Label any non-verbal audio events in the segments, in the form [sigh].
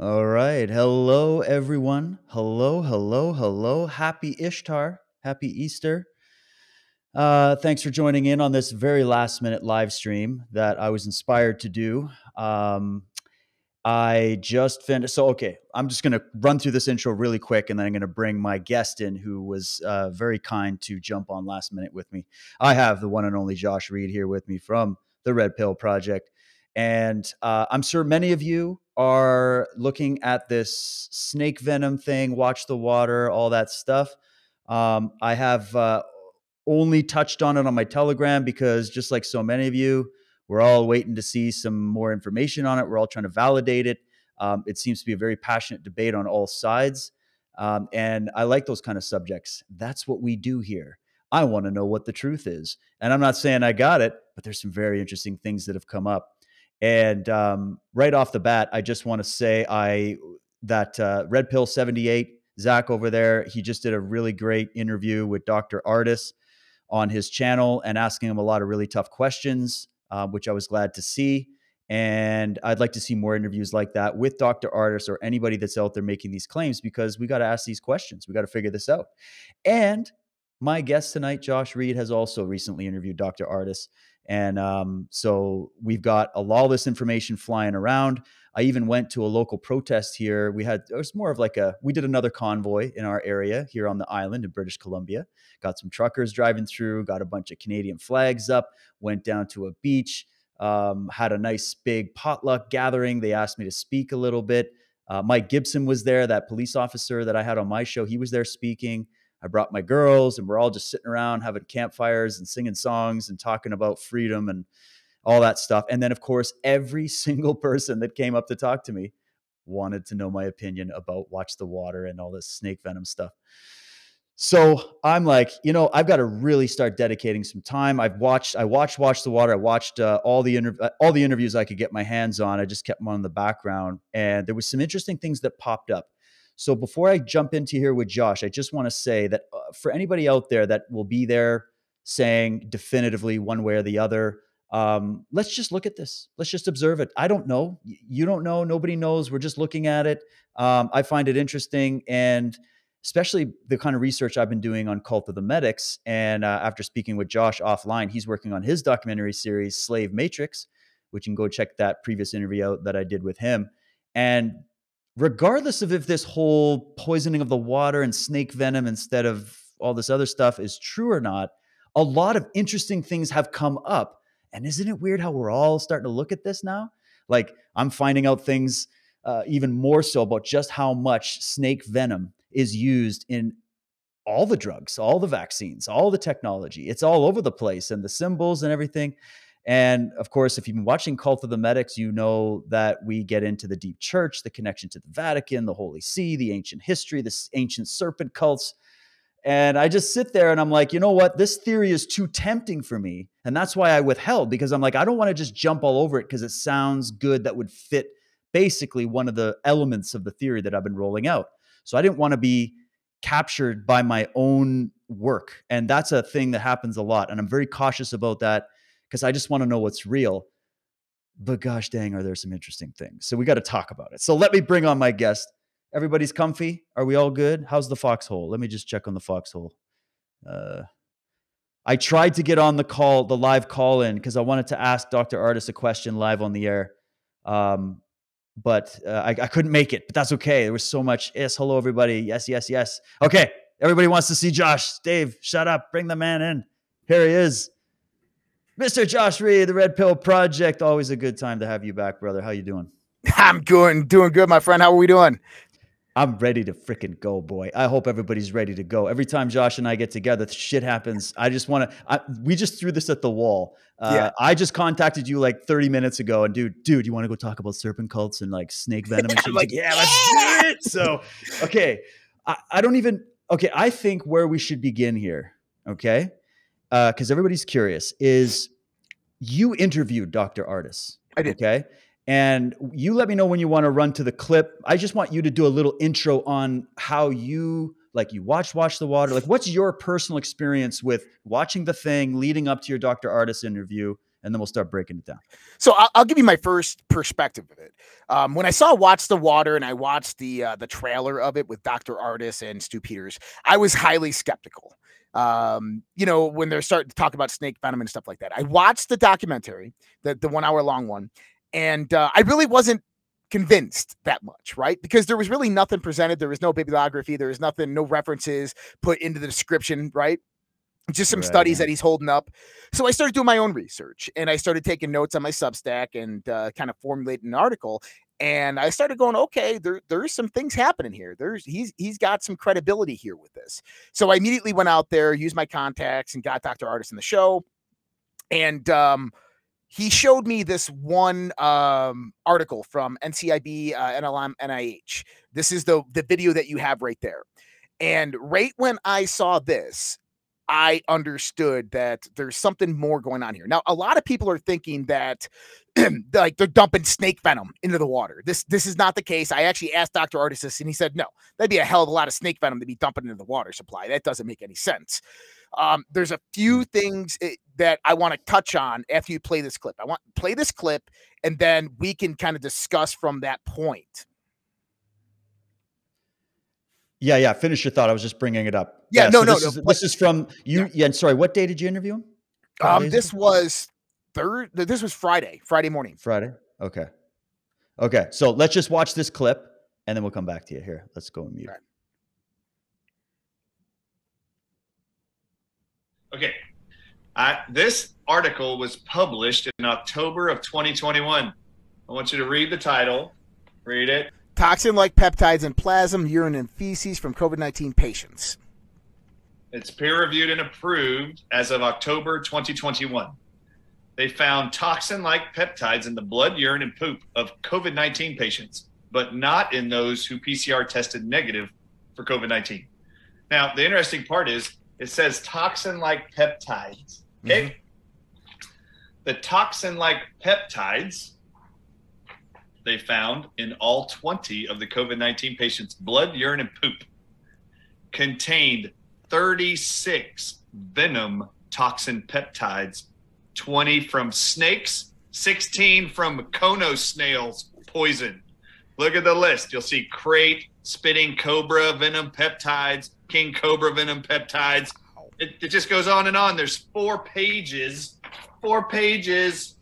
All right. Hello, everyone. Hello, hello, hello. Happy Ishtar. Happy Easter. Uh, thanks for joining in on this very last minute live stream that I was inspired to do. Um, I just finished. So, okay, I'm just going to run through this intro really quick and then I'm going to bring my guest in who was uh, very kind to jump on last minute with me. I have the one and only Josh Reed here with me from the Red Pill Project. And uh, I'm sure many of you are looking at this snake venom thing, watch the water, all that stuff. Um, I have uh, only touched on it on my Telegram because, just like so many of you, we're all waiting to see some more information on it. We're all trying to validate it. Um, it seems to be a very passionate debate on all sides. Um, and I like those kind of subjects. That's what we do here. I want to know what the truth is. And I'm not saying I got it, but there's some very interesting things that have come up. And um, right off the bat, I just want to say I that uh, Red Pill 78, Zach over there, he just did a really great interview with Dr. Ardis on his channel and asking him a lot of really tough questions uh, which I was glad to see. And I'd like to see more interviews like that with Dr. Ardis or anybody that's out there making these claims because we got to ask these questions. We got to figure this out. And my guest tonight, Josh Reed, has also recently interviewed Dr. Ardis. And um, so we've got a of this information flying around. I even went to a local protest here. We had, it was more of like a, we did another convoy in our area here on the island in British Columbia. Got some truckers driving through, got a bunch of Canadian flags up, went down to a beach, um, had a nice big potluck gathering. They asked me to speak a little bit. Uh, Mike Gibson was there, that police officer that I had on my show. He was there speaking. I brought my girls, and we're all just sitting around having campfires and singing songs and talking about freedom and all that stuff. And then, of course, every [laughs] single person that came up to talk to me wanted to know my opinion about Watch the Water and all this snake venom stuff. So I'm like, you know, I've got to really start dedicating some time. I've watched, I watched Watch the Water. I watched uh, all the uh, all the interviews I could get my hands on. I just kept them on the background, and there was some interesting things that popped up. So before I jump into here with Josh, I just want to say that uh, for anybody out there that will be there saying definitively one way or the other, um, let's just look at this. Let's just observe it. I don't know. You don't know. Nobody knows. We're just looking at it. Um, I find it interesting and especially the kind of research I've been doing on Cult of the Medics. And uh, after speaking with Josh offline, he's working on his documentary series, Slave Matrix, which you can go check that previous interview out that I did with him. And regardless of if this whole poisoning of the water and snake venom instead of all this other stuff is true or not, a lot of interesting things have come up. And isn't it weird how we're all starting to look at this now? Like I'm finding out things uh, even more so about just how much snake venom is used in all the drugs, all the vaccines, all the technology. It's all over the place and the symbols and everything. And of course, if you've been watching Cult of the Medics, you know that we get into the deep church, the connection to the Vatican, the Holy See, the ancient history, the ancient serpent cults. And I just sit there and I'm like, you know what? This theory is too tempting for me. And that's why I withheld because I'm like, I don't want to just jump all over it because it sounds good that would fit basically one of the elements of the theory that I've been rolling out. So I didn't want to be captured by my own work. And that's a thing that happens a lot. And I'm very cautious about that because I just want to know what's real. But gosh dang, are there some interesting things? So we got to talk about it. So let me bring on my guest. Everybody's comfy. Are we all good? How's the foxhole? Let me just check on the foxhole. Uh, I tried to get on the call, the live call in, because I wanted to ask Dr. Ardis a question live on the air. Um, but uh, I, I, couldn't make it. But that's okay. There was so much. Yes, hello everybody. Yes, yes, yes. Okay, everybody wants to see Josh. Dave, shut up. Bring the man in. Here he is, Mr. Josh Reed, the Red Pill Project. Always a good time to have you back, brother. How you doing? [laughs] I'm doing doing good, my friend. How are we doing? I'm ready to freaking go, boy. I hope everybody's ready to go. Every time Josh and I get together, shit happens. I just want to. We just threw this at the wall. Uh, yeah. I just contacted you like 30 minutes ago, and dude, dude, you want to go talk about serpent cults and like snake [laughs] venom and shit? like, yeah, let's do it. So, okay, I, I don't even. Okay, I think where we should begin here, okay, because uh, everybody's curious, is you interviewed Dr. Ardis. I did. Okay. And you let me know when you want to run to the clip. I just want you to do a little intro on how you like you watch Watch the Water. Like, what's your personal experience with watching the thing leading up to your Dr. Ardis interview? and then we'll start breaking it down. So I'll, I'll give you my first perspective of it. Um, when I saw Watch the Water and I watched the uh, the trailer of it with Dr. Ardis and Stu Peters, I was highly skeptical. Um, you know, when they're starting to talk about snake venom and stuff like that. I watched the documentary, the the one hour long one, and uh, I really wasn't convinced that much, right? Because there was really nothing presented. There was no bibliography. There was nothing, no references put into the description, right? Just some right, studies that he's holding up. So I started doing my own research and I started taking notes on my Substack and uh, kind of formulating an article. And I started going, okay, there, there's some things happening here. There's he's he's got some credibility here with this. So I immediately went out there, used my contacts, and got Dr. Ardis in the show. And um, he showed me this one um, article from NCIB, uh, NLM, NIH. This is the the video that you have right there. And right when I saw this, I understood that there's something more going on here. Now, a lot of people are thinking that [clears throat] like they're dumping snake venom into the water. This this is not the case. I actually asked Dr. Ardis and he said, no, that'd be a hell of a lot of snake venom to be dumping into the water supply. That doesn't make any sense. Um, there's a few things eh, that I want to touch on after you play this clip. I want play this clip, and then we can kind of discuss from that point. Yeah, yeah. Finish your thought. I was just bringing it up. Yeah, yeah no, so no, this no. Is, this is from you. Yeah. yeah. And sorry, what day did you interview him? Um, this ago? was third. This was Friday. Friday morning. Friday. Okay. Okay. So let's just watch this clip, and then we'll come back to you. Here, let's go and mute. Right. Okay. I, this article was published in October of 2021. I want you to read the title. Read it. Toxin like peptides in plasma, urine, and feces from COVID 19 patients. It's peer reviewed and approved as of October 2021. They found toxin like peptides in the blood, urine, and poop of COVID 19 patients, but not in those who PCR tested negative for COVID 19. Now, the interesting part is it says toxin like peptides. Okay. Mm-hmm. The toxin like peptides they found in all 20 of the COVID 19 patients' blood, urine, and poop contained 36 venom toxin peptides 20 from snakes, 16 from Kono snails poison. Look at the list. You'll see krait, spitting cobra venom peptides, king cobra venom peptides. It, it just goes on and on. There's four pages, four pages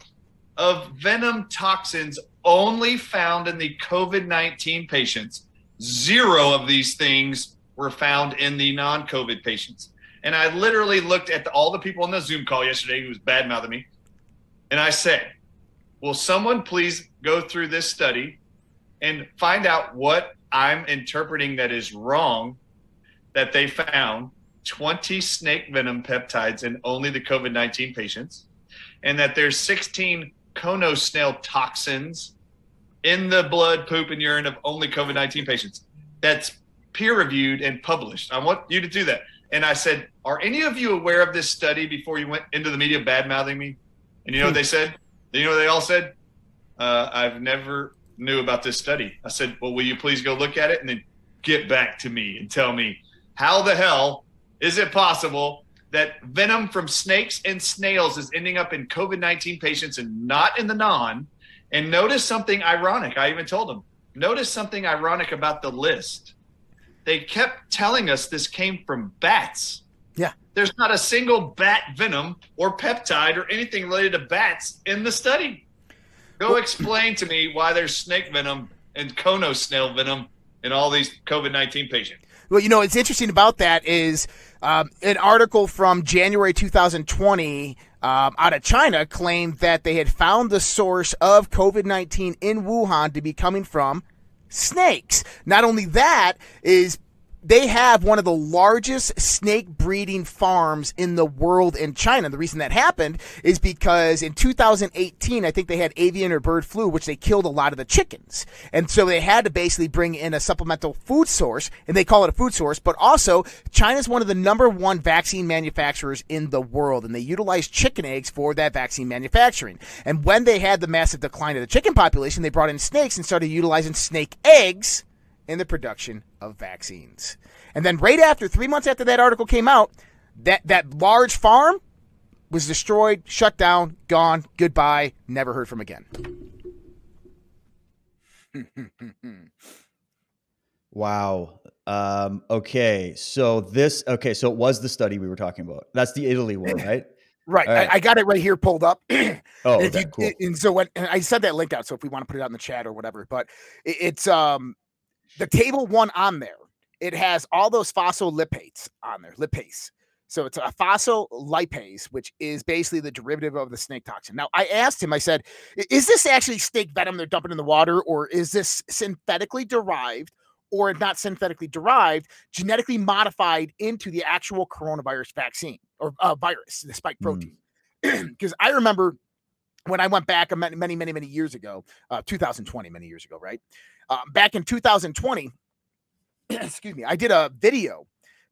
of venom toxins only found in the COVID 19 patients. Zero of these things were found in the non COVID patients. And I literally looked at the, all the people on the Zoom call yesterday who was bad mouthing me. And I said, Will someone please go through this study and find out what I'm interpreting that is wrong that they found 20 snake venom peptides in only the COVID 19 patients, and that there's 16 Kono snail toxins in the blood, poop, and urine of only COVID 19 patients. That's peer reviewed and published. I want you to do that. And I said, Are any of you aware of this study before you went into the media bad mouthing me? And you know what they said? You know what they all said? Uh, I've never knew about this study. I said, Well, will you please go look at it and then get back to me and tell me how the hell is it possible that venom from snakes and snails is ending up in COVID 19 patients and not in the non? And notice something ironic. I even told them, notice something ironic about the list. They kept telling us this came from bats. Yeah. There's not a single bat venom or peptide or anything related to bats in the study. Go explain to me why there's snake venom and Kono snail venom in all these COVID 19 patients. Well, you know, what's interesting about that is um, an article from January 2020 um, out of China claimed that they had found the source of COVID 19 in Wuhan to be coming from snakes. Not only that, is they have one of the largest snake breeding farms in the world in China. The reason that happened is because in 2018, I think they had avian or bird flu, which they killed a lot of the chickens. And so they had to basically bring in a supplemental food source, and they call it a food source, but also China's one of the number one vaccine manufacturers in the world, and they utilize chicken eggs for that vaccine manufacturing. And when they had the massive decline of the chicken population, they brought in snakes and started utilizing snake eggs in the production of vaccines. And then right after, three months after that article came out, that, that large farm was destroyed, shut down, gone, goodbye, never heard from again. [laughs] wow. Um, okay, so this okay, so it was the study we were talking about. That's the Italy one, [laughs] right? Right. right. I, I, got it right here pulled up. [clears throat] oh, okay, you, cool. And so when and I sent that link out, so if we want to put it out in the chat or whatever, but it, it's um the table one on there. It has all those phospholipids on there, lipase. So it's a phospholipase, which is basically the derivative of the snake toxin. Now, I asked him, I said, is this actually snake venom they're dumping in the water, or is this synthetically derived, or not synthetically derived, genetically modified into the actual coronavirus vaccine or uh, virus, the spike hmm. protein? [clears throat] Because mm. I remember when I went back many, many, many, many years ago, uh, 2020, many years ago, right? Uh, back in 2020, [clears throat] excuse me, I did a video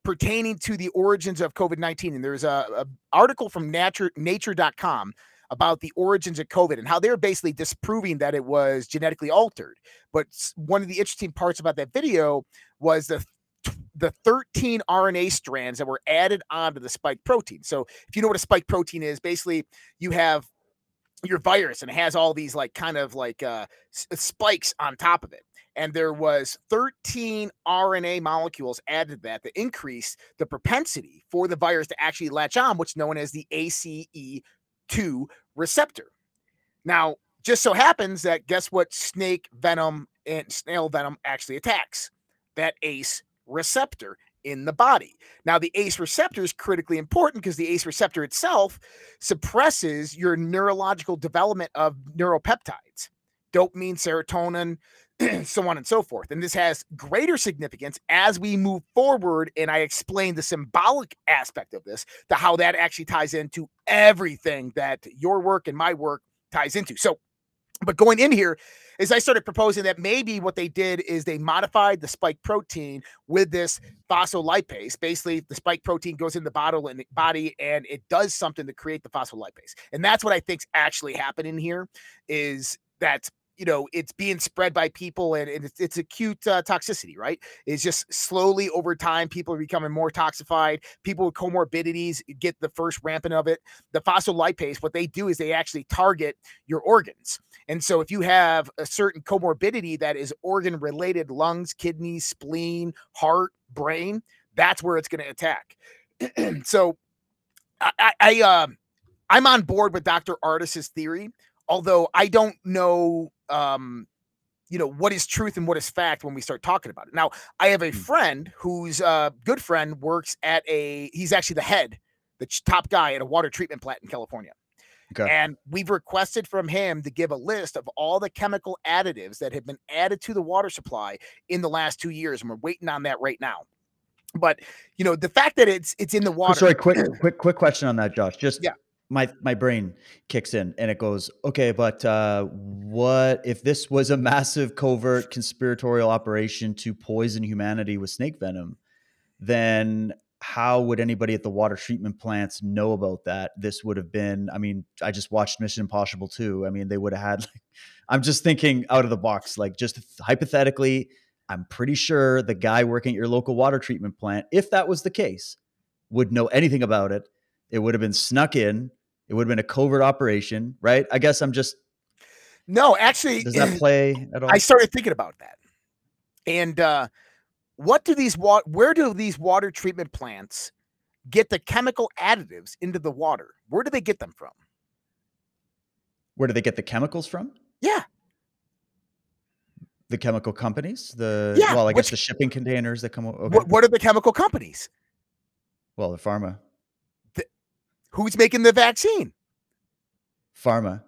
pertaining to the origins of COVID 19. And there's a, a, article from nature, nature.com about the origins of COVID and how they're basically disproving that it was genetically altered. But one of the interesting parts about that video was the the 13 RNA strands that were added onto the spike protein. So if you know what a spike protein is, basically you have your virus and it has all these like kind of like uh spikes on top of it and there was 13 RNA molecules added to that that increased the propensity for the virus to actually latch on, what's known as the ACE2 receptor. Now, just so happens that guess what snake venom and snail venom actually attacks? That ACE receptor in the body. Now, the ACE receptor is critically important because the ACE receptor itself suppresses your neurological development of neuropeptides, dopamine, serotonin, [clears throat] so on and so forth. And this has greater significance as we move forward. And I explain the symbolic aspect of this, to how that actually ties into everything that your work and my work ties into. So, but going in here is I started proposing that maybe what they did is they modified the spike protein with this phospholipase. Basically, the spike protein goes in the bottle the body and it does something to create the phospholipase. And that's what I think's actually happening here is that you know it's being spread by people and, and it's, it's acute uh, toxicity right? It's just slowly over time people are becoming more toxified people with comorbidities get the first rampant of it. The phospholipase what they do is they actually target your organs. And so if you have a certain comorbidity that is organ related lungs kidneys spleen heart brain that's where it's going to attack. [clears throat] So i i, I uh, i'm on board with dr ardis's theory although I don't know um you know what is truth and what is fact when we start talking about it. Now, I have a hmm. friend whose uh, good friend works at a he's actually the head, the top guy at a water treatment plant in California. Okay. And we've requested from him to give a list of all the chemical additives that have been added to the water supply in the last 2 years and we're waiting on that right now. But, you know, the fact that it's it's in the water Sorry, [clears throat] quick quick quick question on that Josh. Just yeah my my brain kicks in and it goes okay but uh, what if this was a massive covert conspiratorial operation to poison humanity with snake venom then how would anybody at the water treatment plants know about that? This would have been i mean i just watched mission impossible 2 i mean they would have had [laughs] like, i'm just thinking out of the box. Like just hypothetically i'm pretty sure the guy working at your local water treatment plant if that was the case would know anything about it. It would have been snuck in. It would have been a covert operation, right? I guess I'm just. No, actually, does that play at all? I started thinking about that, and uh, what do these water? Where do these water treatment plants get the chemical additives into the water? Where do they get them from? Where do they get the chemicals from? Yeah. The chemical companies, the yeah, well, I guess the shipping containers that come. Okay. What, what are the chemical companies? Well, the pharma. Who's making the vaccine? Pharma.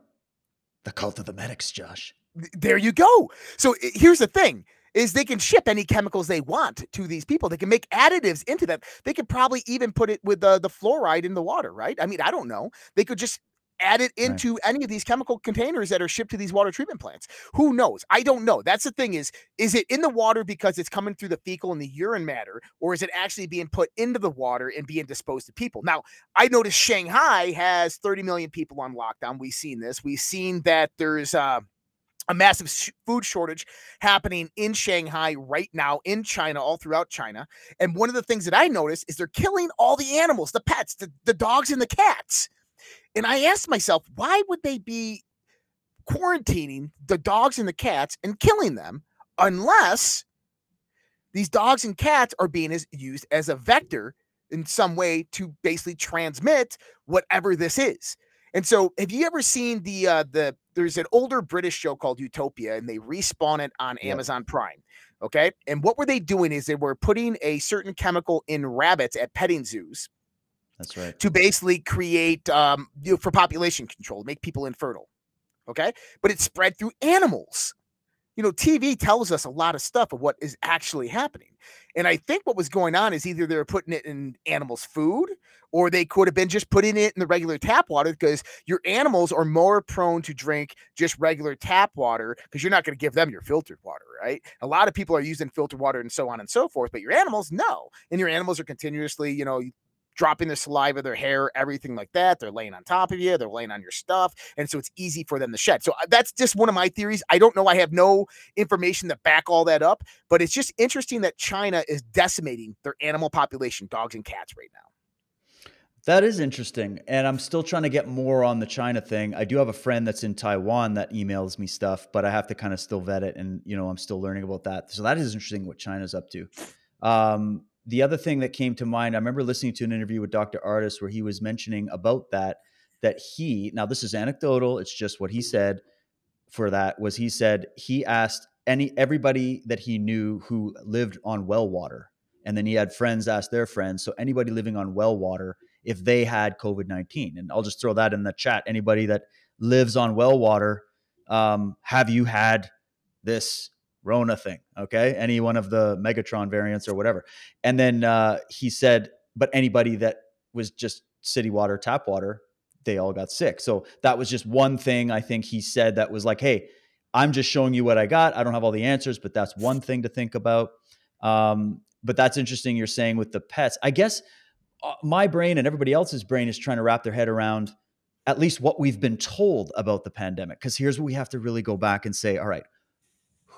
The cult of the medics, Josh. There you go. So here's the thing is they can ship any chemicals they want to these people. They can make additives into them. They could probably even put it with the, the fluoride in the water, right? I mean, I don't know. They could just add it into right. any of these chemical containers that are shipped to these water treatment plants. Who knows? I don't know. That's the thing is is it in the water because it's coming through the fecal and the urine matter or is it actually being put into the water and being disposed to people? Now, I noticed Shanghai has 30 million people on lockdown. We've seen this. We've seen that there's uh a massive sh- food shortage happening in Shanghai right now, in China, all throughout China. And one of the things that I noticed is they're killing all the animals, the pets, the, the dogs and the cats And I asked myself, why would they be quarantining the dogs and the cats and killing them unless these dogs and cats are being as, used as a vector in some way to basically transmit whatever this is. And so, have you ever seen the uh, the there's an older British show called Utopia, and they respawn it on. Amazon Prime. Okay, and what were they doing is they were putting a certain chemical in rabbits at petting zoos. That's right. To basically create um, you know, for population control, make people infertile. Okay, but it spread through animals you know, TV tells us a lot of stuff of what is actually happening. And I think what was going on is either they were putting it in animals' food or they could have been just putting it in the regular tap water because your animals are more prone to drink just regular tap water because you're not going to give them your filtered water, right? A lot of people are using filtered water and so on and so forth, but your animals, no. And your animals are continuously, you know, dropping their saliva, their hair, everything like that. They're laying on top of you, they're laying on your stuff. And so it's easy for them to shed. So uh, that's just one of my theories. I don't know. I have no information to back all that up, but it's just interesting that China is decimating their animal population, dogs and cats, right now. That is interesting. And I'm still trying to get more on the China thing. I do have a friend that's in Taiwan that emails me stuff, but I have to kind of still vet it. And, you know, I'm still learning about that. So that is interesting what China's up to. Um, the other thing that came to mind, I remember listening to an interview with Dr. Ardis where he was mentioning about that, that he, now this is anecdotal, it's just what he said for that was he said he asked any everybody that he knew who lived on well water. And then he had friends ask their friends. So anybody living on well water, if they had COVID 19. And I'll just throw that in the chat. Anybody that lives on well water, um, have you had this Rona thing. Okay. Any one of the Megatron variants or whatever. And then uh, he said, but anybody that was just city water, tap water, they all got sick. So that was just one thing I think he said that was like, hey, I'm just showing you what I got. I don't have all the answers, but that's one thing to think about. Um, but that's interesting. You're saying with the pets, I guess uh, my brain and everybody else's brain is trying to wrap their head around at least what we've been told about the pandemic. Because here's what we have to really go back and say, all right,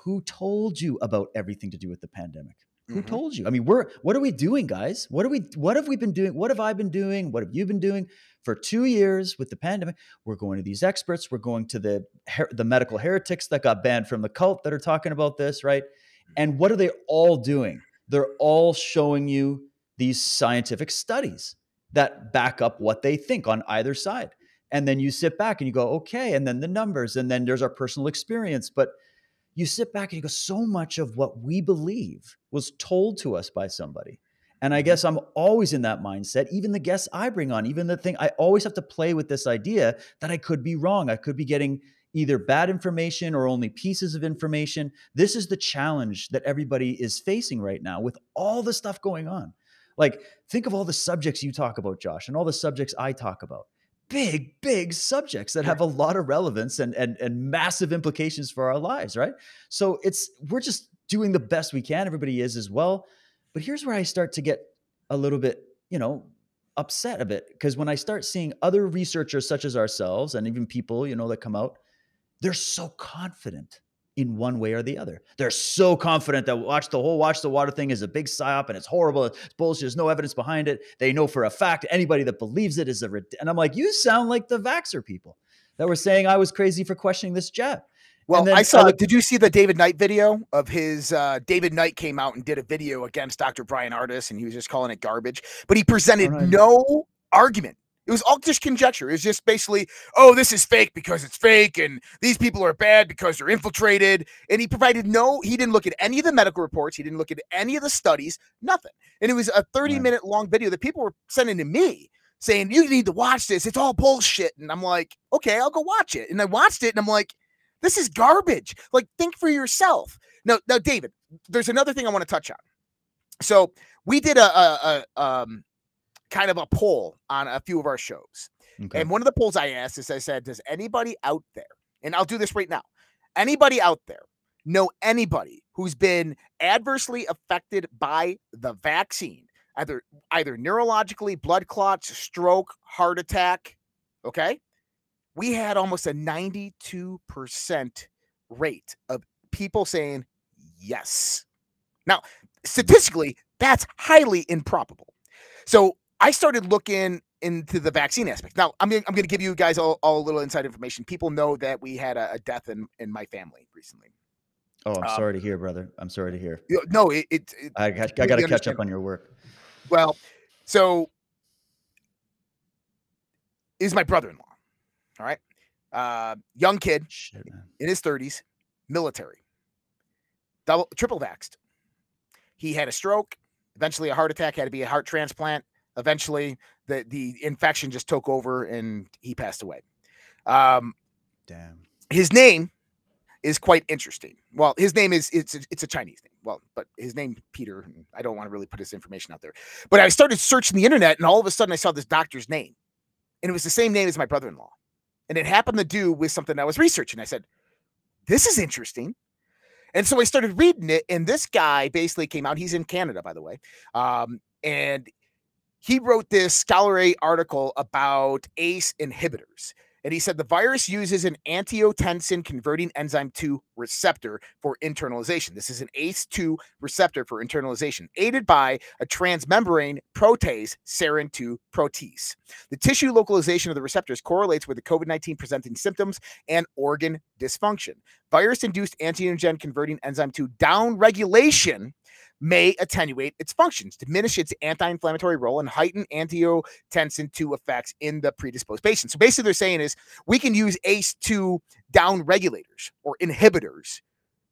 who told you about everything to do with the pandemic? Mm-hmm. Who told you? I mean, we're what are we doing, guys? What are we what have we been doing? What have I been doing? What have you been doing for 2 years with the pandemic? We're going to these experts, we're going to the the medical heretics that got banned from the cult that are talking about this, right? And what are they all doing? They're all showing you these scientific studies that back up what they think on either side. And then you sit back and you go, okay, and then the numbers, and then there's our personal experience. But you sit back and you go, so much of what we believe was told to us by somebody. And I mm-hmm. guess I'm always in that mindset. Even the guests I bring on, even the thing, I always have to play with this idea that I could be wrong. I could be getting either bad information or only pieces of information. This is the challenge that everybody is facing right now with all the stuff going on. Like, think of all the subjects you talk about, Josh, and all the subjects I talk about big, big subjects that have a lot of relevance and, and, and massive implications for our lives, right? So it's we're just doing the best we can. Everybody is as well. But here's where I start to get a little bit, you know, upset a bit because when I start seeing other researchers such as ourselves and even people, you know, that come out, they're so confident in one way or the other. They're so confident that watch the whole watch the water thing is a big psyop and it's horrible. It's bullshit. There's no evidence behind it. They know for a fact anybody that believes it is a and I'm like, you sound like the vaxer people that were saying I was crazy for questioning this jab. Well, then, I saw. Uh, did you see the David Knight video of his? Uh, David Knight came out and did a video against Dr. Bryan Ardis, and he was just calling it garbage. But he presented no argument it was all just conjecture. It was just basically, oh, this is fake because it's fake, and these people are bad because they're infiltrated. And he provided no, he didn't look at any of the medical reports, he didn't look at any of the studies, nothing. And it was a 30 right. minute long video that people were sending to me saying, you need to watch this. It's all bullshit. And I'm like, okay, I'll go watch it. And I watched it and I'm like, this is garbage. Like, think for yourself. Now, now, David, there's another thing I want to touch on. So we did a, a, a um, kind of a poll on a few of our shows. Okay. And one of the polls I asked is I said, Does anybody out there, and I'll do this right now, anybody out there know anybody who's been adversely affected by the vaccine, either either neurologically, blood clots, stroke, heart attack? Okay. We had almost a 92% rate of people saying yes. Now, statistically, that's highly improbable. So I started looking into the vaccine aspect. Now, I'm gonna, I'm going to give you guys all, all a little inside information. People know that we had a, a death in in my family recently. Oh, I'm Um, sorry to hear, brother. I'm sorry to hear. You know, No, it, it, it I, got- I got to catch up on your work. well, so is my brother-in-law. All right, uh, young kid Shit, in his 30s, military, double triple vaxxed. He had a stroke, eventually a heart attack, had to be a heart transplant. Eventually, the the infection just took over and he passed away. Um, Damn. his name is quite interesting. Well, his name is it's it's a Chinese name. Well, but his name Peter. I don't want to really put his information out there. But I started searching the internet, and all of a sudden I saw this doctor's name, and it was the same name as my brother-in-law, and it happened to do with something I was researching. I said, "This is interesting." And so I started reading it, and this guy basically came out. He's in Canada, by the way, um, and he wrote this scholarly article about ACE inhibitors. And he said the virus uses an angiotensin converting enzyme 2 receptor for internalization. This is an ACE2 receptor for internalization, aided by a transmembrane protease, serine 2 protease. The tissue localization of the receptors correlates with the COVID 19 presenting symptoms and organ dysfunction. Virus induced antigen converting enzyme 2 downregulation may attenuate its functions, diminish its anti inflammatory role, and heighten angiotensin 2 effects in the predisposed patient. So basically, they're saying is we can use ACE2 down regulators or inhibitors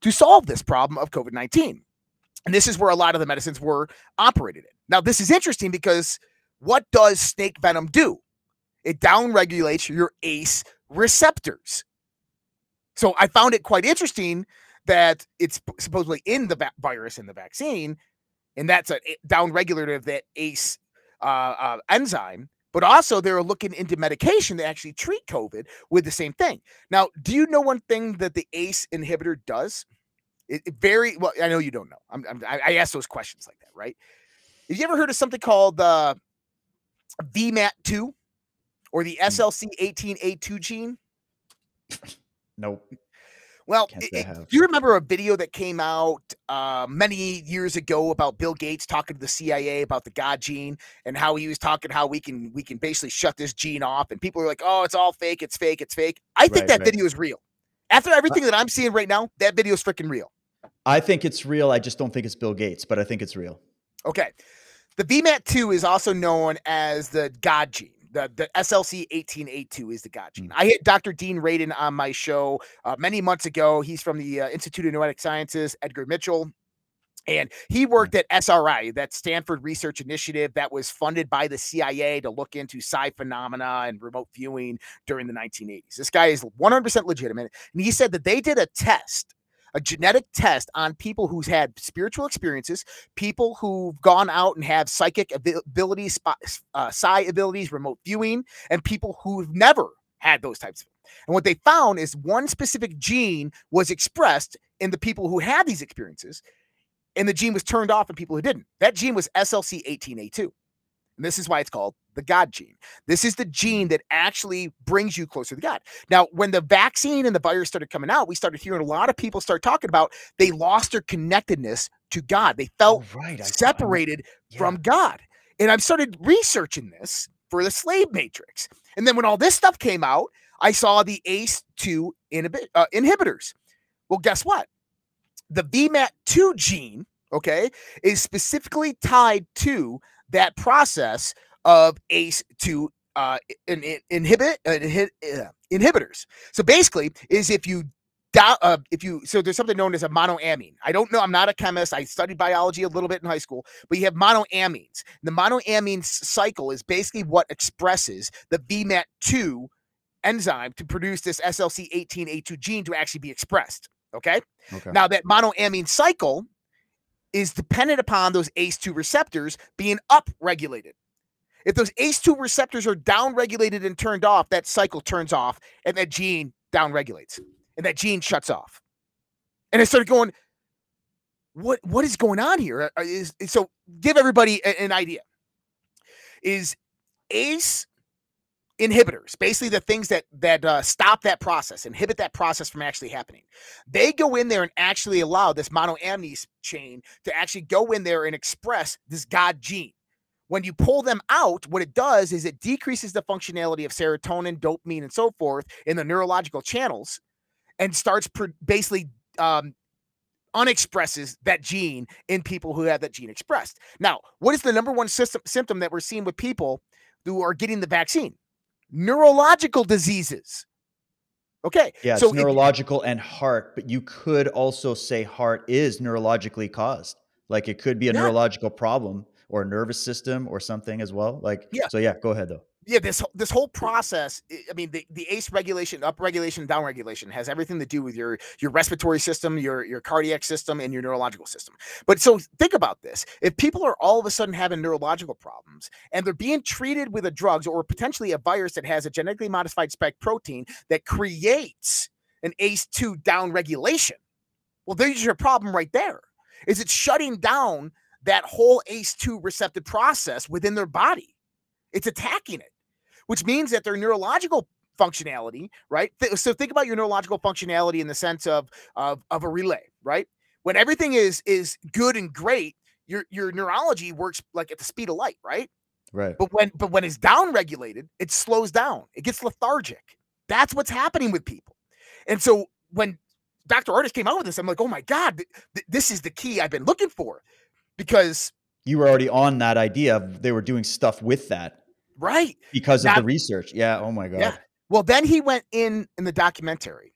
to solve this problem of COVID 19. And this is where a lot of the medicines were operated in. Now, this is interesting because what does snake venom do? It downregulates your ACE receptors. So I found it quite interesting that it's supposedly in the virus in the vaccine, and that's a down regulator of that ACE uh, uh, enzyme. But also, they're looking into medication to actually treat COVID with the same thing. Now, do you know one thing that the ACE inhibitor does? It, it very well. I know you don't know. I'm, I'm, I I ask those questions like that, right? Have you ever heard of something called uh, VMAT2 or the SLC18A2 gene? Nope. Well, it- it- do you remember a video that came out uh, many years ago about Bill Gates talking to the CIA about the God gene and how he was talking how we can we can basically shut this gene off, and people are like, "Oh, it's all fake, it's fake, it's fake." I think Right, that right. video is real. After everything that I'm seeing right now, that video is freaking real. I think it's real. I just don't think it's Bill Gates, but I think it's real. Okay, the VMAT2 is also known as the God gene. The, the SLC 18A2 is the God gene. I hit Dr. Dean Radin on my show uh, many months ago. He's from the uh, Institute of Noetic Sciences, Edgar Mitchell. And he worked at SRI, that Stanford Research Initiative that was funded by the CIA to look into psi phenomena and remote viewing during the 1980s. This guy is 100% legitimate. And he said that they did a test, a genetic test on people who's had spiritual experiences, people who've gone out and have psychic abilities, uh, psi abilities, remote viewing, and people who've never had those types of. And what they found is one specific gene was expressed in the people who had these experiences, and the gene was turned off in people who didn't. That gene was SLC18A2. And this is why it's called the God gene. This is the gene that actually brings you closer to God. Now, when the vaccine and the virus started coming out, we started hearing a lot of people start talking about they lost their connectedness to God. They felt Oh, right. I- I- separated yeah. from God. And I've started researching this for the slave matrix. And then when all this stuff came out, I saw the ACE2 inhibi- uh, inhibitors. Well, guess what? The VMAT2 gene, okay, is specifically tied to that process of ACE2 uh, in, in- inhibit uh, inhi- inhibitors. So basically, is if you uh, if you so there's something known as a monoamine. I don't know. I'm not a chemist. I studied biology a little bit in high school, but you have monoamines. The monoamine cycle is basically what expresses the VMAT2 enzyme to produce this SLC18A2 gene to actually be expressed. Okay. Okay. Now that monoamine cycle is dependent upon those ACE2 receptors being upregulated. If those ACE2 receptors are downregulated and turned off, that cycle turns off and that gene downregulates and that gene shuts off. And I started going, what what is going on here? Uh, Is, is- so give everybody a- an idea. Is ACE inhibitors, basically the things that that uh, stop that process, inhibit that process from actually happening. They go in there and actually allow this monoamines chain to actually go in there and express this God gene. When you pull them out, what it does is it decreases the functionality of serotonin, dopamine, and so forth in the neurological channels and starts pr- basically um, unexpresses that gene in people who have that gene expressed. Now, what is the number one system, symptom that we're seeing with people who are getting the vaccine? Neurological diseases. Okay. Yeah, so it's neurological and heart, but you could also say heart is neurologically caused. Like it could be a Yeah. neurological problem or nervous system or something as well. Like Yeah. So yeah, go ahead though. yeah, this this whole process. I mean, the, the ACE regulation, up regulation, down regulation has everything to do with your your respiratory system, your your cardiac system, and your neurological system. But so think about this: if people are all of a sudden having neurological problems and they're being treated with a drugs or potentially a virus that has a genetically modified spike protein that creates an ACE2 down regulation, well, there's your problem right there. Is it shutting down that whole ACE2 receptor process within their body? It's attacking it which means that their neurological functionality, right? Th- so think about your neurological functionality in the sense of, of of a relay, right? When everything is is good and great, your your neurology works like at the speed of light, right? Right. But when but when it's down regulated, it slows down. It gets lethargic. That's what's happening with people. And so when Dr. Ardis came out with this, I'm like, oh my God, th- th- this is the key I've been looking for. Because You were already on that idea. of They were doing stuff with that right, because of the research. Yeah. Oh my God. Yeah. Well, then he went in in the documentary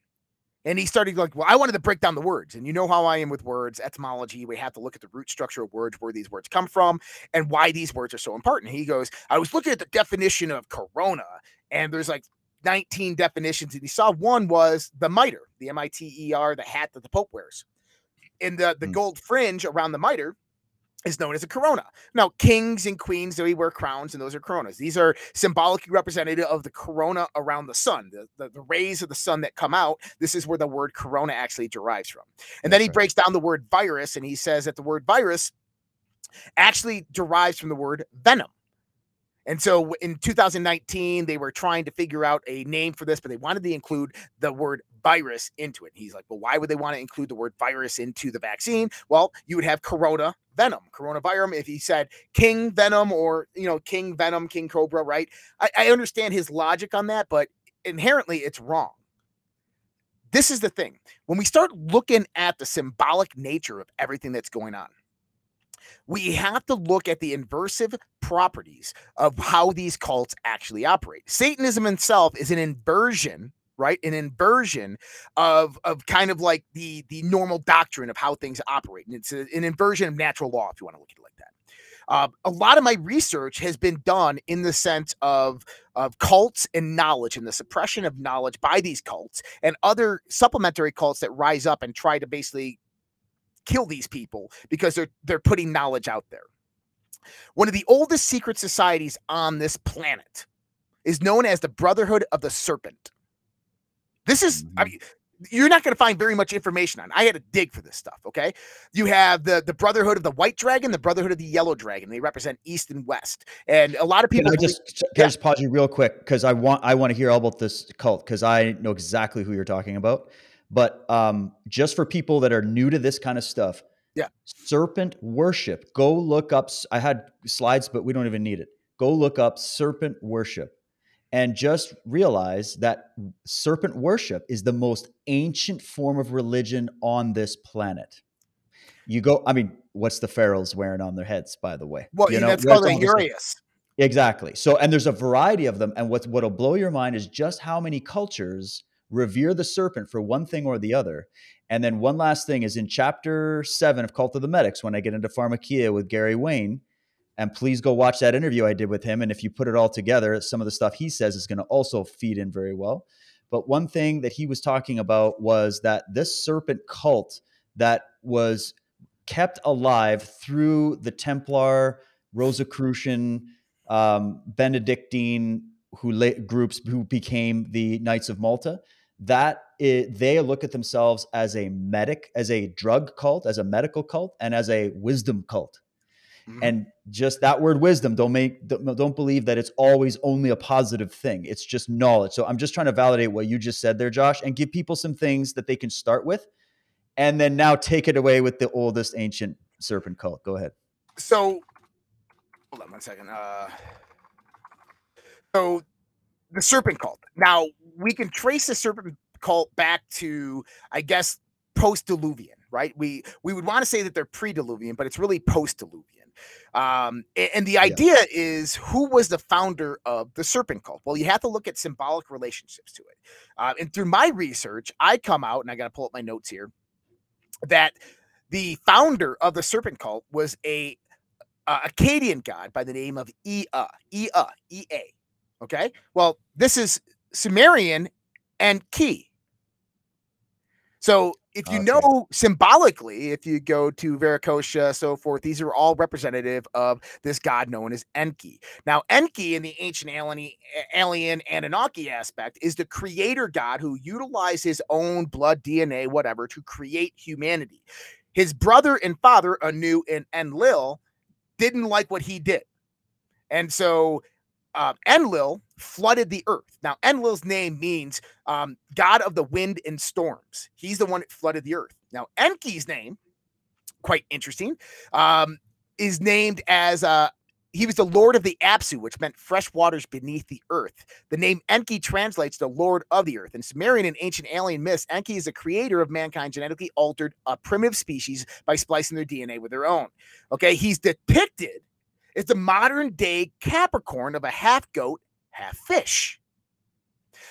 and he started like, well, I wanted to break down the words. And you know how I am with words, etymology. We have to look at the root structure of words, where these words come from, and why these words are so important. He goes, I was looking at the definition of corona, and there's like 19 definitions. And he saw one was the mitre, the M I T E R, the hat that the Pope wears. And the, the Hmm. gold fringe around the mitre is known as a corona. Now, kings and queens, they wear crowns, and those are coronas. These are symbolically representative of the corona around the sun, the, the, the rays of the sun that come out. This is where the word corona actually derives from. And then he right. breaks down the word virus, and he says that the word virus actually derives from the word venom. And so in 2019, they were trying to figure out a name for this, but they wanted to include the word virus into it. He's like, well, why would they want to include the word virus into the vaccine? Well, you would have corona venom, coronavirus. If he said king venom or, you know, king venom, king cobra, right? I, I understand his logic on that, but inherently it's wrong. This is the thing. When we start looking at the symbolic nature of everything that's going on, we have to look at the inversive properties of how these cults actually operate. Satanism itself is an inversion, right? An inversion of of kind of like the the normal doctrine of how things operate, and it's a- an inversion of natural law, if you want to look at it like that. Uh, a lot of my research has been done in the sense of of cults and knowledge and the suppression of knowledge by these cults and other supplementary cults that rise up and try to basically kill these people because they're they're putting knowledge out there. One of the oldest secret societies on this planet is known as the Brotherhood of the Serpent. This is I Mhm. mean you're not going to find very much information on. I had to dig for this stuff, okay? You have the the Brotherhood of the White Dragon, the Brotherhood of the Yellow Dragon. They represent East and West. And a lot of Can people I believe- just can Yeah. I just pause you real quick because I want I want to hear all about this cult because I know exactly who you're talking about. But um, just for people that are new to this kind of stuff, Yeah. serpent worship. Go look up. I had slides, but we don't even need it. Go look up serpent worship, and just realize that serpent worship is the most ancient form of religion on this planet. You go. I mean, what's the pharaohs wearing on their heads? By the way, well, you know, that's called a. Uraeus. Exactly. So, and there's a variety of them. And what's what'll blow your mind is just how many cultures revere the serpent for one thing or the other. And then one last thing is in chapter seven of Cult of the Medics, when I get into pharmakeia with Gary Wayne. And please go watch that interview I did with him. And if you put it all together, some of the stuff he says is going to also feed in very well. But one thing that he was talking about was that this serpent cult that was kept alive through the Templar, Rosicrucian, um, Benedictine who la- groups who became the Knights of Malta. That they look at themselves as a medic, as a drug cult, as a medical cult, and as a wisdom cult. Mhm. And just that word wisdom, don't make don't, don't believe that it's always only a positive thing. It's just knowledge. So I'm just trying to validate what you just said there, Josh, and give people some things that they can start with, and then now take it away with the oldest ancient serpent cult. Go ahead. so hold on one second. Uh, so the serpent cult. Now we can trace the serpent cult back to, I guess, post-diluvian, right? We we would want to say that they're pre-diluvian, but it's really post-diluvian. Um, and, the idea yeah. is who was the founder of the serpent cult? Well, you have to look at symbolic relationships to it. Uh, and through my research, I come out and I got to pull up my notes here that the founder of the serpent cult was a uh, Akkadian god by the name of Ea, Ea, Ea. Okay. Well, this is Sumerian Enki. So if you okay. know symbolically, if you go to Viracocha, so forth, these are all representative of this god known as Enki. Now, Enki in the ancient alien, alien Anunnaki aspect is the creator god who utilized his own blood, DNA, whatever, to create humanity. His brother and father, Anu and Enlil, didn't like what he did. And so uh, Enlil flooded the earth. Now, Enlil's name means um, God of the wind and storms. He's the one that flooded the earth. Now, Enki's name, quite interesting, um, is named as uh, he was the Lord of the Apsu, which meant fresh waters beneath the earth. The name Enki translates to Lord of the Earth. In Sumerian and ancient alien myths, Enki is the creator of mankind genetically altered a primitive species by splicing their DNA with their own. Okay, he's depicted is the modern day Capricorn of a half goat, half fish.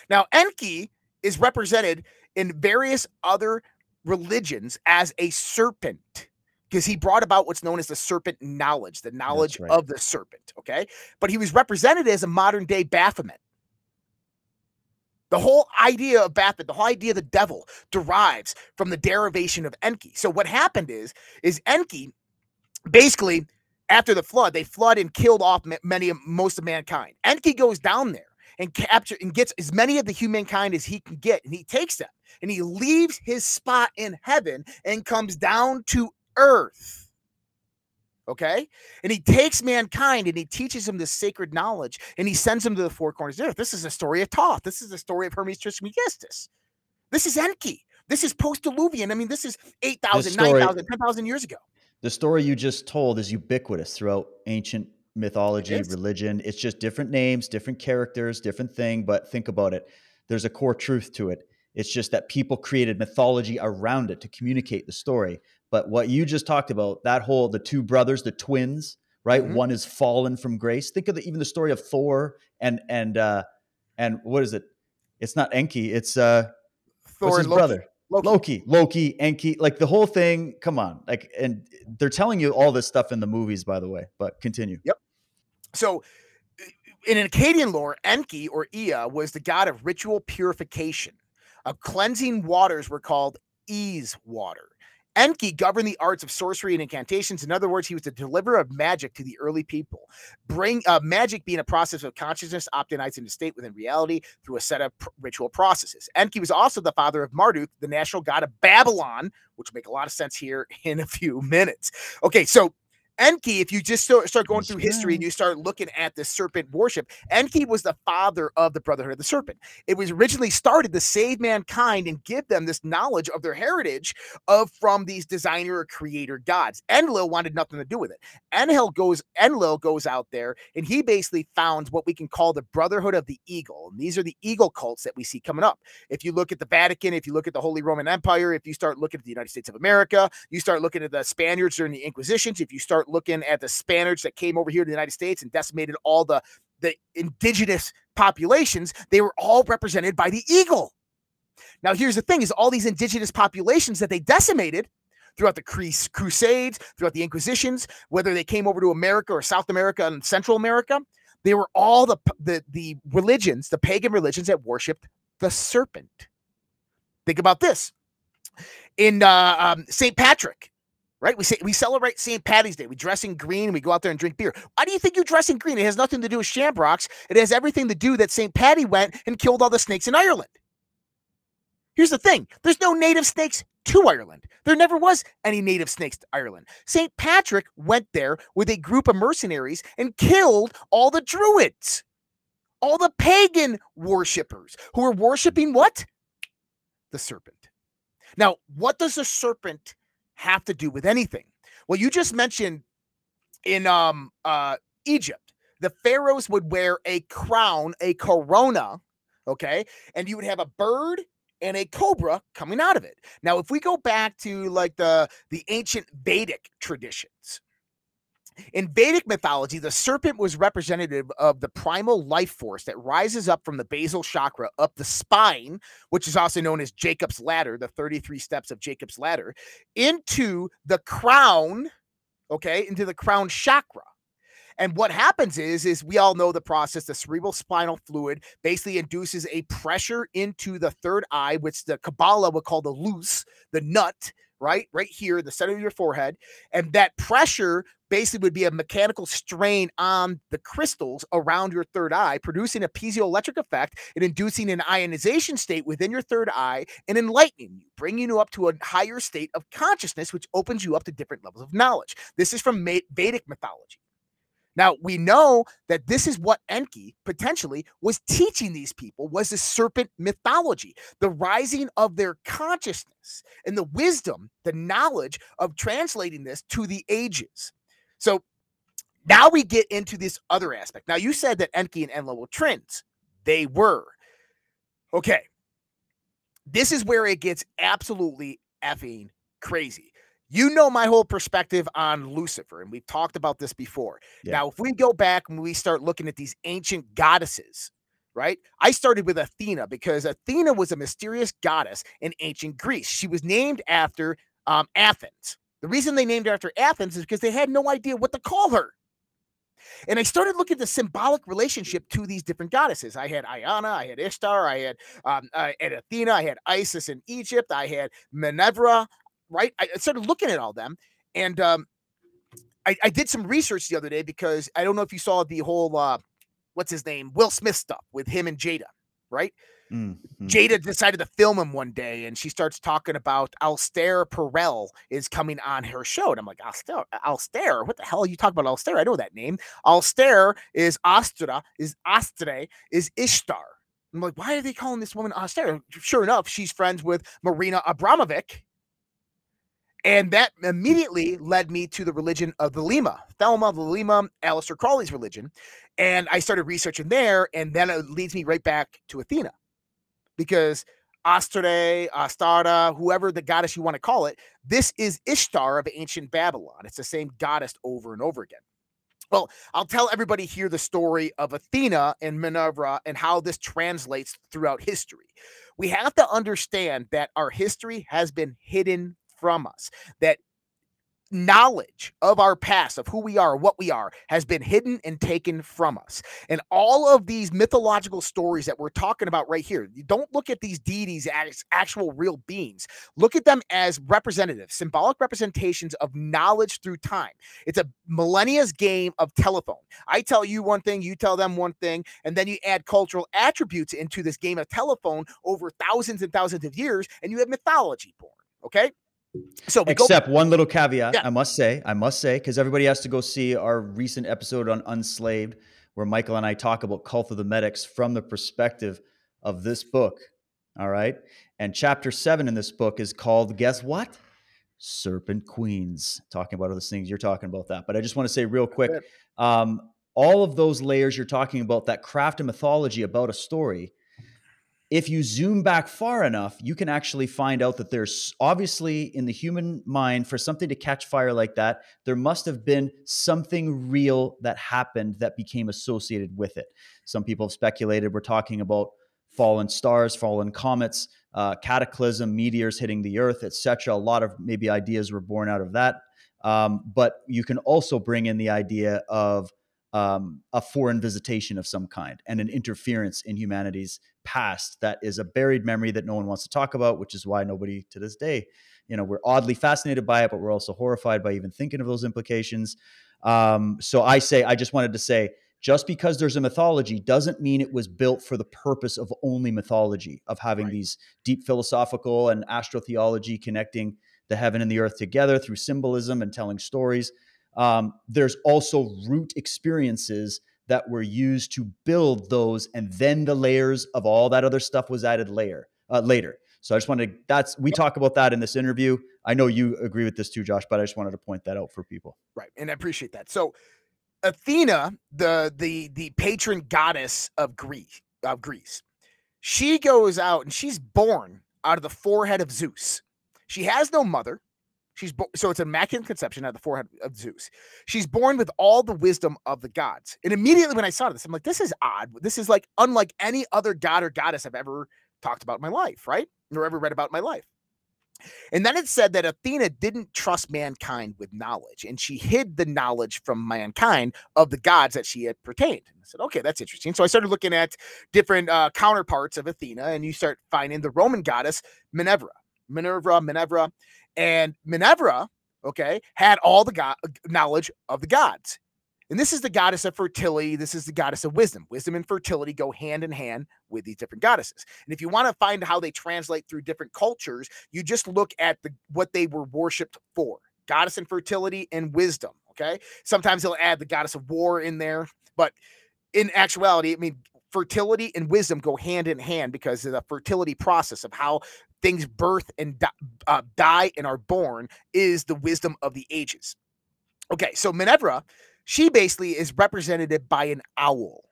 Now, Enki is represented in various other religions as a serpent because he brought about what's known as the serpent knowledge, the knowledge right. of the serpent. Okay. But he was represented as a modern day Baphomet. The whole idea of Baphomet, the whole idea of the devil derives from the derivation of Enki. So what happened is, is Enki basically after the flood, they flood and killed off many most of mankind. Enki goes down there and capture and gets as many of the humankind as he can get, and he takes them and he leaves his spot in heaven and comes down to earth. Okay, and he takes mankind and he teaches them this sacred knowledge, and he sends them to the four corners of the earth. This is a story of Thoth. This is the story of Hermes Trismegistus. This is Enki. This is post-diluvian. I mean, this is 8,000, 9,000, 10,000 years ago the story you just told is ubiquitous throughout ancient mythology, it religion. It's just different names, different characters, different thing. But think about it. There's a core truth to it. It's just that people created mythology around it to communicate the story. But what you just talked about, that whole the two brothers, the twins, right? Mm-hmm. One is fallen from grace. Think of the, even the story of Thor and and uh and what is it? It's not Enki. It's uh Thor what's his brother? Loki. Loki, Loki, Enki, like the whole thing. Come on, like, and they're telling you all this stuff in the movies, by the way. But continue. Yep. So, in Akkadian lore, Enki or Ea was the god of ritual purification. Of cleansing waters were called Ease water. Enki governed the arts of sorcery and incantations. In other words, he was the deliverer of magic to the early people. Bring uh, magic being a process of consciousness optimized into state within reality through a set of pr- ritual processes. Enki was also the father of Marduk, the national god of Babylon, which will make a lot of sense here in a few minutes. Okay, so Enki, if you just start going through history and you start looking at the serpent worship, Enki was the father of the Brotherhood of the Serpent. It was originally started to save mankind and give them this knowledge of their heritage of from these designer or creator gods. Enlil wanted nothing to do with it. Enlil goes, Enlil goes out there and he basically founds what we can call the Brotherhood of the Eagle. And these are the eagle cults that we see coming up. If you look at the Vatican, if you look at the Holy Roman Empire, if you start looking at the United States of America, you start looking at the Spaniards during the Inquisitions, if you start looking at the Spaniards that came over here to the United States and decimated all the the indigenous populations, they were all represented by the eagle. Now, here's the thing: is all these indigenous populations that they decimated throughout the Crusades, throughout the Inquisitions, whether they came over to America or South America and Central America, they were all the the the religions, the pagan religions that worshipped the serpent. Think about this: in uh, um, Saint Patrick, right? We say we celebrate St. Patty's Day. We dress in green we go out there and drink beer. Why do you think you dress in green? It has nothing to do with shamrocks. It has everything to do that St. Patty went and killed all the snakes in Ireland. Here's the thing: there's no native snakes to Ireland. There never was any native snakes to Ireland. St. Patrick went there with a group of mercenaries and killed all the druids, all the pagan worshippers who were worshiping what? The serpent. Now, what does the serpent have to do with anything? Well, you just mentioned in um uh Egypt, the pharaohs would wear a crown, a corona, okay? And you would have a bird and a cobra coming out of it. Now, if we go back to like the the ancient Vedic traditions, in Vedic mythology, the serpent was representative of the primal life force that rises up from the basal chakra up the spine, which is also known as Jacob's ladder, the 33 steps of Jacob's ladder, into the crown, okay, into the crown chakra. And what happens is, is we all know the process. The cerebral spinal fluid basically induces a pressure into the third eye, which the Kabbalah would call the Luz, the nut, right, right here, the center of your forehead, and that pressure basically would be a mechanical strain on the crystals around your third eye, producing a piezoelectric effect and inducing an ionization state within your third eye and enlightening you, bringing you up to a higher state of consciousness, which opens you up to different levels of knowledge. This is from Vedic mythology. Now we know that this is what Enki potentially was teaching these people was the serpent mythology, the rising of their consciousness and the wisdom, the knowledge of translating this to the ages. So now we get into this other aspect. Now you said that Enki and Enlil were twins. They were. Okay. This is where it gets absolutely effing crazy you know my whole perspective on Lucifer, and we've talked about this before. Yeah. Now, if we go back and we start looking at these ancient goddesses, right? I started with Athena because Athena was a mysterious goddess in ancient Greece. She was named after um, Athens. The reason they named her after Athens is because they had no idea what to call her. And I started looking at the symbolic relationship to these different goddesses. I had Iana, I had Ishtar, I had, um, I had Athena, I had Isis in Egypt, I had Minerva, right? I started looking at all them, and um, I, I, did some research the other day because I don't know if you saw the whole uh, what's his name Will Smith stuff with him and Jada, right? Mm-hmm. Jada decided to film him one day, and she starts talking about Esther Perel is coming on her show, and I'm like, Esther, Esther, what the hell are you talking about? Esther, I know that name. Esther is Astra, is Astre, is Ishtar. I'm like, why are they calling this woman Esther? Sure enough, she's friends with Marina Abramovic, and that immediately led me to the religion of the Lima, Thelema, the Lima, Aleister Crowley's religion. And I started researching there, and then it leads me right back to Athena. Because Astarte, Astara, whoever the goddess you want to call it, this is Ishtar of ancient Babylon. It's the same goddess over and over again. Well, I'll tell everybody here the story of Athena and Minerva and how this translates throughout history. We have to understand that our history has been hidden from us. That knowledge of our past, of who we are, what we are, has been hidden and taken from us. And all of these mythological stories that we're talking about right here, you don't look at these deities as actual real beings. Look at them as representatives, symbolic representations of knowledge through time. It's a millennia's game of telephone. I tell you one thing, you tell them one thing, and then you add cultural attributes into this game of telephone over thousands and thousands of years, and you have mythology born. Okay. So except go- one little caveat, yeah. I must say, I must say, because everybody has to go see our recent episode on Unslaved, where Michael and I talk about Cult of the Medics from the perspective of this book. All right. And chapter seven in this book is called, guess what? Serpent Queens. Talking about all those things. You're talking about that. But I just want to say real quick um, all of those layers you're talking about, that craft and mythology about a story, if you zoom back far enough, you can actually find out that there's obviously in the human mind for something to catch fire like that, there must have been something real that happened that became associated with it. Some people have speculated we're talking about fallen stars, fallen comets, uh, cataclysm, meteors hitting the earth, etc. A lot of maybe ideas were born out of that. Um, but you can also bring in the idea of um, a foreign visitation of some kind and an interference in humanity's past that is a buried memory that no one wants to talk about, which is why nobody to this day, you know, we're oddly fascinated by it, but we're also horrified by even thinking of those implications. Um, so I say, I just wanted to say, just because there's a mythology doesn't mean it was built for the purpose of only mythology, of having right. these deep philosophical and astrotheology connecting the heaven and the earth together through symbolism and telling stories. Um, there's also root experiences that were used to build those, and then the layers of all that other stuff was added layer uh, later. So I just wanted to, that's we talk about that in this interview. I know you agree with this too, Josh, but I just wanted to point that out for people. Right, and I appreciate that. So Athena, the the the patron goddess of Greece, of Greece, she goes out and she's born out of the forehead of Zeus. She has no mother. She's bo- so it's a immaculate conception at the forehead of Zeus. She's born with all the wisdom of the gods. And immediately when I saw this, I'm like, this is odd. This is like unlike any other god or goddess I've ever talked about in my life, right? Or ever read about in my life. And then it said that Athena didn't trust mankind with knowledge, and she hid the knowledge from mankind of the gods that she had pertained. And I said, okay, that's interesting. So I started looking at different uh, counterparts of Athena, and you start finding the Roman goddess Minerva, Minerva, Minerva, and Minerva, okay, had all the go- knowledge of the gods. And this is the goddess of fertility. This is the goddess of wisdom. Wisdom and fertility go hand in hand with these different goddesses. And if you want to find how they translate through different cultures, you just look at the what they were worshipped for. Goddess and fertility and wisdom. Okay. Sometimes they'll add the goddess of war in there, but in actuality, I mean, fertility and wisdom go hand in hand because the fertility process of how things birth and die, uh, die and are born is the wisdom of the ages. Okay, so Minerva she basically is represented by an owl.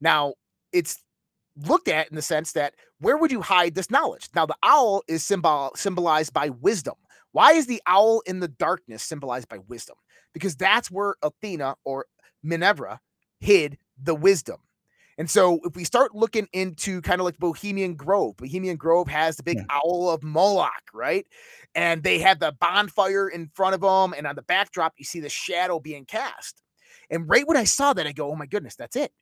Now, it's looked at in the sense that where would you hide this knowledge? Now, the owl is symbol symbolized by wisdom. Why is the owl in the darkness symbolized by wisdom? Because that's where Athena or Minerva hid the wisdom. And so if we start looking into kind of like Bohemian Grove, Bohemian Grove has the big yeah. owl of Moloch, right? And they have the bonfire in front of them. And on the backdrop, you see the shadow being cast. And right when I saw that, I go, oh my goodness, that's it.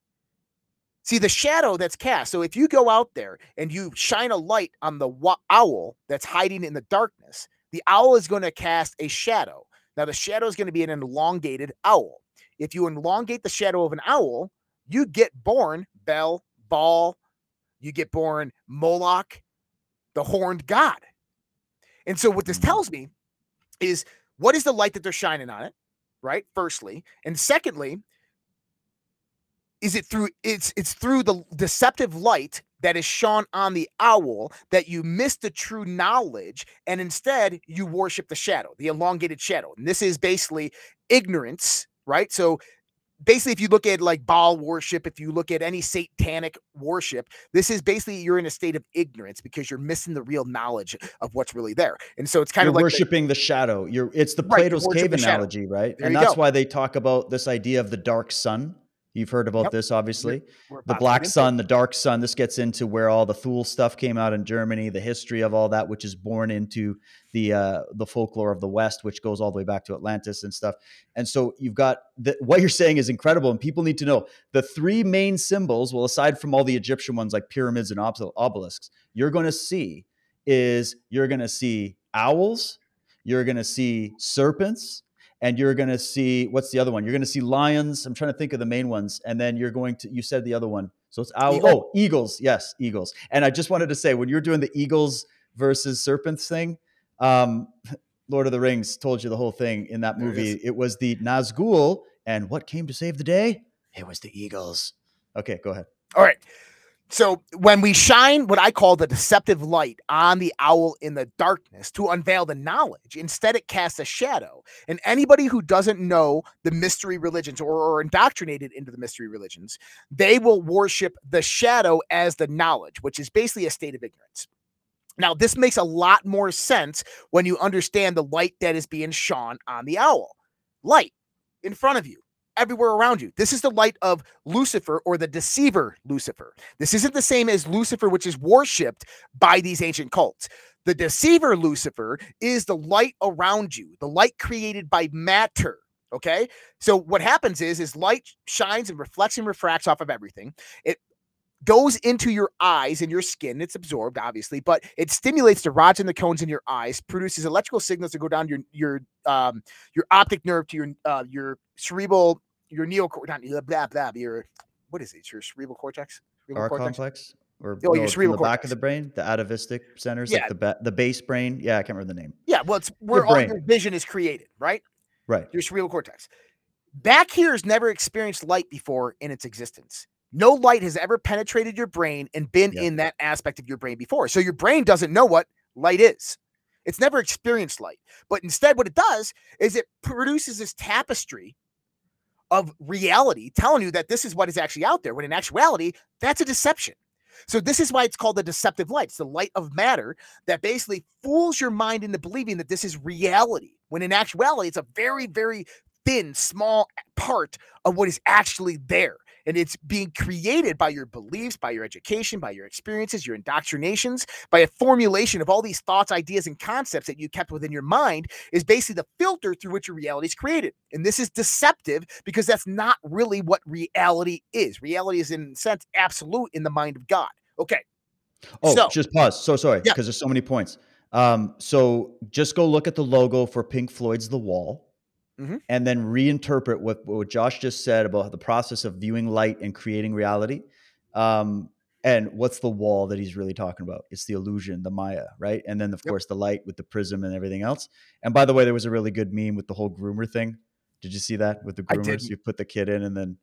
See the shadow that's cast. So if you go out there and you shine a light on the wa- owl that's hiding in the darkness, the owl is going to cast a shadow. Now, the shadow is going to be an elongated owl. If you elongate the shadow of an owl, you get born Bel, Baal, you get born Moloch, the horned god. And so, what this mm. tells me is what is the light that they're shining on it? right? Firstly, and secondly, is it through it's it's through the deceptive light that is shone on the owl that you miss the true knowledge and instead you worship the shadow, the elongated shadow. And this is basically ignorance, right? So basically, if you look at like Baal worship, if you look at any satanic worship, this is basically you're in a state of ignorance because you're missing the real knowledge of what's really there. And so it's kind you're of like worshiping the, the, shadow. You're it's the Plato's right, cave analogy, right? There and that's go. why they talk about this idea of the dark sun You've heard about yep. this, obviously. the Black Sun, the Dark Sun. This gets into where all the Thule stuff came out in Germany, the history of all that, which is born into the uh, the folklore of the West, which goes all the way back to Atlantis and stuff. And so you've got the, what you're saying is incredible, and people need to know the three main symbols. Well, aside from all the Egyptian ones like pyramids and obelisks, you're going to see is you're going to see owls, you're going to see serpents, and you're going to see what's the other one? You're going to see lions. I'm trying to think of the main ones, and then you're going to. You said the other one, so it's owl. Eagle. Oh, eagles. Yes, eagles. And I just wanted to say when you're doing the eagles versus serpents thing, um, [laughs] Lord of the Rings told you the whole thing in that movie. It, it was the Nazgul, and what came to save the day? It was the eagles. Okay, go ahead. All right. So when we shine what I call the deceptive light on the owl in the darkness to unveil the knowledge, instead it casts a shadow. And anybody who doesn't know the mystery religions or are indoctrinated into the mystery religions, they will worship the shadow as the knowledge, which is basically a state of ignorance. Now, this makes a lot more sense when you understand the light that is being shone on the owl. Light in front of you everywhere around you. This is the light of Lucifer or the deceiver Lucifer. This isn't the same as Lucifer, which is worshipped by these ancient cults. The deceiver Lucifer is the light around you, the light created by matter. Okay. So what happens is, is light shines and reflects and refracts off of everything. It goes into your eyes and your skin. It's absorbed, obviously, but it stimulates the rods and the cones in your eyes, produces electrical signals that go down your your um your optic nerve to your uh your cerebral your neocortex, blah, blah, blah, your what is it? Your cerebral cortex, cerebral R cortex? complex, or oh, no, your oh, cerebral the cortex. back of the brain, the atavistic centers, yeah. like the ba- the base brain. Yeah, I can't remember the name. Yeah, well, it's where all your vision is created, right? Right. Your cerebral cortex. Back here has never experienced light before in its existence. No light has ever penetrated your brain and been yep. in that aspect of your brain before. So your brain doesn't know what light is. It's never experienced light. But instead, what it does is it produces this tapestry of reality telling you that this is what is actually out there when in actuality that's a deception. So this is why it's called the deceptive light. It's the light of matter that basically fools your mind into believing that this is reality when in actuality it's a very very thin small part of what is actually there and it's being created by your beliefs, by your education, by your experiences, your indoctrinations, by a formulation of all these thoughts, ideas, and concepts that you kept within your mind is basically the filter through which your reality is created. And this is deceptive because that's not really what reality is. Reality is, in a sense, absolute in the mind of God. Okay. Oh, so, just pause. So sorry, because yeah. there's so many points. Um, so just go look at the logo for Pink Floyd's The Wall mm-hmm. and then reinterpret what, what Josh just said about the process of viewing light and creating reality. Um, and what's the wall that he's really talking about? It's the illusion, the Maya, right? And then of yep. course the light with the prism and everything else. And by the way, there was a really good meme with the whole groomer thing. Did you see that with the groomers? You put the kid in and then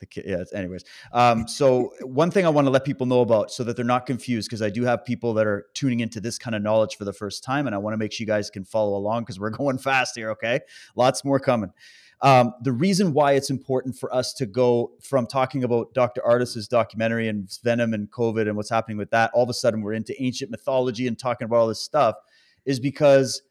the kid. Yeah. Anyways, um, so one thing I want to let people know about so that they're not confused because I do have people that are tuning into this kind of knowledge for the first time, and I want to make sure you guys can follow along because we're [laughs] going fast here. Okay, lots more coming. Um, the reason why it's important for us to go from talking about Dr. Ardis's documentary and Venom and COVID and what's happening with that, all of a sudden we're into ancient mythology and talking about all this stuff, is because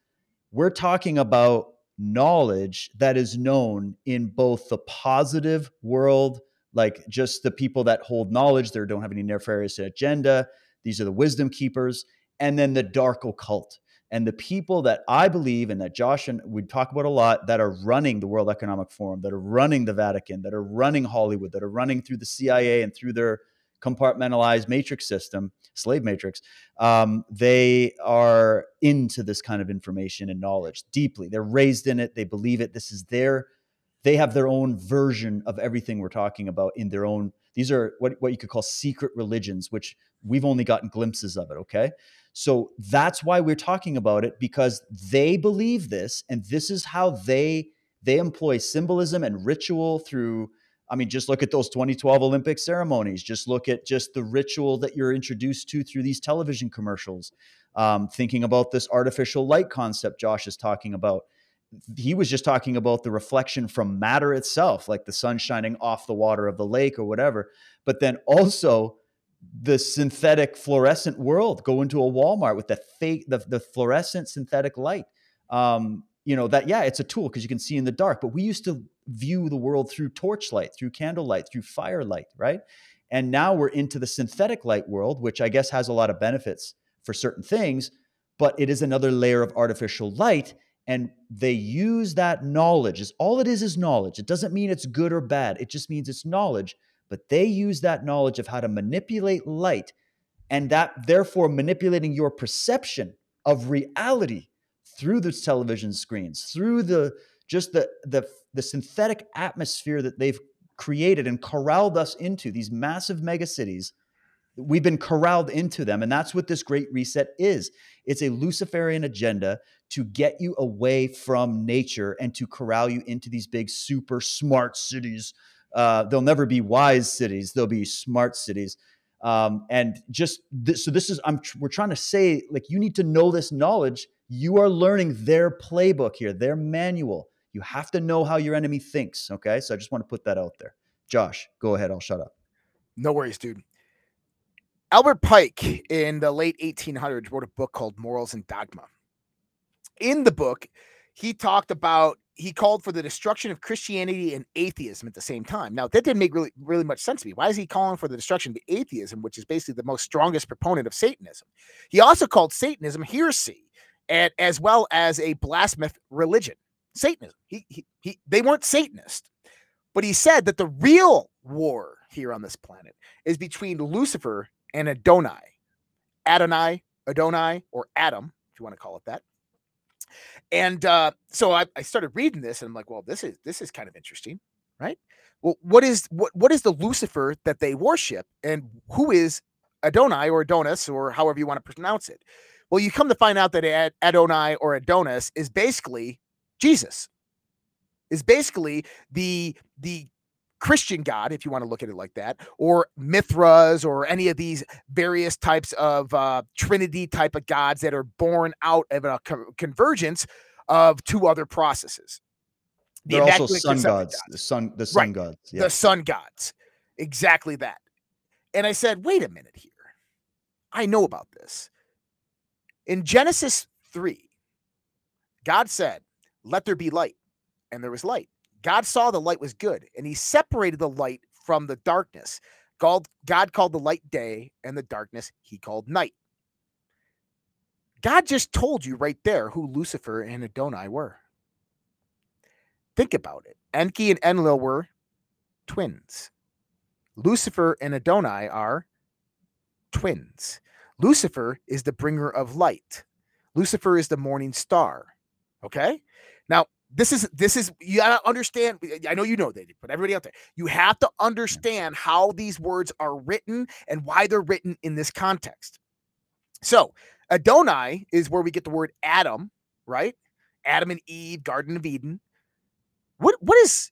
we're talking about knowledge that is known in both the positive world, like just the people that hold knowledge, they don't have any nefarious agenda. These are the wisdom keepers, and then the dark occult. And the people that I believe and that Josh and we talk about a lot that are running the World Economic Forum, that are running the Vatican, that are running Hollywood, that are running through the CIA and through their compartmentalized matrix system, slave matrix, um, they are into this kind of information and knowledge deeply. They're raised in it. They believe it. This is their, they have their own version of everything we're talking about in their own. These are what, what you could call secret religions, which we've only gotten glimpses of it. Okay. So that's why we're talking about it because they believe this and this is how they they employ symbolism and ritual through I mean, just look at those 2012 Olympic ceremonies. Just look at just the ritual that you're introduced to through these television commercials. Um, thinking about this artificial light concept Josh is talking about. He was just talking about the reflection from matter itself, like the sun shining off the water of the lake or whatever. But then also the synthetic fluorescent world. Go into a Walmart with the fake, the, the fluorescent synthetic light. Um, you know that yeah, it's a tool because you can see in the dark. But we used to view the world through torchlight, through candlelight, through firelight, right? And now we're into the synthetic light world, which I guess has a lot of benefits for certain things, but it is another layer of artificial light. And they use that knowledge. Is all it is is knowledge. It doesn't mean it's good or bad. It just means it's knowledge. But they use that knowledge of how to manipulate light and that therefore manipulating your perception of reality through the television screens, through the just the the the synthetic atmosphere that they've created and corralled us into these massive megacities we've been corralled into them and that's what this great reset is. It's a luciferian agenda to get you away from nature and to corral you into these big super smart cities. Uh, they'll never be wise cities they'll be smart cities. Um, and just this, so this is i'm we're trying to say like you need to know this knowledge. You are learning their playbook here their manual you have to know how your enemy thinks. Okay. So I just want to put that out there. Josh, go ahead. I'll shut up. No worries, dude. Albert Pike in the late 1800s wrote a book called Morals and Dogma. In the book, he talked about he called for the destruction of Christianity and atheism at the same time. Now, that didn't make really really much sense to me. Why is he calling for the destruction of atheism, which is basically the most strongest proponent of Satanism? He also called Satanism heresy, and as well as a blasphemous religion. Satanism. He, he, he, they weren't Satanist, but he said that the real war here on this planet is between Lucifer and Adonai. Adonai, Adonai, or Adam, if you want to call it that. And uh, so I, I started reading this, and I'm like, well, this is this is kind of interesting, right? Well, what is what what is the Lucifer that they worship, and who is Adonai or Adonis or however you want to pronounce it? Well, you come to find out that Ad- Adonai or Adonis is basically Jesus is basically the the Christian God, if you want to look at it like that, or Mithras, or any of these various types of uh, Trinity type of gods that are born out of a co- convergence of two other processes. The They're also sun gods. The sun, the sun Right. gods. Yeah. the sun gods. Exactly that. And I said, wait a minute here. I know about this. In Genesis 3, God said, Let there be light. And there was light. God saw the light was good, and he separated the light from the darkness. God, God called the light day, and the darkness he called night. God just told you right there who Lucifer and Adonai were. Think about it. Enki and Enlil were twins. Lucifer and Adonai are twins. Lucifer is the bringer of light. Lucifer is the morning star. Okay? Now, this is this is you gotta understand. I know you know that, but everybody out there, you have to understand how these words are written and why they're written in this context. So, Adonai is where we get the word Adam, right? Adam and Eve, Garden of Eden. What what is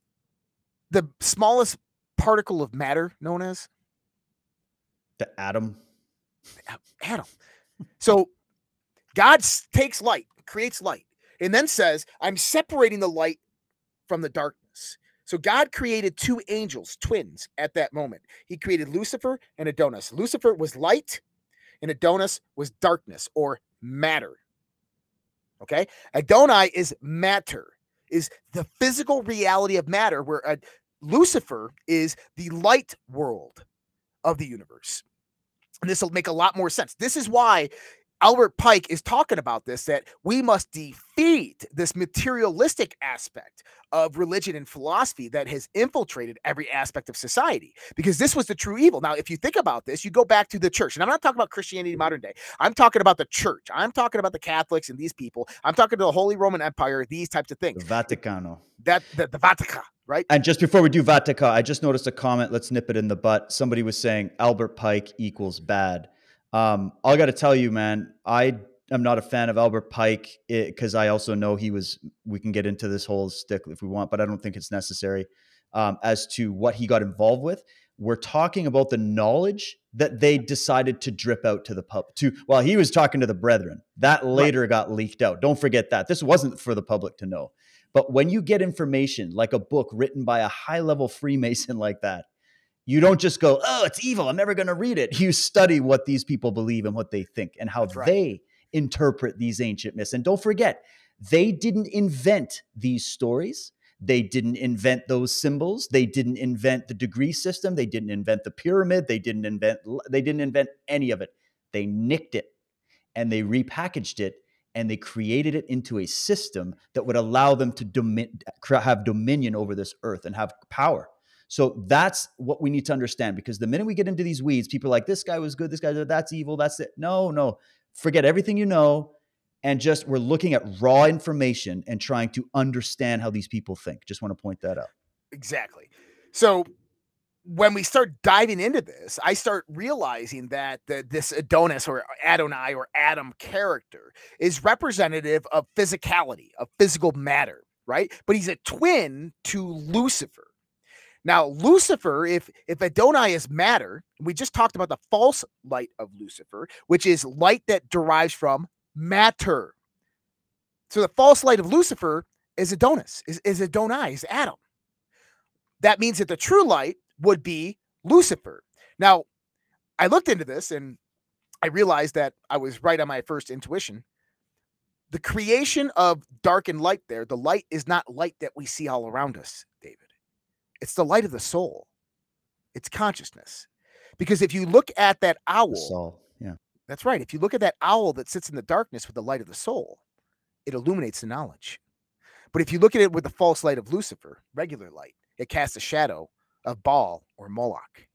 the smallest particle of matter known as? the atom. Adam. So God takes light, creates light, and then says, I'm separating the light from the darkness. So God created two angels, twins, at that moment. He created Lucifer and Adonis. Lucifer was light, and Adonis was darkness or matter. Okay? Adonai is matter, is the physical reality of matter, where uh, Lucifer is the light world of the universe. And this will make a lot more sense. This is why Albert Pike is talking about this that we must defeat this materialistic aspect of religion and philosophy that has infiltrated every aspect of society because this was the true evil. Now, if you think about this, you go back to the church, and I'm not talking about Christianity mm-hmm. modern day. I'm talking about the church. I'm talking about the Catholics and these people. I'm talking to the Holy Roman Empire, these types of The things. Vaticano. That the, the Vatican, right? And just before we do Vatican, I just noticed a comment. Let's nip it in the butt. Somebody was saying Albert Pike equals bad. Um, I got to tell you, man, I am not a fan of Albert Pike because I also know he was. We can get into this whole stick if we want, but I don't think it's necessary um, as to what he got involved with. We're talking about the knowledge that they decided to drip out to the pub. To well, he was talking to the brethren. That later got leaked out. Don't forget that this wasn't for the public to know. But when you get information like a book written by a high level Freemason [laughs] like that, you don't just go, oh, it's evil. I'm never going to read it. You study what these people believe and what they think and how right. they interpret these ancient myths. And don't forget, they didn't invent these stories. They didn't invent those symbols. They didn't invent the degree system. They didn't invent the pyramid. They didn't invent they didn't invent any of it. They nicked it and they repackaged it and they created it into a system that would allow them to domi- have dominion over this earth and have power. So that's what we need to understand because the minute we get into these weeds, people are like, this guy was good, this guy, that's evil, that's it. No, no. Forget everything you know. And just we're looking at raw information and trying to understand how these people think. Just want to point that out. Exactly. So when we start diving into this, I start realizing that the, this Adonis or Adonai or Adam character is representative of physicality, of physical matter, right? But he's a twin to Lucifer. Now, Lucifer, if if Adonai is matter, we just talked about the false light of Lucifer, which is light that derives from matter. So the false light of Lucifer is Adonis, is, is Adonai, is Adam. That means that the true light would be Lucifer. Now, I looked into this and I realized that I was right on my first intuition. The creation of dark and light there, the light is not light that we see all around us. It's the light of the soul, it's consciousness. Because if you look at that owl, Saul. Yeah. that's right. If you look at that owl that sits in the darkness with the light of the soul, it illuminates the knowledge. But if you look at it with the false light of Lucifer, regular light, it casts a shadow of Baal or Moloch.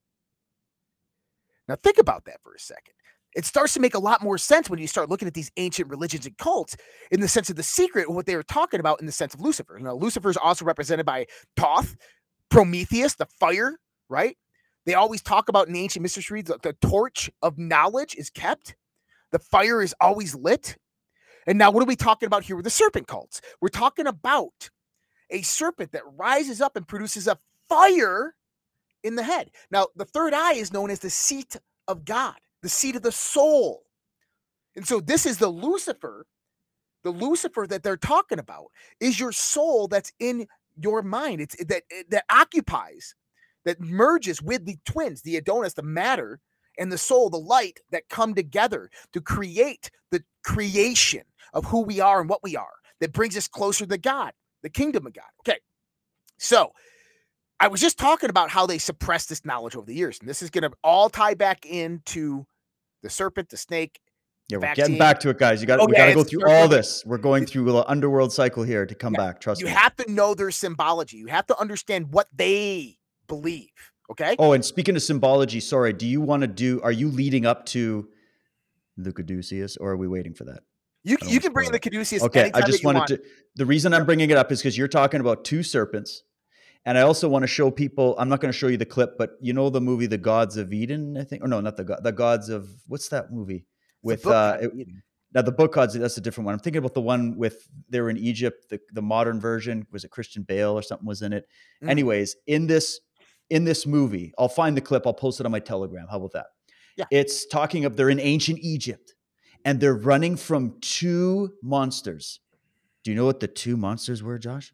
Now, think about that for a second. It starts to make a lot more sense when you start looking at these ancient religions and cults in the sense of the secret what they were talking about in the sense of Lucifer. Now, Lucifer is also represented by Thoth, Prometheus, the fire, right? They always talk about in ancient mysteries the, the torch of knowledge is kept, the fire is always lit. And now, what are we talking about here with the serpent cults? We're talking about a serpent that rises up and produces a fire in the head. Now, the third eye is known as the seat of God, the seat of the soul. And so, this is the Lucifer, the Lucifer that they're talking about is your soul that's in your mind. It's that eh, that occupies, that merges with the twins, the Adonis, the matter, and the soul, the light that come together to create the creation of who we are and what we are that brings us closer to God, the kingdom of God. Okay. So I was just talking about how they suppressed this knowledge over the years. And this is going to all tie back into the serpent, the snake. Yeah, we're getting back to it, guys. You got Oh, we got to go through perfect. all this. We're going through the underworld cycle here to come Yeah, back. Trust You me. You have to know their symbology. You have to understand what they believe. Okay. Oh, and speaking of symbology, sorry, do you want to do? Are you leading up to the Caduceus, or are we waiting for that? You you can bring in the Caduceus. Okay, I just wanted want. to. The reason I'm bringing it up is because you're talking about two serpents, and I also want to show people. I'm not going to show you the clip, but you know the movie The Gods of Eden, I think, or no, not the God, the Gods of what's that movie with uh, it- now the book gods that's a different one i'm thinking about the one with they were in egypt the, the modern version was it christian bale or something was in it Mm. anyways in this in this movie i'll find the clip i'll post it on my telegram how about that Yeah. it's talking of they're in ancient egypt and they're running from two monsters do you know what the two monsters were josh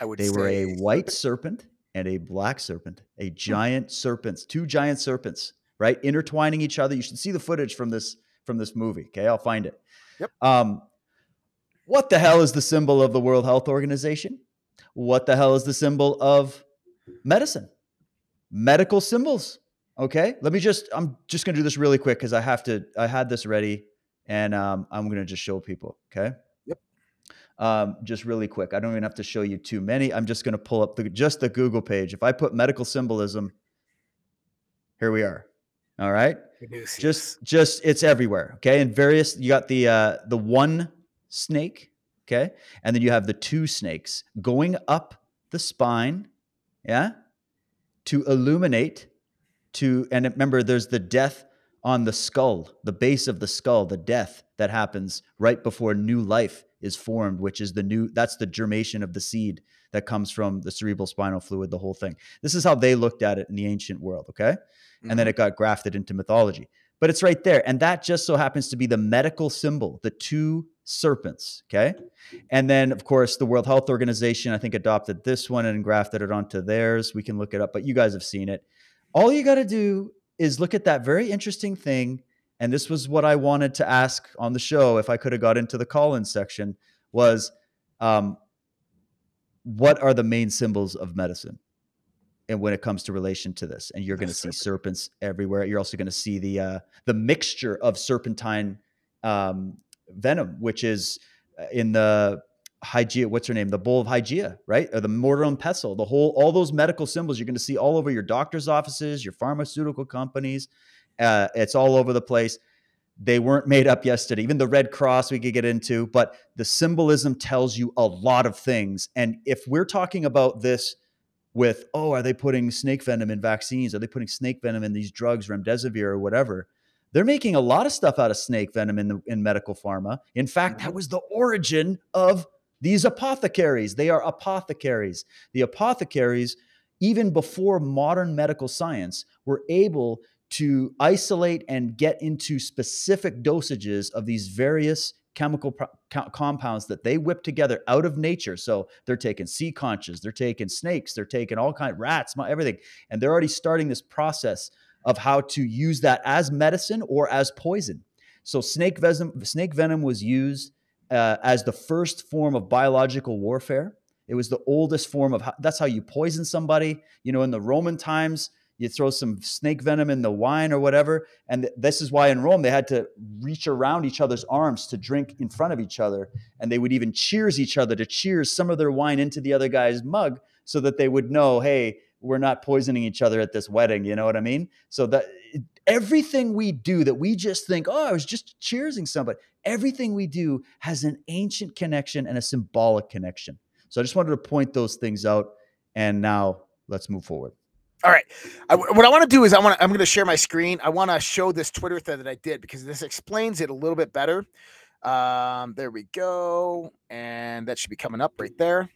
I would they were a white serpent. serpent and a black serpent, a Hmm. giant serpents, two giant serpents, right? Intertwining each other. You should see the footage from this from this movie. Okay, I'll find it. Yep. Um, what the hell is the symbol of the World Health Organization? What the hell is the symbol of medicine? Medical symbols. Okay, let me just. I'm just gonna do this really quick because I have to. I had this ready, and um, I'm gonna just show people. Okay um, just really quick. I don't even have to show you too many. I'm just going to pull up the just the Google page. If I put medical symbolism, here we are. All right, Caduceus. just just it's everywhere. Okay, and various. You got the uh, the one snake. Okay, and then you have the two snakes going up the spine. Yeah, to illuminate. To and remember, there's the death on the skull, the base of the skull, the death that happens right before new life is formed, which is the new, that's the germination of the seed that comes from the cerebral spinal fluid, the whole thing. This is how they looked at it in the ancient world, okay? And then Mhm. it got grafted into mythology. But it's right there. And that just so happens to be the medical symbol, the two serpents, okay? And then, of course, the World Health Organization, I think, adopted this one and grafted it onto theirs. We can look it up, but you guys have seen it. All you got to do is look at that very interesting thing. And this was what I wanted to ask on the show if I could have got into the call in section was um, what are the main symbols of medicine? And when it comes to relation to this, and you're going to see serpent. serpents everywhere. You're also going to see the uh, the mixture of serpentine um, venom, which is uh, in the Hygeia. What's her name? The bowl of Hygeia, right? Or the mortar and pestle. The whole all those medical symbols you're going to see all over your doctor's offices, your pharmaceutical companies. Uh, it's all over the place. They weren't made up yesterday. Even the Red Cross we could get into, but the symbolism tells you a lot of things. And if we're talking about this with, oh, are they putting snake venom in vaccines? Are they putting snake venom in these drugs, remdesivir or whatever? They're making a lot of stuff out of snake venom in the in medical pharma. In fact, that Mhm. was the origin of these apothecaries. They are apothecaries. The apothecaries, even before modern medical science, were able to isolate and get into specific dosages of these various chemical pro- co- compounds that they whip together out of nature. So they're taking sea conches, they're taking snakes, they're taking all kind rats, everything, and they're already starting this process of how to use that as medicine or as poison. So snake venom, snake venom was used uh, as the first form of biological warfare. It was the oldest form of how, that's how you poison somebody. You know, in the Roman times, you throw some snake venom in the wine or whatever. And th- this is why in Rome they had to reach around each other's arms to drink in front of each other. And they would even cheers each other to cheers some of their wine into the other guy's mug so that they would know, hey, we're not poisoning each other at this wedding. You know what I mean? So that everything we do that we just think, oh, I was just cheersing somebody, everything we do has an ancient connection and a symbolic connection. So I just wanted to point those things out. And now let's move forward. All right. I, what I want to do is I want I'm going to share my screen. I want to show this Twitter thread that I did because this explains it a little bit better. Um, there we go. And that should be coming up right there.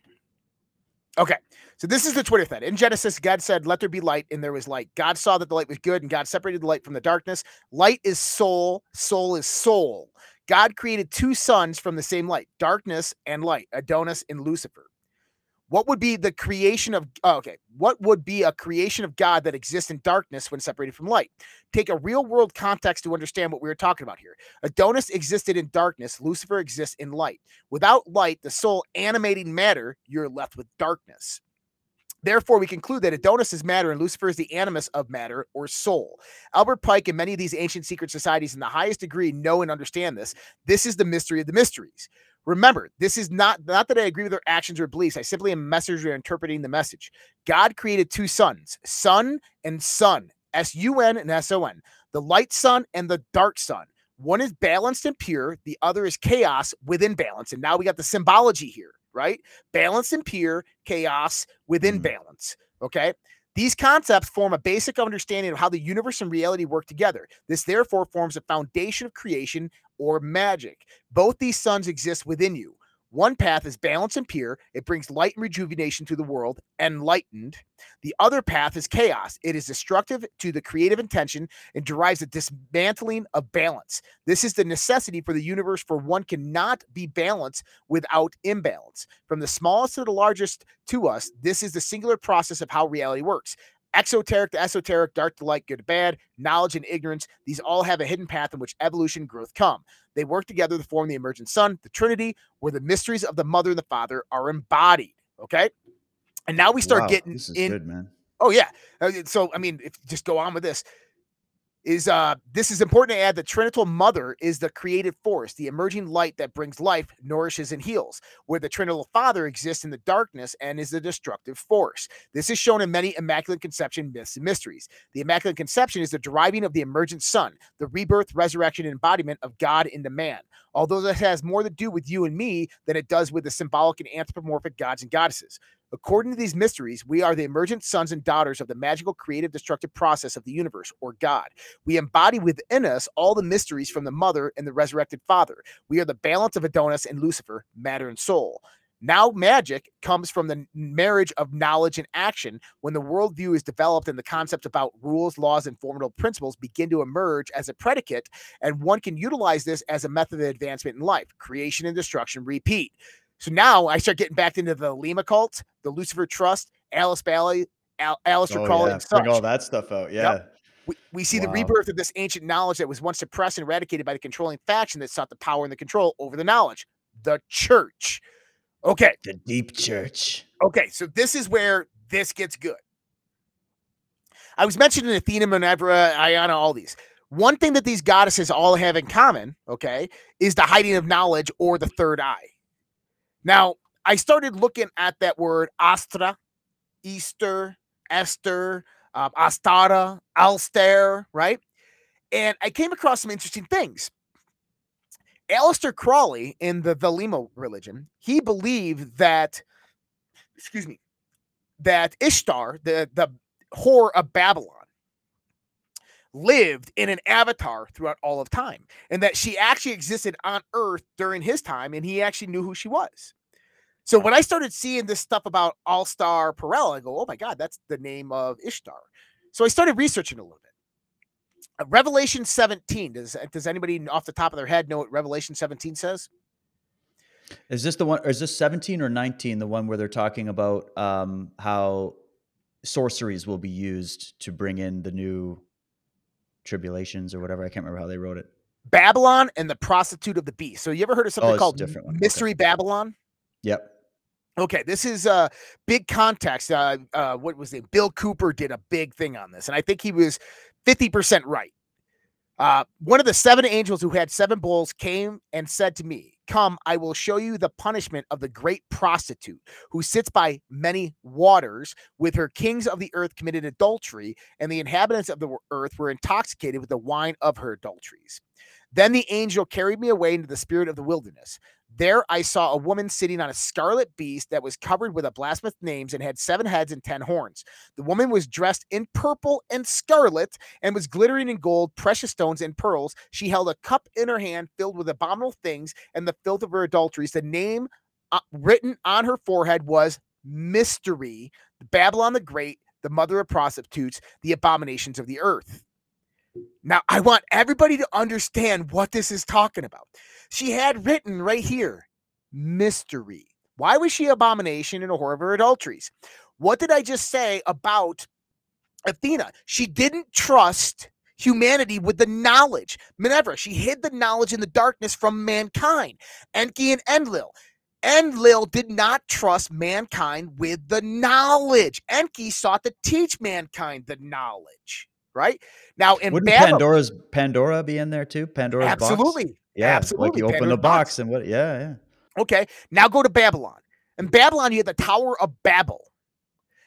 Okay. So this is the Twitter thread. In Genesis, God said, Let there be light, and there was light. God saw that the light was good, and God separated the light from the darkness. Light is soul, soul is soul. God created two sons from the same light, darkness and light, Adonis and Lucifer. What would be the creation of oh, okay? What would be a creation of God that exists in darkness when separated from light? Take a real world context to understand what we were talking about here. Adonis existed in darkness, Lucifer exists in light. Without light, the soul animating matter, you're left with darkness. Therefore, we conclude that Adonis is matter and Lucifer is the animus of matter or soul. Albert Pike and many of these ancient secret societies, in the highest degree, know and understand this. This is the mystery of the mysteries. Remember, this is not not that I agree with their actions or beliefs. I simply am messenger interpreting the message. God created two suns, sun and sun, S U N and S O N, the light sun and the dark sun. One is balanced and pure, the other is chaos within balance. And now we got the symbology here right? Balance and pure, chaos within mm. balance. Okay. These concepts form a basic understanding of how the universe and reality work together. This, therefore, forms a foundation of creation or magic. Both these suns exist within you. One path is balance and pure. It brings light and rejuvenation to the world, enlightened. The other path is chaos. It is destructive to the creative intention and derives a dismantling of balance. This is the necessity for the universe, for one cannot be balanced without imbalance. From the smallest to the largest to us, this is the singular process of how reality works exoteric to esoteric, dark to light, good to bad, knowledge and ignorance, these all have a hidden path in which evolution and growth come. They work together to form the emergent sun, the Trinity, where the mysteries of the mother and the father are embodied. Okay. And now we start wow, getting this is in. good, man. Oh, yeah. Uh, so, I mean, if just go on with this is uh this is important to add the trinital mother is the creative force the emerging light that brings life nourishes and heals where the trinital father exists in the darkness and is the destructive force. This is shown in many immaculate conception myths and mysteries. The immaculate conception is the deriving of the emergent son the rebirth resurrection and embodiment of god into man although this has more to do with you and me than it does with the symbolic and anthropomorphic gods and goddesses According to these mysteries, we are the emergent sons and daughters of the magical, creative, destructive process of the universe, or God. We embody within us all the mysteries from the mother and the resurrected father. We are the balance of Adonis and Lucifer, matter and soul. Now, magic comes from the marriage of knowledge and action when the worldview is developed and the concepts about rules, laws, and formidable principles begin to emerge as a predicate, and one can utilize this as a method of advancement in life. Creation and destruction repeat. So now I start getting back into Thelema cult, the Lucifer Trust, Alice Bailey, Al- Aleister Oh Crowley, yeah, bring all that stuff out. Yeah. We, we see the rebirth of this ancient knowledge that was once suppressed and eradicated by the controlling faction that sought the power and the control over the knowledge, the church. Okay, The deep church. okay, so this is where this gets good. I was mentioning Athena, Minerva, Inanna, all these. One thing that these goddesses all have in common, okay, is the hiding of knowledge or the third eye. Now, I started looking at that word Astra, Easter, Esther, um, Astara, Alstair, right? And I came across some interesting things. Aleister Crowley in the Thelema religion, he believed that, excuse me, that Ishtar, the, the whore of Babylon, lived in an avatar throughout all of time and that she actually existed on earth during his time and he actually knew who she was. So when I started seeing this stuff about All Star Perel, I go, oh my God, that's the name of Ishtar. So I started researching a little bit. Uh, Revelation 17. Does, does anybody off the top of their head know what Revelation 17 says? Is this the one? Or is this 17 or 19? The one where they're talking about um, how sorceries will be used to bring in the new tribulations or whatever. I can't remember how they wrote it. Babylon and the prostitute of the beast. So you ever heard of something Oh, called different one. Okay. Mystery Babylon? Yep. Okay, this is uh big context. Uh, uh, what was it? Bill Cooper did a big thing on this, and I think he was fifty percent right. Uh, one of the seven angels who had seven bowls came and said to me, "Come, I will show you the punishment of the great prostitute who sits by many waters. With her kings of the earth committed adultery, and the inhabitants of the earth were intoxicated with the wine of her adulteries." Then the angel carried me away into the spirit of the wilderness. There I saw a woman sitting on a scarlet beast that was covered with a blasphemous names and had seven heads and ten horns. The woman was dressed in purple and scarlet and was glittering in gold, precious stones, and pearls. She held a cup in her hand filled with abominable things and the filth of her adulteries. The name uh, written on her forehead was Mystery, Babylon the Great, the mother of prostitutes, the abominations of the earth. Now, I want everybody to understand what this is talking about. She had written right here mystery, Why was she abomination and a whore of her adulteries? What did I just say about Athena? She didn't trust humanity with the knowledge. Minerva, she hid the knowledge in the darkness from mankind. Enki and Enlil. Enlil did not trust mankind with the knowledge. Enki sought to teach mankind the knowledge. Right now, in Wouldn't Babylon, Pandora's Pandora be in there too? Pandora's box. absolutely, Yeah, absolutely. like you open the box and what? Yeah, yeah. Okay, now go to Babylon. In Babylon, you have the Tower of Babel.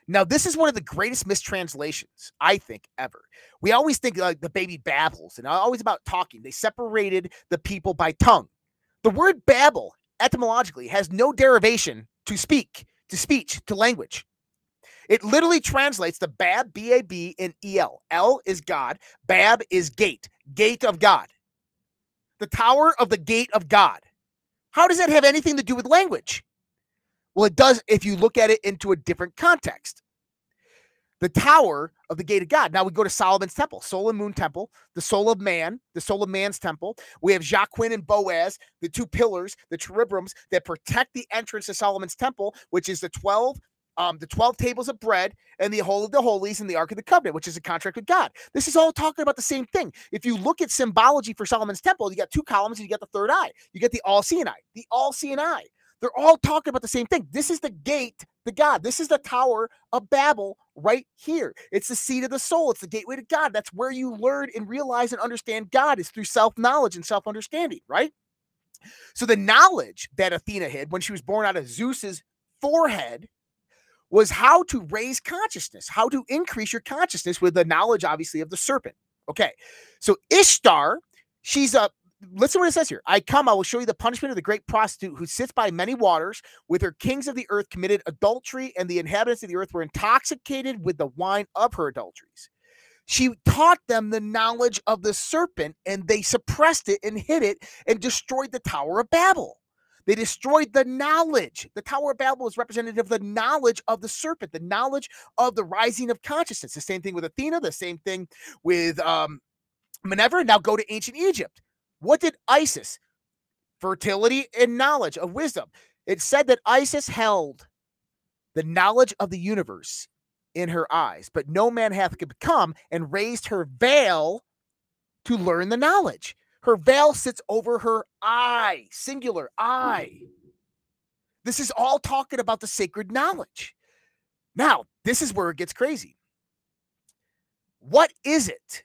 Now, this is one of the greatest mistranslations, I think, ever. We always think like the baby babbles, and always about talking. They separated the people by tongue. The word babble, etymologically, has no derivation to speak, to speech, to language. It literally translates to Bab, B A B, and E L. L is God, Bab is gate, gate of God. The tower of the gate of God. How does that have anything to do with language? Well, it does if you look at it into a different context. The tower of the gate of God. Now we go to Solomon's temple, soul and moon temple, the soul of man, the soul of man's temple. We have Jachin and Boaz, the two pillars, the cherubims that protect the entrance to Solomon's temple, which is the 12 um, the 12 tables of bread and the Holy of the Holies and the Ark of the Covenant, which is a contract with God. This is all talking about the same thing. If you look at symbology for Solomon's temple, you got two columns and you got the third eye. You get the all seeing eye, the all seeing eye. They're all talking about the same thing. This is the gate to God. This is the Tower of Babel right here. It's the seat of the soul. It's the gateway to God. That's where you learn and realize and understand God is through self knowledge and self understanding, right? So the knowledge that Athena had when she was born out of Zeus's forehead was how to raise consciousness, how to increase your consciousness with the knowledge, obviously, of the serpent. Okay. So Ishtar, she's a listen what it says here. I come, I will show you the punishment of the great prostitute who sits by many waters, with her kings of the earth committed adultery, and the inhabitants of the earth were intoxicated with the wine of her adulteries. She taught them the knowledge of the serpent, and they suppressed it and hid it and destroyed the Tower of Babel. They destroyed the knowledge. The Tower of Babel is representative of the knowledge of the serpent, the knowledge of the rising of consciousness. The same thing with Athena, the same thing with um, Minerva. Now go to ancient Egypt. What did Isis? Fertility and knowledge of wisdom. It said that Isis held the knowledge of the universe in her eyes, but no man hath become and raised her veil to learn the knowledge. Her veil sits over her eye, singular eye. Hmm. This is all talking about the sacred knowledge. Now, this is where it gets crazy. What is it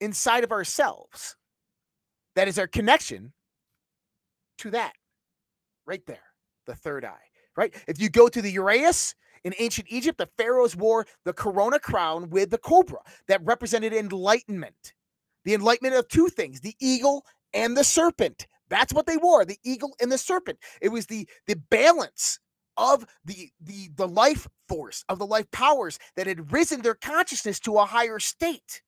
inside of ourselves that is our connection to that right there, the third eye, right? If you go to the Uraeus in ancient Egypt, the pharaohs wore the corona crown with the cobra that represented enlightenment. The enlightenment of two things, the eagle and the serpent. That's what they wore, the eagle and the serpent. It was the the balance of the the the life force of the life powers that had risen their consciousness to a higher state.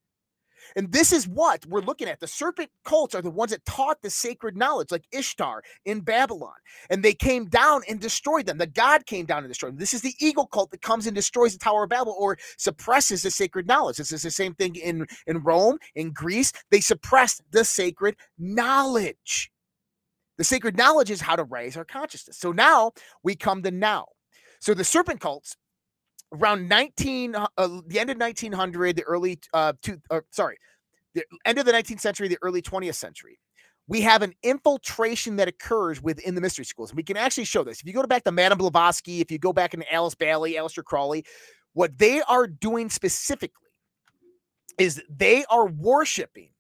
And this is what we're looking at. The serpent cults are the ones that taught the sacred knowledge, like Ishtar in Babylon. And they came down and destroyed them. The god came down and destroyed them. This is the eagle cult that comes and destroys the Tower of Babel or suppresses the sacred knowledge. This is the same thing in, in Rome, in Greece. They suppressed the sacred knowledge. The sacred knowledge is how to raise our consciousness. So now we come to now. So the serpent cults around 19 uh, the end of 1900 the early uh two uh, sorry the end of the 19th century the early 20th century we have an infiltration that occurs within the mystery schools. And we can actually show this. If you go back to Madame Blavatsky, if you go back into Alice Bailey, Aleister Crowley, what they are doing specifically is they are worshiping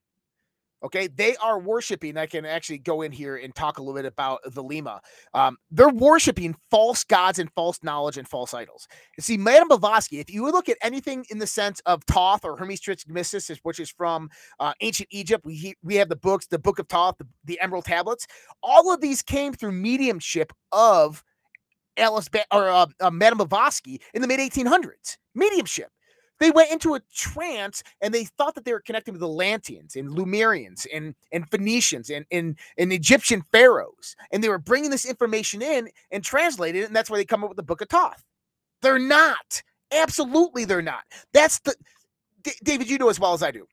Okay, they are worshiping. I can actually go in here and talk a little bit about Thelema. Um, they're worshiping false gods and false knowledge and false idols. See, Madame Blavatsky, if you would look at anything in the sense of Thoth or Hermes Trismegistus, which is from uh, ancient Egypt, we we have the books, the Book of Thoth, the, the Emerald Tablets. All of these came through mediumship of Alice ba- or uh, uh, Madame Blavatsky in the mid 1800s. Mediumship. They went into a trance and they thought that they were connecting with the Atlanteans and Lemurians and, and Phoenicians and, and, and Egyptian pharaohs. And they were bringing this information in and translated it. And that's why they come up with the Book of Thoth. They're not. Absolutely, they're not. That's the D- David, you know as well as I do.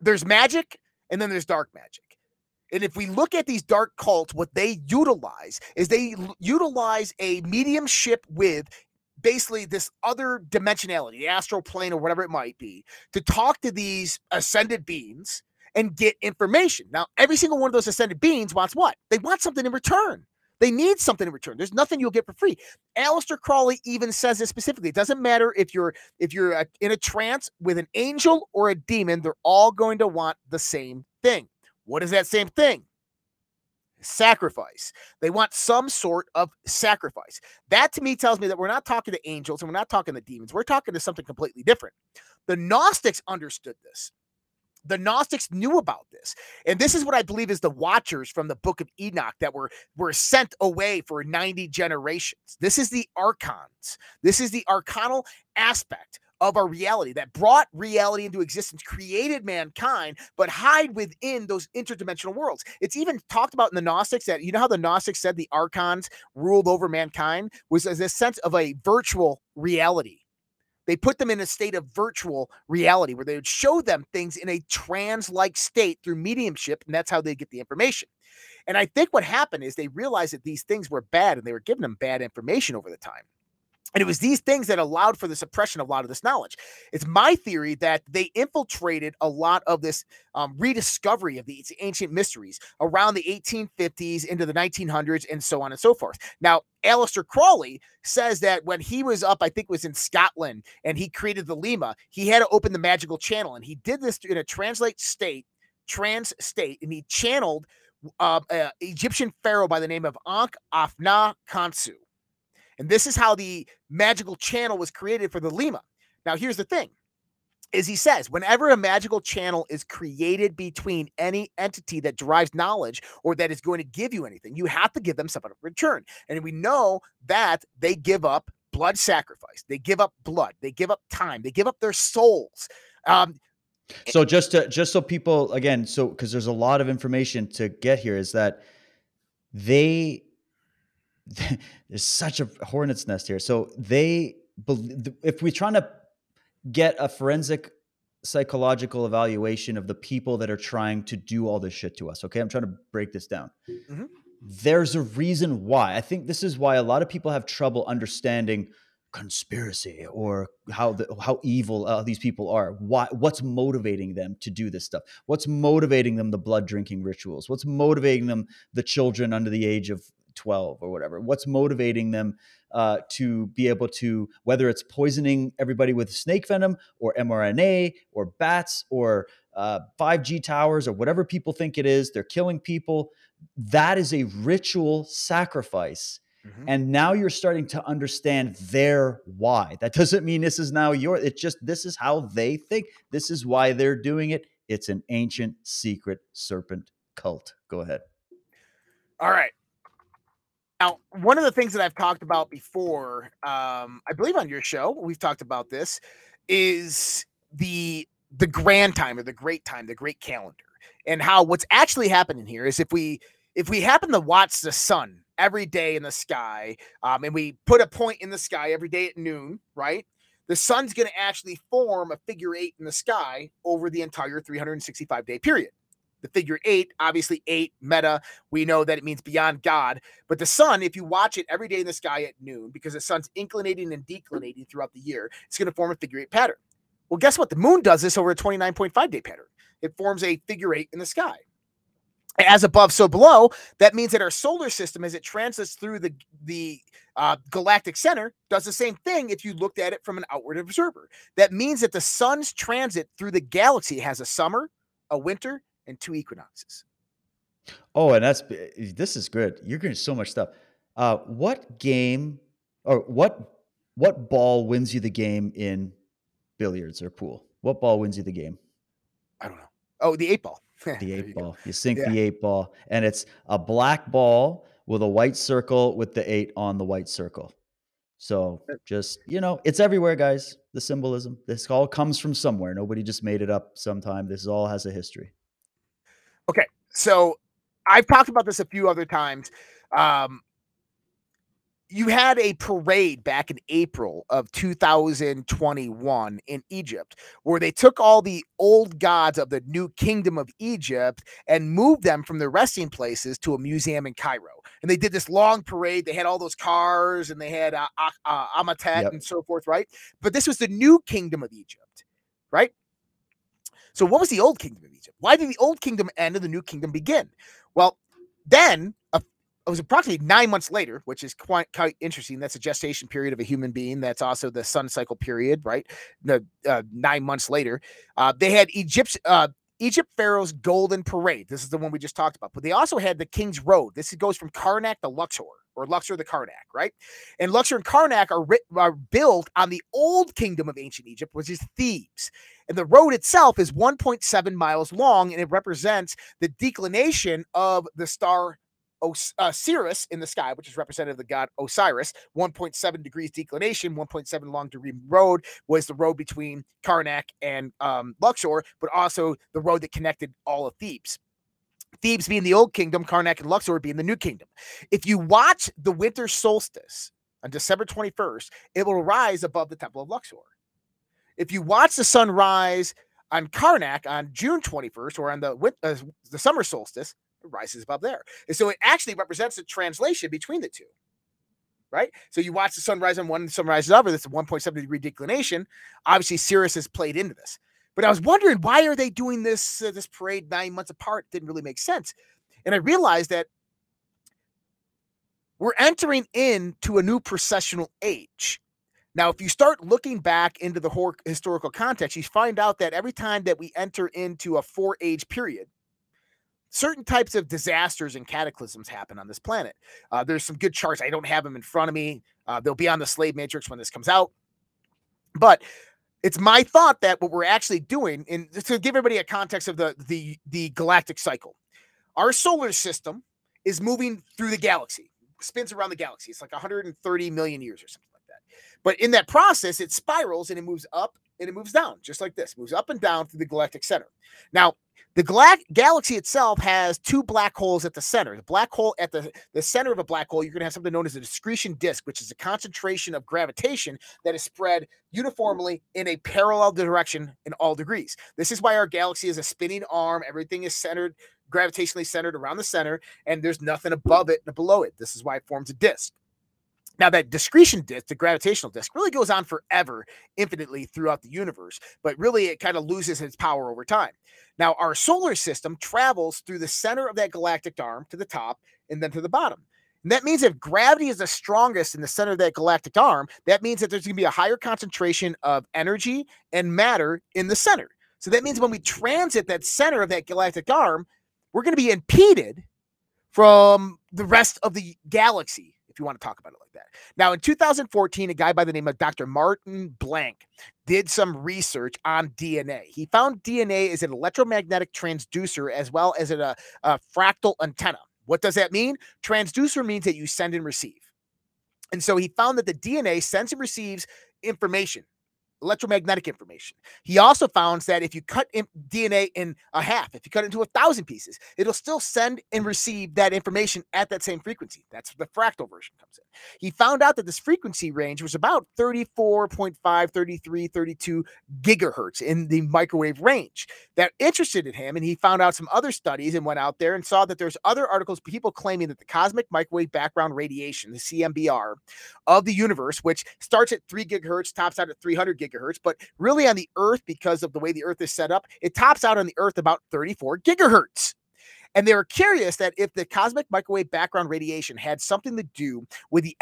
There's magic and then there's dark magic. And if we look at these dark cults, what they utilize is they utilize a mediumship with basically this other dimensionality, the astral plane or whatever it might be, to talk to these ascended beings and get information. Now, every single one of those ascended beings wants what? They want something in return. They need something in return. There's nothing you'll get for free. Aleister Crowley even says this specifically. It doesn't matter if you're if you're a, in a trance with an angel or a demon, they're all going to want the same thing. What is that same thing? Sacrifice. They want some sort of sacrifice. That to me tells me that we're not talking to angels and we're not talking to demons. We're talking to something completely different. The Gnostics understood this. The Gnostics knew about this. And this is what I believe is the watchers from the book of Enoch that were, were sent away for 90 generations. This is the archons. This is the arcanal aspect of our reality that brought reality into existence, created mankind, but hide within those interdimensional worlds. It's even talked about in the Gnostics that you know how the Gnostics said the archons ruled over mankind was as a sense of a virtual reality. They put them in a state of virtual reality where they would show them things in a trans like state through mediumship, and that's how they get the information. And I think what happened is they realized that these things were bad and they were giving them bad information over the time. And it was these things that allowed for the suppression of a lot of this knowledge. It's my theory that they infiltrated a lot of this um, rediscovery of these ancient mysteries around the 1850s into the 1900s and so on and so forth. Now, Aleister Crowley says that when he was up, I think it was in Scotland, and he created Thelema, he had to open the magical channel. And he did this in a translate state, trans state, and he channeled uh, uh, Egyptian pharaoh by the name of Ankh Afna Khonsu. And this is how the magical channel was created for Thelema. Now, here's the thing is he says whenever a magical channel is created between any entity that derives knowledge or that is going to give you anything, you have to give them something in return. And we know that they give up blood sacrifice, they give up blood, they give up time, they give up their souls. Um, so just to just so people again, so because there's a lot of information to get here, is that they [laughs] there's such a hornet's nest here. So they, if we're trying to get a forensic psychological evaluation of the people that are trying to do all this shit to us, okay, I'm trying to break this down. Mm-hmm. There's a reason why. I think this is why a lot of people have trouble understanding conspiracy or how the, how evil uh, these people are why what's motivating them to do this stuff what's motivating them the blood drinking rituals what's motivating them the children under the age of 12 or whatever what's motivating them uh, to be able to whether it's poisoning everybody with snake venom or mrna or bats or uh, 5g towers or whatever people think it is they're killing people that is a ritual sacrifice. Mm-hmm. and now you're starting to understand their why. That doesn't mean this is now your it's just this is how they think. This is why they're doing it. It's an ancient secret serpent cult. Go ahead. All right now, one of the things that I've talked about before, um, I believe on your show, we've talked about this, is the the grand time or the great time, the great calendar, and how what's actually happening here is if we if we happen to watch the sun every day in the sky, um, and we put a point in the sky every day at noon, right? The sun's going to actually form a figure eight in the sky over the entire 365 day period the figure eight, obviously eight meta. We know that it means beyond God. But the sun, if you watch it every day in the sky at noon, because the sun's inclinating and declinating throughout the year, it's going to form a figure eight pattern. Well, guess what? The moon does this over a 29.5 day pattern. It forms a figure eight in the sky. As above, so below. That means that our solar system, as it transits through the the uh, galactic center, does the same thing. If you looked at it from an outward observer, that means that the sun's transit through the galaxy has a summer, a winter, and two equinoxes. Oh, and that's this is good. You're getting so much stuff. Uh, what game or what what ball wins you the game in billiards or pool? What ball wins you the game? I don't know. Oh, the eight ball. [laughs] the eight you ball. Go. You sink yeah. the eight ball, and it's a black ball with a white circle with the eight on the white circle. So just you know, it's everywhere, guys. The symbolism. This all comes from somewhere. Nobody just made it up sometime. This all has a history. Okay, so I've talked about this a few other times. Um, you had a parade back in April of 2021 in Egypt where they took all the old gods of the new kingdom of Egypt and moved them from their resting places to a museum in Cairo. And they did this long parade. They had all those cars and they had uh, uh, Amenhotep yep. and so forth, right? But this was the new kingdom of Egypt, right? So, what was the old kingdom of Egypt? Why did the old kingdom end and the new kingdom begin? Well, then a it was approximately nine months later, which is quite, quite interesting. That's a gestation period of a human being. That's also the sun cycle period, right? The uh, nine months later, uh, they had Egypt, uh, Egypt Pharaoh's Golden Parade. This is the one we just talked about. But they also had the King's Road. This goes from Karnak to Luxor, or Luxor to Karnak, right? And Luxor and Karnak are, are built on the old kingdom of ancient Egypt, which is Thebes. And the road itself is 1.7 miles long, and it represents the declination of the star Os- uh, Sirius in the sky, which is representative of the god Osiris. 1.7 degrees declination, 1.7 long degree road was the road between Karnak and um, Luxor, but also the road that connected all of Thebes. Thebes being the old kingdom, Karnak and Luxor being the new kingdom. If you watch the winter solstice on December 21st, it will rise above the temple of Luxor. If you watch the sun rise on Karnak on June 21st or on the uh, the summer solstice, it rises above there. And so it actually represents a translation between the two. Right. So you watch the sun rise on one and the sun rises over. This 1.7 degree declination. Obviously, Sirius has played into this. But I was wondering why are they doing this uh, this parade nine months apart? Didn't really make sense. And I realized that we're entering into a new precessional age. Now, if you start looking back into the historical context, you find out that every time that we enter into a four age period, certain types of disasters and cataclysms happen on this planet. Uh, there's some good charts. I don't have them in front of me. Uh, they'll be on the slave matrix when this comes out. But it's my thought that what we're actually doing, and to give everybody a context of the the the galactic cycle, our solar system is moving through the galaxy, spins around the galaxy. It's like 130 million years or something. But in that process, it spirals and it moves up and it moves down, just like this, moves up and down through the galactic center. Now, the gla- galaxy itself has two black holes at the center. The black hole at the, the center of a black hole, you're going to have something known as a accretion disk, which is a concentration of gravitation that is spread uniformly in a parallel direction in all degrees. This is why our galaxy is a spinning arm. Everything is centered, gravitationally centered around the center, and there's nothing above it and below it. This is why it forms a disk. Now, that accretion disk, the gravitational disk, really goes on forever, infinitely throughout the universe, but really it kind of loses its power over time. Now, our solar system travels through the center of that galactic arm to the top and then to the bottom. And that means if gravity is the strongest in the center of that galactic arm, that means that there's going to be a higher concentration of energy and matter in the center. So that means when we transit that center of that galactic arm, we're going to be impeded from the rest of the galaxy if you want to talk about it like that. Now, in 2014, a guy by the name of Dr. Martin Blank did some research on DNA. He found DNA is an electromagnetic transducer as well as a, uh, a fractal antenna. What does that mean? Transducer means that you send and receive. And so he found that the DNA sends and receives information electromagnetic information. He also found that if you cut DNA in a half, if you cut it into a thousand pieces, it'll still send and receive that information at that same frequency. That's the fractal version comes in. He found out that this frequency range was about 34.5, 33, 32 gigahertz in the microwave range. That interested in him, and he found out some other studies and went out there and saw that there's other articles, people claiming that the cosmic microwave background radiation, the CMBR, of the universe, which starts at three gigahertz, tops out at 300 gigahertz, but really on the Earth, because of the way the Earth is set up, it tops out on the Earth about 34 gigahertz. And they were curious that if the cosmic microwave background radiation had something to do with the,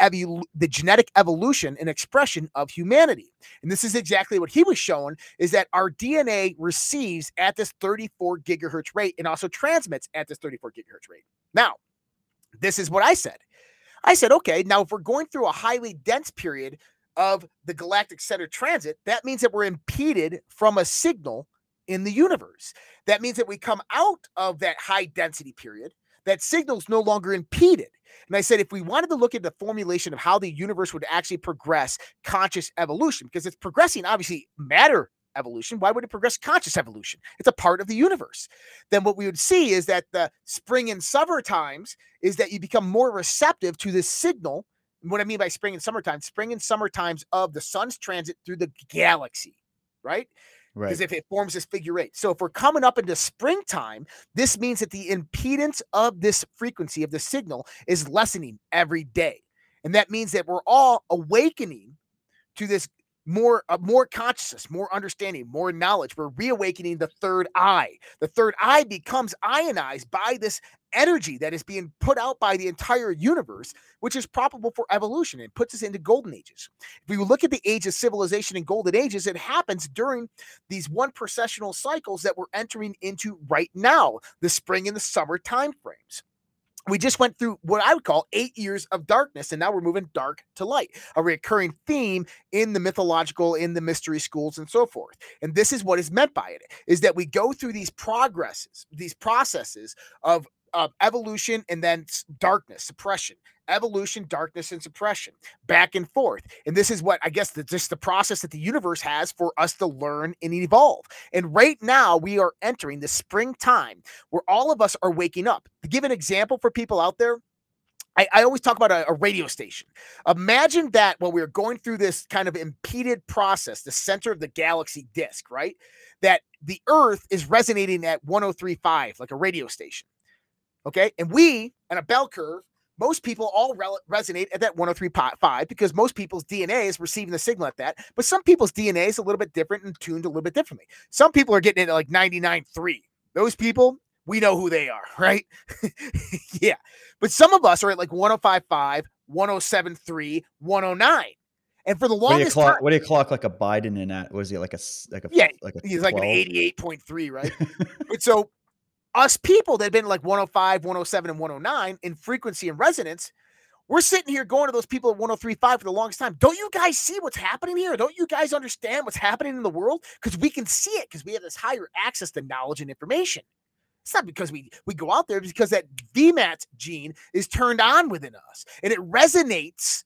the genetic evolution and expression of humanity. And this is exactly what he was showing is that our DNA receives at this 34 gigahertz rate and also transmits at this 34 gigahertz rate. Now, this is what I said. I said, okay, now if we're going through a highly dense period of the galactic center transit, that means that we're impeded from a signal in the universe. That means that we come out of that high density period, that signal's no longer impeded. And I said, if we wanted to look at the formulation of how the universe would actually progress conscious evolution, because it's progressing, obviously, matter evolution. Why would it progress conscious evolution? It's a part of the universe. Then what we would see is that the spring and summer times is that you become more receptive to this signal what I mean by spring and summertime, spring and summer times of the sun's transit through the galaxy, right? Because Right. if it forms this figure eight. So if we're coming up into springtime, this means that the impedance of this frequency of the signal is lessening every day. And that means that we're all awakening to this more uh, more consciousness, more understanding, more knowledge. We're reawakening the third eye. The third eye becomes ionized by this energy that is being put out by the entire universe, which is probable for evolution and puts us into golden ages. If we look at the age of civilization and golden ages, it happens during these one precessional cycles that we're entering into right now, the spring and the summer time frames we just went through what I would call eight years of darkness, and now we're moving dark to light, a recurring theme in the mythological, in the mystery schools, and so forth. And this is what is meant by it: is that we go through these progresses, these processes of of evolution and then darkness, suppression, evolution, darkness, and suppression, back and forth. And this is what I guess that's just the process that the universe has for us to learn and evolve. And right now, we are entering the springtime where all of us are waking up. To give an example for people out there, I, I always talk about a, a radio station. Imagine that when we are going through this kind of impeded process, the center of the galaxy disk, right? That the Earth is resonating at 1035, like a radio station. Okay. And we, on a bell curve, most people all rel- resonate at that 103.5 because most people's DNA is receiving the signal at that. But some people's DNA is a little bit different and tuned a little bit differently. Some people are getting it at like 99.3. Those people, we know who they are, [laughs] right? [laughs] yeah. But some of us are at like 105.5, 107.3, 109. And for the What longest clock? time, What do you clock like a Biden in at? Was he like a like a Yeah, like a he's like an 88.3, right? [laughs] but so us people that have been like 105, 107, and 109 in frequency and resonance, we're sitting here going to those people at 1035 for the longest time. Don't you guys see what's happening here? Don't you guys understand what's happening in the world? Because we can see it because we have this higher access to knowledge and information. It's not because we we go out there, because that VMAT gene is turned on within us and it resonates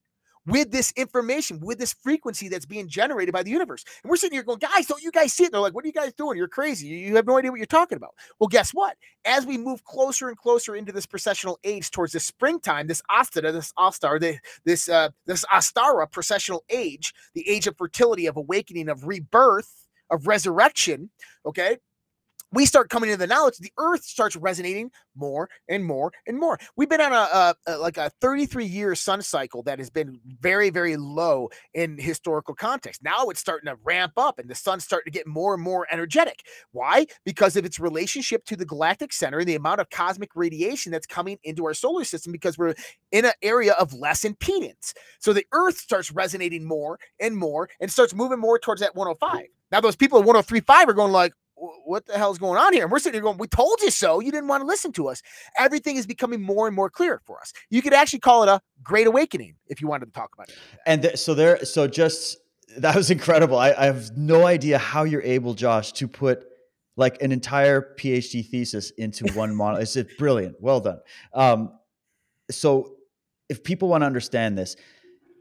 with this information, with this frequency that's being generated by the universe. And we're sitting here going, guys, don't you guys see it? They're like, what are you guys doing? You're crazy. You have no idea what you're talking about. Well, guess what? As we move closer and closer into this precessional age towards the springtime, this Astara, this Astar, the, this uh, this Astara precessional age, the age of fertility, of awakening, of rebirth, of resurrection, okay? We start coming into the knowledge the earth starts resonating more and more and more. We've been on a, a, a like a 33 year sun cycle that has been very very low in historical context. Now it's starting to ramp up and the sun's starting to get more and more energetic. Why? Because of its relationship to the galactic center and the amount of cosmic radiation that's coming into our solar system because we're in an area of less impedance. So the earth starts resonating more and more and starts moving more towards that 105 now those people at 1035 are going like "Wh- what the hell's going on here? And we're sitting here going, we told you so. You didn't want to listen to us. Everything is becoming more and more clear for us. You could actually call it a great awakening if you wanted to talk about it. And th- so there, so just that was [laughs] incredible. I, I have no idea how you're able, Josh, to put like an entire PhD thesis into [laughs] one model. It's brilliant. Well done. Um, so if people want to understand this,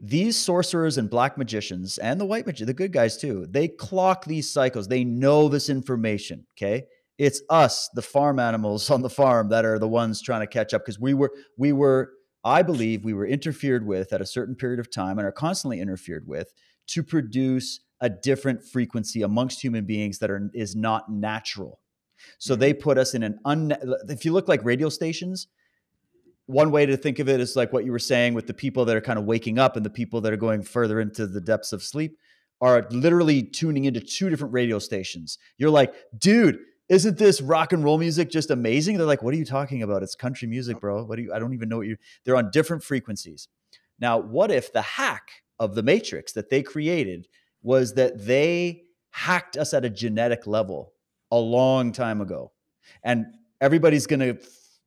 these sorcerers and black magicians and the white magi, the good guys too, they clock these cycles. They know this information. Okay. It's us, the farm animals on the farm, that are the ones trying to catch up because we were, we were, I believe we were interfered with at a certain period of time and are constantly interfered with to produce a different frequency amongst human beings that are is not natural. So hmm. they put us in an un. If you look like radio stations, one way to think of it is like what you were saying with the people that are kind of waking up and the people that are going further into the depths of sleep are literally tuning into two different radio stations. You're like, dude, isn't this rock and roll music just amazing? They're like, what are you talking about? It's country music, bro. What do you? I don't even know what you. They're on different frequencies. Now, what if the hack of the Matrix that they created was that they hacked us at a genetic level a long time ago, and everybody's going to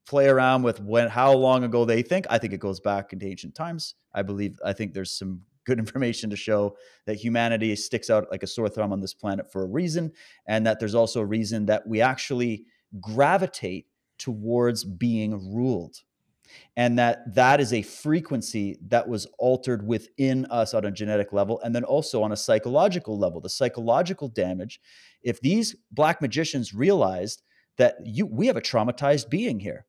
play around with when how long ago they think. I think it goes back into ancient times. I believe. I think there's some good [laughs] information to show that humanity sticks out like a sore thumb on this planet for a reason, and that there's also a reason that we actually gravitate towards being ruled and that that is a frequency that was altered within us on a genetic level and then also on a psychological level the psychological damage if these black magicians realized that you we have a traumatized being here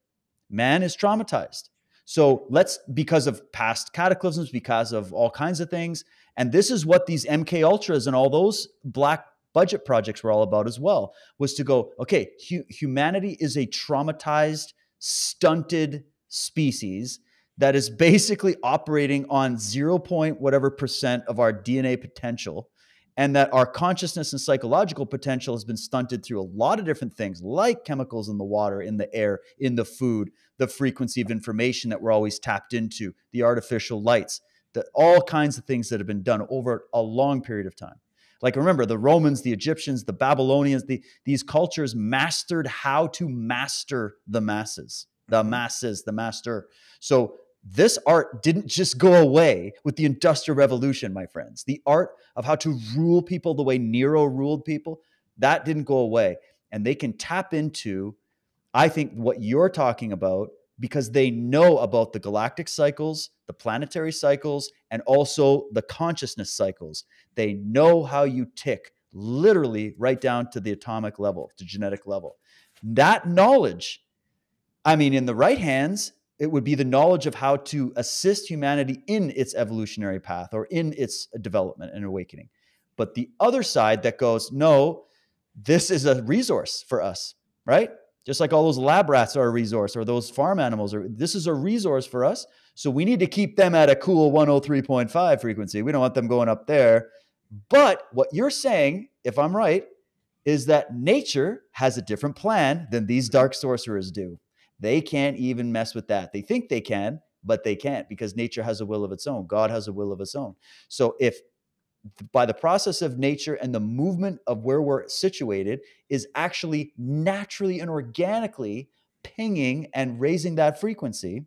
man is traumatized. So let's, because of past cataclysms, because of all kinds of things, and this is what these MK Ultras and all those black budget projects were all about as well, was to go, okay, hu- humanity is a traumatized, stunted species that is basically operating on zero point whatever percent of our DNA potential and that our consciousness and psychological potential has been stunted through a lot of different things like chemicals in the water in the air in the food the frequency of information that we're always tapped into the artificial lights the, all kinds of things that have been done over a long period of time like remember the romans the egyptians the babylonians the, these cultures mastered how to master the masses the Mm-hmm. masses the master so this art didn't just go away with the industrial revolution my friends. The art of how to rule people the way nero ruled people that didn't go away. And they can tap into i think what you're talking about because they know about the galactic cycles the planetary cycles and also the consciousness cycles. They know how you tick literally right down to the atomic level to genetic level. That knowledge I mean, in the right hands, it would be the knowledge of how to assist humanity in its evolutionary path or in its development and awakening. But the other side that goes, no, this is a resource for us, right? Just like all those lab rats are a resource or those farm animals are, this is a resource for us. So we need to keep them at a cool 103.5 frequency. We don't want them going up there. But what you're saying, if I'm right, is that nature has a different plan than these dark sorcerers do. They can't even mess with that. They think they can, but they can't because nature has a will of its own. God has a will of its own. So if by the process of nature and the movement of where we're situated is actually naturally and organically pinging and raising that frequency.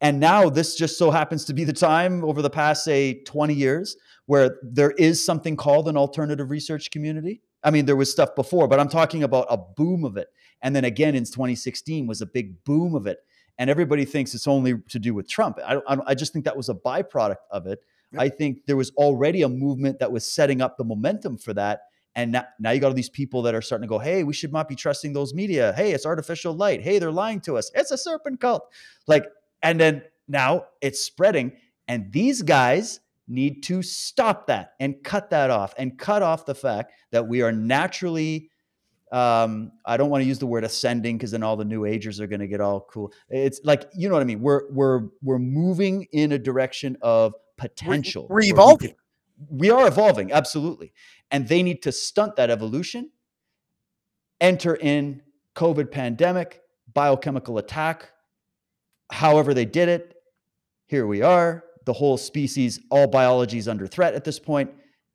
And now this just so happens to be the time over the past, say, 20 years where there is something called an alternative research community. I mean, there was stuff before, but I'm talking about a boom of it. And then again in 2016 was a big boom of it. And everybody thinks it's only to do with Trump. I, I, I just think that was a byproduct of it. I think there was already a movement that was setting up the momentum for that. And now, now you got all these people that are starting to go, hey, we should not be trusting those media. Hey, it's artificial light. Hey, they're lying to us. It's a serpent cult. Like, and then now it's spreading. And these guys need to stop that and cut that off and cut off the fact that we are naturally um, I don't want to use the word ascending because then all the new agers are going to get all cool. It's like you know what I mean. We're we're we're moving in a direction of potential. we're where we evolving. could- We are evolving, absolutely, and they need to stunt that evolution. Enter in COVID pandemic, biochemical attack. However they did it, here we are. The whole species, all biology is under threat at this point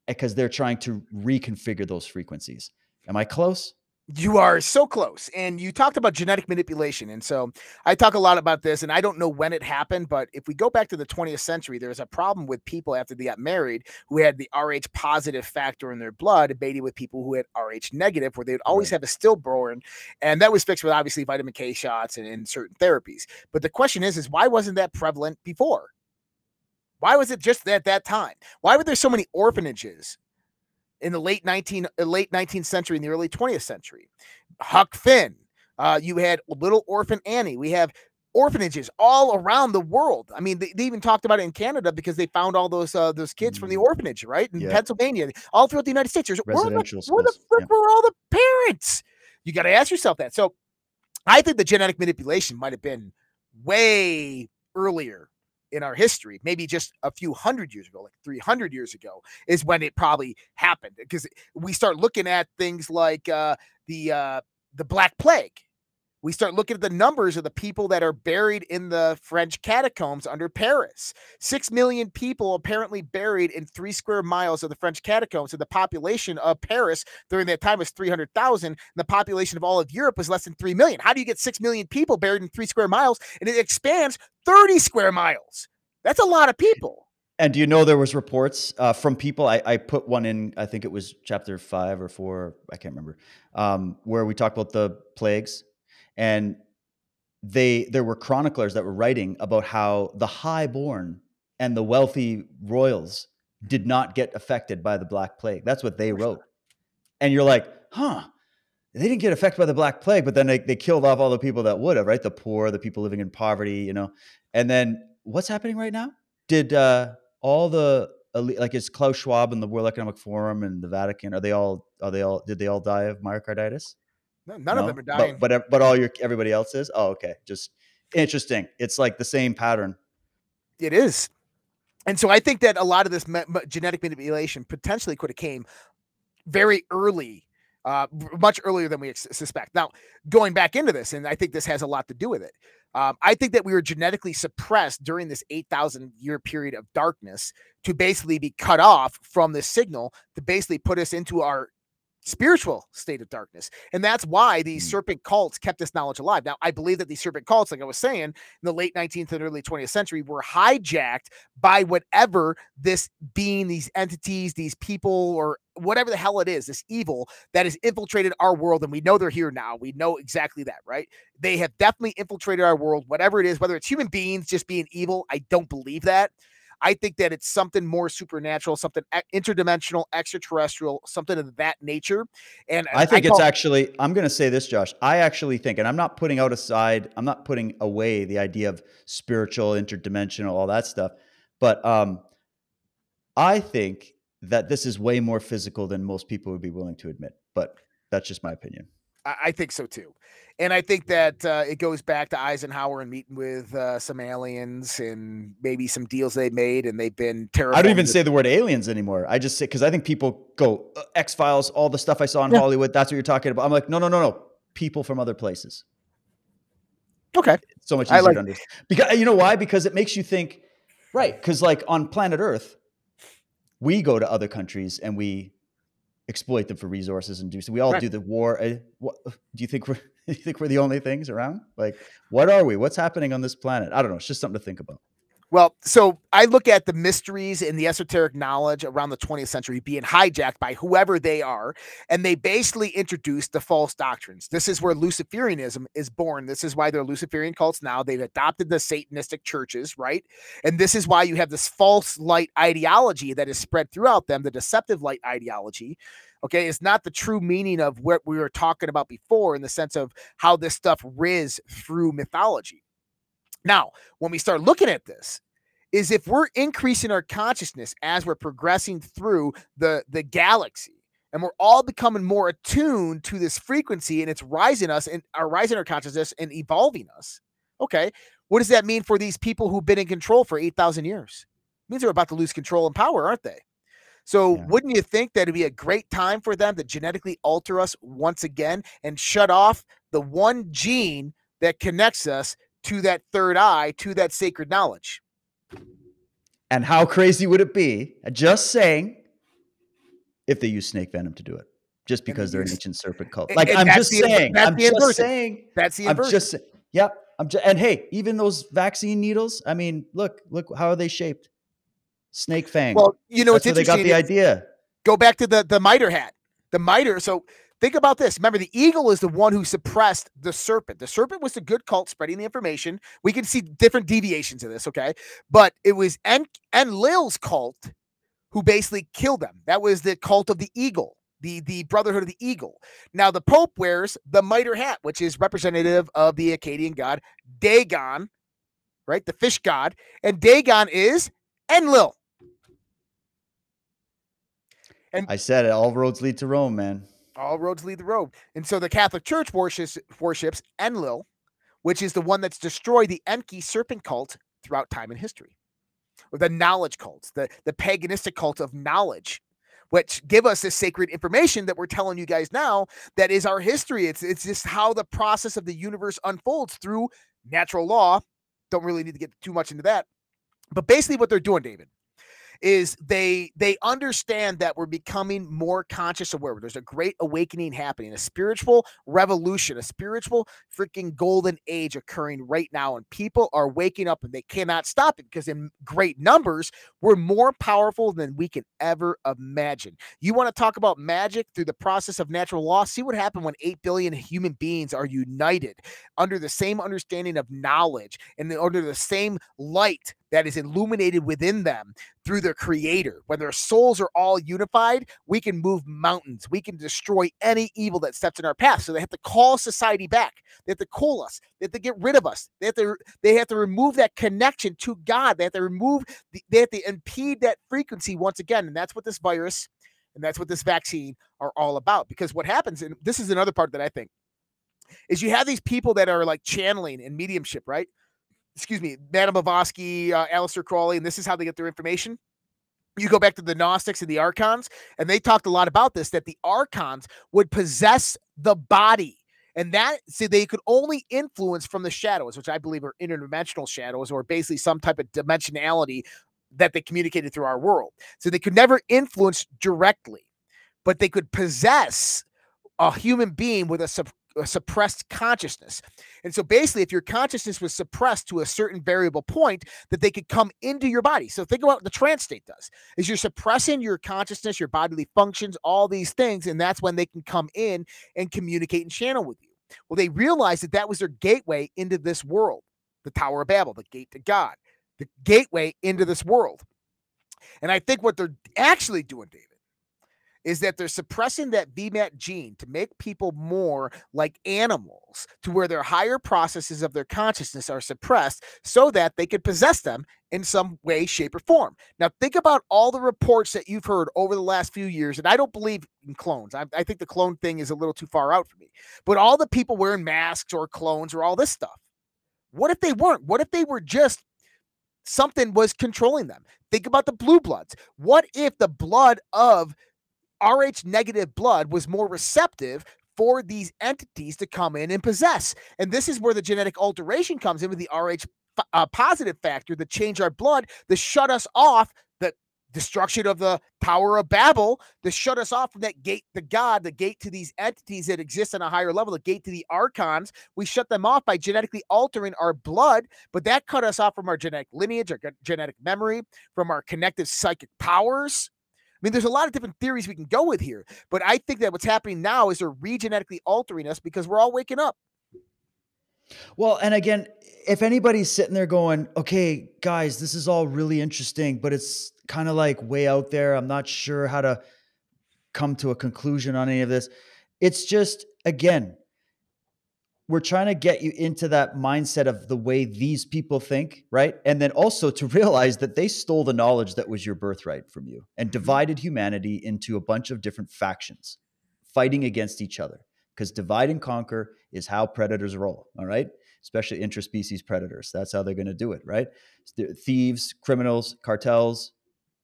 because they're trying to reconfigure those frequencies. Am I close? You are so close. And you talked about genetic manipulation. And so I talk a lot about this, and I don't know when it happened, but if we go back to the 20th century, there was a problem with people after they got married who had the Rh positive factor in their blood, mating with people who had Rh negative, where they would always Right. have a stillborn. And that was fixed with obviously vitamin K shots and, and certain therapies. But the question is, is why wasn't that prevalent before? Why was it just at that time? Why were there so many orphanages in the late 19 uh, late 19th century and the early 20th century? Huck Finn. Uh, you had little orphan Annie. We have orphanages all around the world. I mean, they, they even talked about it in Canada because they found all those uh, those kids from the Mm. orphanage, right? In Yeah. Pennsylvania, all throughout the United States. There's, where, the, where the frick yeah. were all the parents? You got to ask yourself that. So, I think the genetic manipulation might have been way earlier in our history, maybe just a few hundred years ago, like 300 years ago, is when it probably happened. Because we start looking at things like uh, the uh, the Black Plague. We start looking at the numbers of the people that are buried in the French catacombs under Paris. Six million people apparently buried in three square miles of the French catacombs. And the population of Paris during that time was 300,000. And the population of all of Europe was less than 3 million. How do you get 6 million people buried in three square miles? And it expands 30 square miles. That's a lot of people. And do you know there was reports uh, from people? I, I put one in. I think it was chapter five or four. I can't remember. Um, where we talked about the plagues, and they there were chroniclers that were writing about how the highborn and the wealthy royals did not get affected by the black plague. That's what they wrote. And you're like, huh? they didn't get affected by the Black Plague, but then they, they killed off all the people that would have, right? The poor, the people living in poverty, you know. And then what's happening right now? Did uh, all the like is Klaus Schwab and the World Economic Forum and the Vatican are they all are they all did they all die of myocarditis? No, none no? of them are dying. But, but but all your everybody else is. Oh, okay. Just interesting. It's like the same pattern. It is. And so I think that a lot of this me- genetic manipulation potentially could have came very early uh, much earlier than we suspect. Now, going back into this, and I think this has a lot to do with it. Um, I think that we were genetically suppressed during this 8,000 year period of darkness to basically be cut off from this signal to basically put us into our spiritual state of darkness. And that's why these mm. serpent cults kept this knowledge alive. Now, I believe that these serpent cults, like I was saying, in the late 19th and early 20th century, were hijacked by whatever this being, these entities, these people, or whatever the hell it is, this evil that has infiltrated our world. And we know they're here now. We know exactly that, right? They have definitely infiltrated our world, whatever it is, whether it's human beings just being evil. I don't believe that. I think that it's something more supernatural, something interdimensional, extraterrestrial, something of that nature. And I think I it's actually, I'm going to say this, Josh. I actually think, and I'm not putting out aside, I'm not putting away the idea of spiritual, interdimensional, all that stuff. But um, I think that this is way more physical than most people would be willing to admit. But that's just my opinion. I think so too. And I think that uh, it goes back to Eisenhower and meeting with uh, some aliens and maybe some deals they made, and they've been terrible. I don't even say the word aliens anymore. I just say because I think people go uh, X Files, all the stuff I saw in yeah. Hollywood. That's what you're talking about. I'm like, no, no, no, no. People from other places. Okay, it's so much easier like- to understand. Because you know why? Because it makes you think, right? Because like on planet Earth, we go to other countries and we exploit them for resources and do so. We all right. do the war. Uh, what, do you think we're [laughs] do you think we're the only things around? Like, what are we? What's happening on this planet? I don't know. It's just something to think about. Well, so I look at the mysteries and the esoteric knowledge around the 20th century being hijacked by whoever they are, and they basically introduced the false doctrines. This is where Luciferianism is born. This is why they're Luciferian cults now. They've adopted the Satanistic churches, right? And this is why you have this false light ideology that is spread throughout them, the deceptive light ideology. Okay, it's not the true meaning of what we were talking about before in the sense of how this stuff riz through mythology. Now, when we start looking at this, is if we're increasing our consciousness as we're progressing through the the galaxy and we're all becoming more attuned to this frequency and it's rising us and are uh, rising our consciousness and evolving us okay what does that mean for these people who've been in control for 8000 years it means they're about to lose control and power aren't they so yeah. wouldn't you think that it'd be a great time for them to genetically alter us once again and shut off the one gene that connects us to that third eye, to that sacred knowledge. And how crazy would it be? Just saying, if they use snake venom to do it, just because they're an ancient serpent cult. [laughs] Like I'm just the, saying, I'm just inversion. saying. That's the inversion. I'm just yep. I'm just and hey, even those vaccine needles. I mean, look, look how are they shaped? Snake fang. Well, you know, That's it's interesting. They got the idea. Go back to the the mitre hat. The mitre. So Think about this. Remember, the eagle is the one who suppressed the serpent. The serpent was the good cult spreading the information. We can see different deviations of this, okay? But it was En- Enlil's cult who basically killed them. That was the cult of the eagle, the, the Brotherhood of the Eagle. Now, the Pope wears the mitre hat, which is representative of the Akkadian god Dagon, right? The fish god. And Dagon is Enlil. And I said it, all roads lead to Rome, man all roads lead the road. And so the Catholic Church worships, worships Enlil, which is the one that's destroyed the Enki serpent cult throughout time and history. Or the knowledge cults, the, the paganistic cult of knowledge, which give us this sacred information that we're telling you guys now that is our history. It's it's just how the process of the universe unfolds through natural law. Don't really need to get too much into that. But basically what they're doing, David, is they they understand that we're becoming more conscious aware. There's a great awakening happening, a spiritual revolution, a spiritual freaking golden age occurring right now, and people are waking up and they cannot stop it because in great numbers we're more powerful than we can ever imagine. You want to talk about magic through the process of natural law? See what happened when eight billion human beings are united under the same understanding of knowledge and under the same light that is illuminated within them through their creator. When their souls are all unified, we can move mountains. We can destroy any evil that steps in our path. So they have to call society back. They have to call us. They have to get rid of us. They have to they have to remove that connection to God. They have to remove the, they have to impede that frequency once again. And that's what this virus and that's what this vaccine are all about. Because what happens, and this is another part that I think, is you have these people that are like channeling and mediumship, right? Excuse me, Madame Blavatsky, uh, Aleister Crowley, and this is how they get their information. You go back to the Gnostics and the Archons, and they talked a lot about this that the Archons would possess the body. And that, see, they could only influence from the shadows, which I believe are interdimensional shadows or basically some type of dimensionality that they communicated through our world. So they could never influence directly, but they could possess a human being with a sub- a suppressed consciousness. And so basically, if your consciousness was suppressed to a certain variable point, that they could come into your body. So think about what the trance state does is you're suppressing your consciousness, your bodily functions, all these things, and that's when they can come in and communicate and channel with you. Well, they realized that that was their gateway into this world, the Tower of Babel, the gate to God, the gateway into this world. And I think what they're actually doing, David, is that they're suppressing that VMAT gene to make people more like animals, to where their higher processes of their consciousness are suppressed so that they could possess them in some way, shape, or form. Now, think about all the reports that you've heard over the last few years, and I don't believe in clones. I, I think the clone thing is a little too far out for me. But all the people wearing masks or clones or all this stuff, what if they weren't? What if they were just something was controlling them? Think about the blue bloods. What if the blood of Rh negative blood was more receptive for these entities to come in and possess. And this is where the genetic alteration comes in with the Rh uh, positive factor that change our blood to shut us off the destruction of the Tower of Babel to shut us off from that gate to God, the gate to these entities that exist on a higher level, the gate to the archons. We shut them off by genetically altering our blood, but that cut us off from our genetic lineage, our genetic memory, from our connective psychic powers mean, there's a lot of different theories we can go with here, but I think that what's happening now is they're regenetically altering us because we're all waking up. Well, and again, if anybody's sitting there going, okay, guys, this is all really interesting, but it's kind of like way out there. I'm not sure how to come to a conclusion on any of this. It's just, again, we're trying to get you into that mindset of the way these people think, right? And then also to [laughs] realize that they stole the knowledge that was your birthright from you and mm-hmm. divided humanity into a bunch of different factions fighting against each other. Because divide and conquer is how predators roll, all right? Especially interspecies predators. That's how they're going to do it, right? Thieves, criminals, cartels,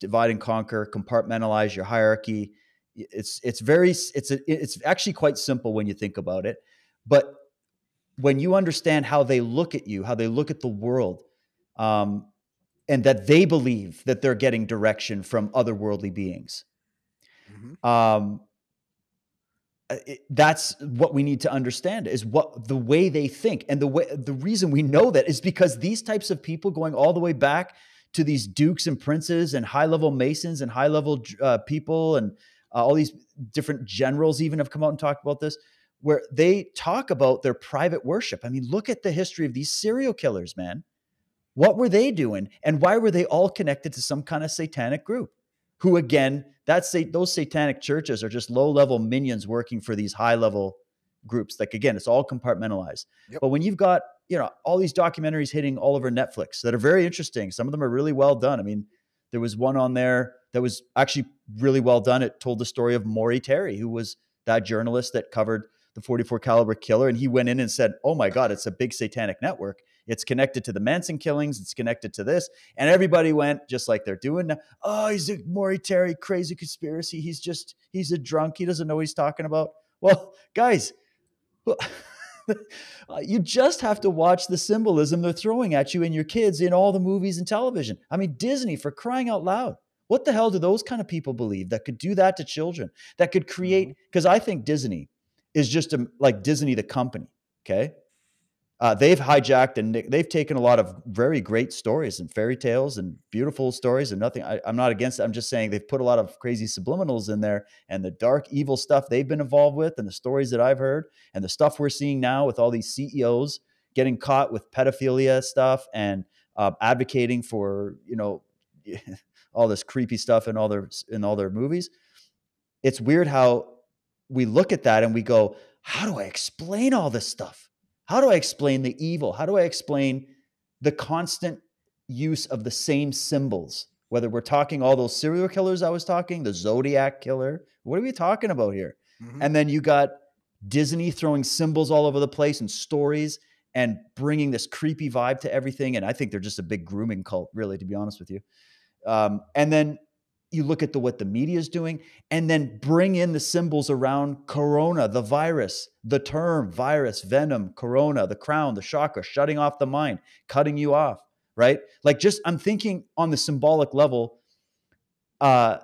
divide and conquer, compartmentalize your hierarchy. It's it's very it's a, it's actually quite simple when you think about it. But when you understand how they look at you, how they look at the world, um, and that they believe that they're getting direction from otherworldly beings, mm-hmm. um, uh, it, that's what we need to understand is what the way they think and the way the reason we know that is because these types of people going all the way back to these dukes and princes and high level masons and high level uh, people and uh, all these different generals even have come out and talked about this where they talk about their private worship. I mean, look at the history of these serial killers, man. What were they doing? And why were they all connected to some kind of satanic group? Who, again, that's those satanic churches are just low level minions working for these high level groups. Like, again, it's all compartmentalized. Yep. But when you've got, you know, all these documentaries hitting all over Netflix that are very interesting, some of them are really well done. I mean, there was one on there that was actually really well done. It told the story of Maury Terry, who was that journalist that covered the 44 caliber killer and he went in and said oh my god it's a big satanic network. It's connected to the manson killings. It's connected to this. And everybody went just like they're doing now. Oh he's a maury terry crazy conspiracy. He's just he's a drunk. He doesn't know what he's talking about. Well guys [laughs] you just have to watch the symbolism they're throwing at you and your kids in all the movies and television. I mean disney for crying out loud. What the hell do those kind of people believe that could do that to children that could create because mm-hmm. i think disney is just a, like Disney, the company. Okay. Uh, they've hijacked and they've taken a lot of very great stories and fairy tales and beautiful stories and nothing. I, am not against it. I'm just saying they've put a lot of crazy subliminals in there and the dark, evil stuff they've been involved with and the stories that I've heard and the stuff we're seeing now with all these CEOs getting caught with pedophilia stuff and uh, advocating for you know [laughs] all this creepy stuff in all their in all their movies. It's weird how we look at that and we go, how do I explain all this stuff? How do I explain the evil? How do I explain the constant use of the same symbols? Whether we're talking all those serial killers I was talking, the Zodiac killer, what are we talking about here? Mm-hmm. And then you got Disney throwing symbols all over the place and stories and bringing this creepy vibe to everything. And I think they're just a big grooming cult, really, to be honest with you. Um, and then you look at the what the media is doing, and then bring in the symbols around Corona, the virus, the term virus, venom, Corona, the crown, the chakra, shutting off the mind, cutting you off, right? Like just I'm thinking on the symbolic level. Uh,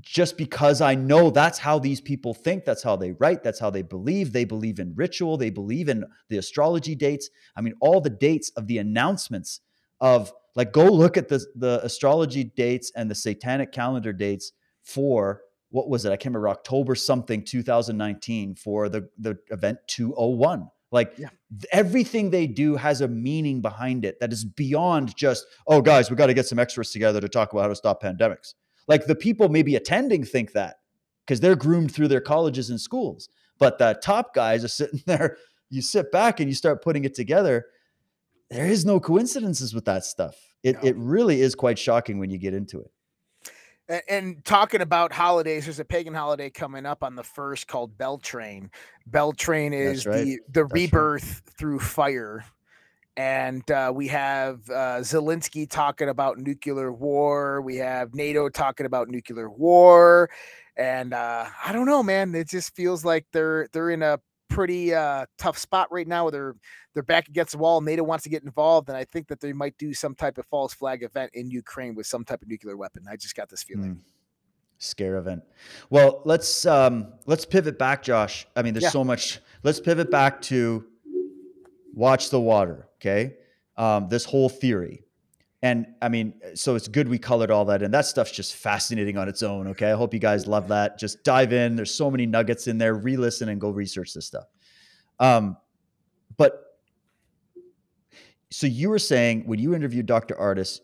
just because I know that's how these people think, that's how they write, that's how they believe. They believe in ritual, they believe in the astrology dates. I mean, all the dates of the announcements of like go look at the the astrology dates and the satanic calendar dates for what was it? I can't remember October something 2019 for the the event 201. Like yeah. everything they do has a meaning behind it that is beyond just, oh guys, we got to get some extras together to talk about how to stop pandemics. Like the people maybe attending think that because they're groomed through their colleges and schools. But the top guys are [laughs] sitting there, you sit back and you start putting it together. There is no coincidences with that stuff. It, no. it really is quite shocking when you get into it. And, and talking about holidays, there's a pagan holiday coming up on the first called Beltane. Beltane is right. the the That's rebirth right. through fire and uh, we have uh, Zelensky talking about nuclear war. We have NATO talking about nuclear war, and uh, I don't know, man. It just feels like they're they're in a pretty uh, tough spot right now. They're they're back against the wall. NATO wants to get involved, and I think that they might do some type of false flag event in Ukraine with some type of nuclear weapon. I just got this feeling. Mm. Scare event. Well, let's um, let's pivot back, Josh. I mean, there's yeah. so much. Let's pivot back to watch the water Okay. Um, this whole theory. And I mean, so it's good we colored all that in. That stuff's just fascinating on its own. Okay. I hope you guys love that. Just dive in. There's so many nuggets in there. Re listen and go research this stuff. Um, but so you were saying when you interviewed Dr. Ardis,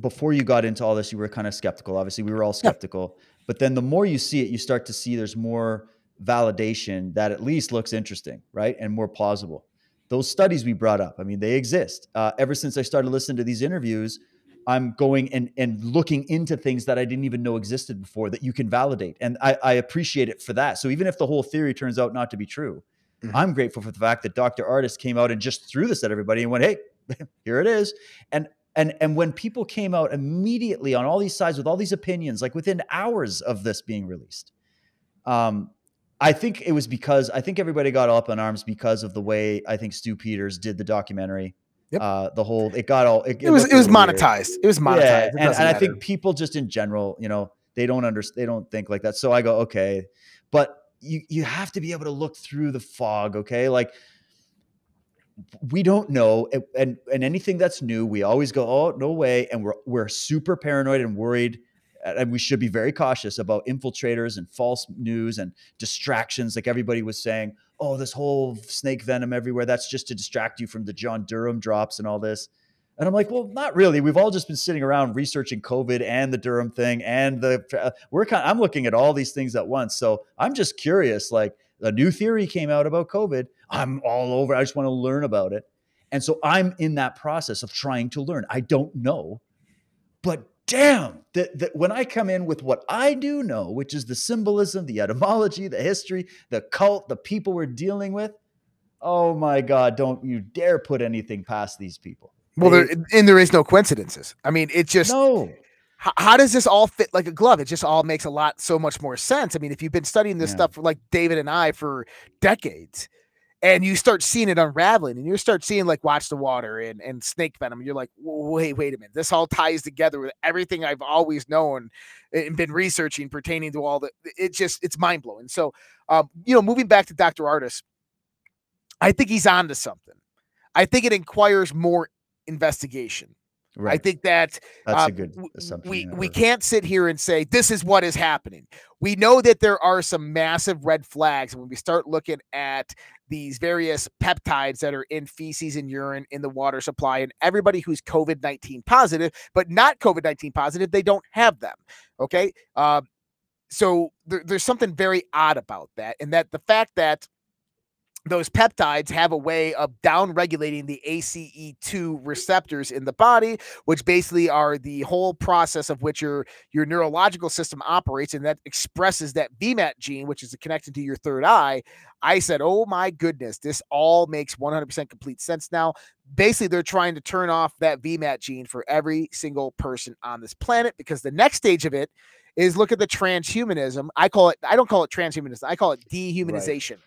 before you got into all this, you were kind of skeptical. Obviously, we were all skeptical. Yeah. But then the more you see it, you start to see there's more validation that at least looks interesting, right? And more plausible those studies we brought up, I mean, they exist. Uh, ever since I started listening to these interviews, I'm going and and looking into things that I didn't even know existed before that you can validate, and I, I appreciate it for that. So even if the whole theory turns out not to be true, mm-hmm. I'm grateful for the fact that Dr. Ardis came out and just threw this at everybody and went, "Hey, [laughs] here it is." And and and when people came out immediately on all these sides with all these opinions, like within hours of this being released, um, I think it was because I think everybody got up in arms because of the way I think Stu Peters did the documentary. Yep. Uh, the whole it got all it, it was it was monetized. Weird. It was monetized. Yeah, and, and I think people just in general, you know, they don't understand. They don't think like that. So I go okay, but you you have to be able to look through the fog. Okay, like we don't know and and anything that's new we always go oh no way and we're we're super paranoid and worried and we should be very cautious about infiltrators and false news and distractions like everybody was saying oh this whole snake venom everywhere that's just to distract you from the john durham drops and all this. And i'm like well not really. We've all just been sitting around researching covid and the durham thing and the uh, we're kind of, i'm looking at all these things at once. So i'm just curious like a new theory came out about covid. I'm all over. I just want to learn about it. And so i'm in that process of trying to learn. I don't know but damn that, that when i come in with what i do know which is the symbolism the etymology the history the cult the people we're dealing with oh my god don't you dare put anything past these people. Well they, there and there is no coincidences. I mean it just no. How, how, does this all fit like a glove it just all makes a lot so much more sense. I mean if you've been studying this yeah. stuff for like david and i for decades and you start seeing it unraveling and you start seeing like watch the water and, and snake venom and you're like wait wait a minute this all ties together with everything i've always known and been researching pertaining to all the it just it's mind-blowing so um, you know moving back to dr Ardis i think he's on to something i think it inquires more investigation Right. I think that that's uh, a good assumption. We we can't sit here and say this is what is happening. We know that there are some massive red flags when we start looking at these various peptides that are in feces and urine in the water supply, and everybody who's COVID nineteen positive, but not COVID nineteen positive, they don't have them. Okay. Uh, so there, there's something very odd about that, and that the fact that those peptides have a way of down regulating the ACE2 receptors in the body, which basically are the whole process of which your your neurological system operates, and that expresses that VMAT gene, which is connected to your third eye. I said, "Oh my goodness, this all makes 100% complete sense now." Basically, they're trying to turn off that VMAT gene for every single person on this planet because the next stage of it is look at the transhumanism. I call it. I don't call it transhumanism. I call it dehumanization. Right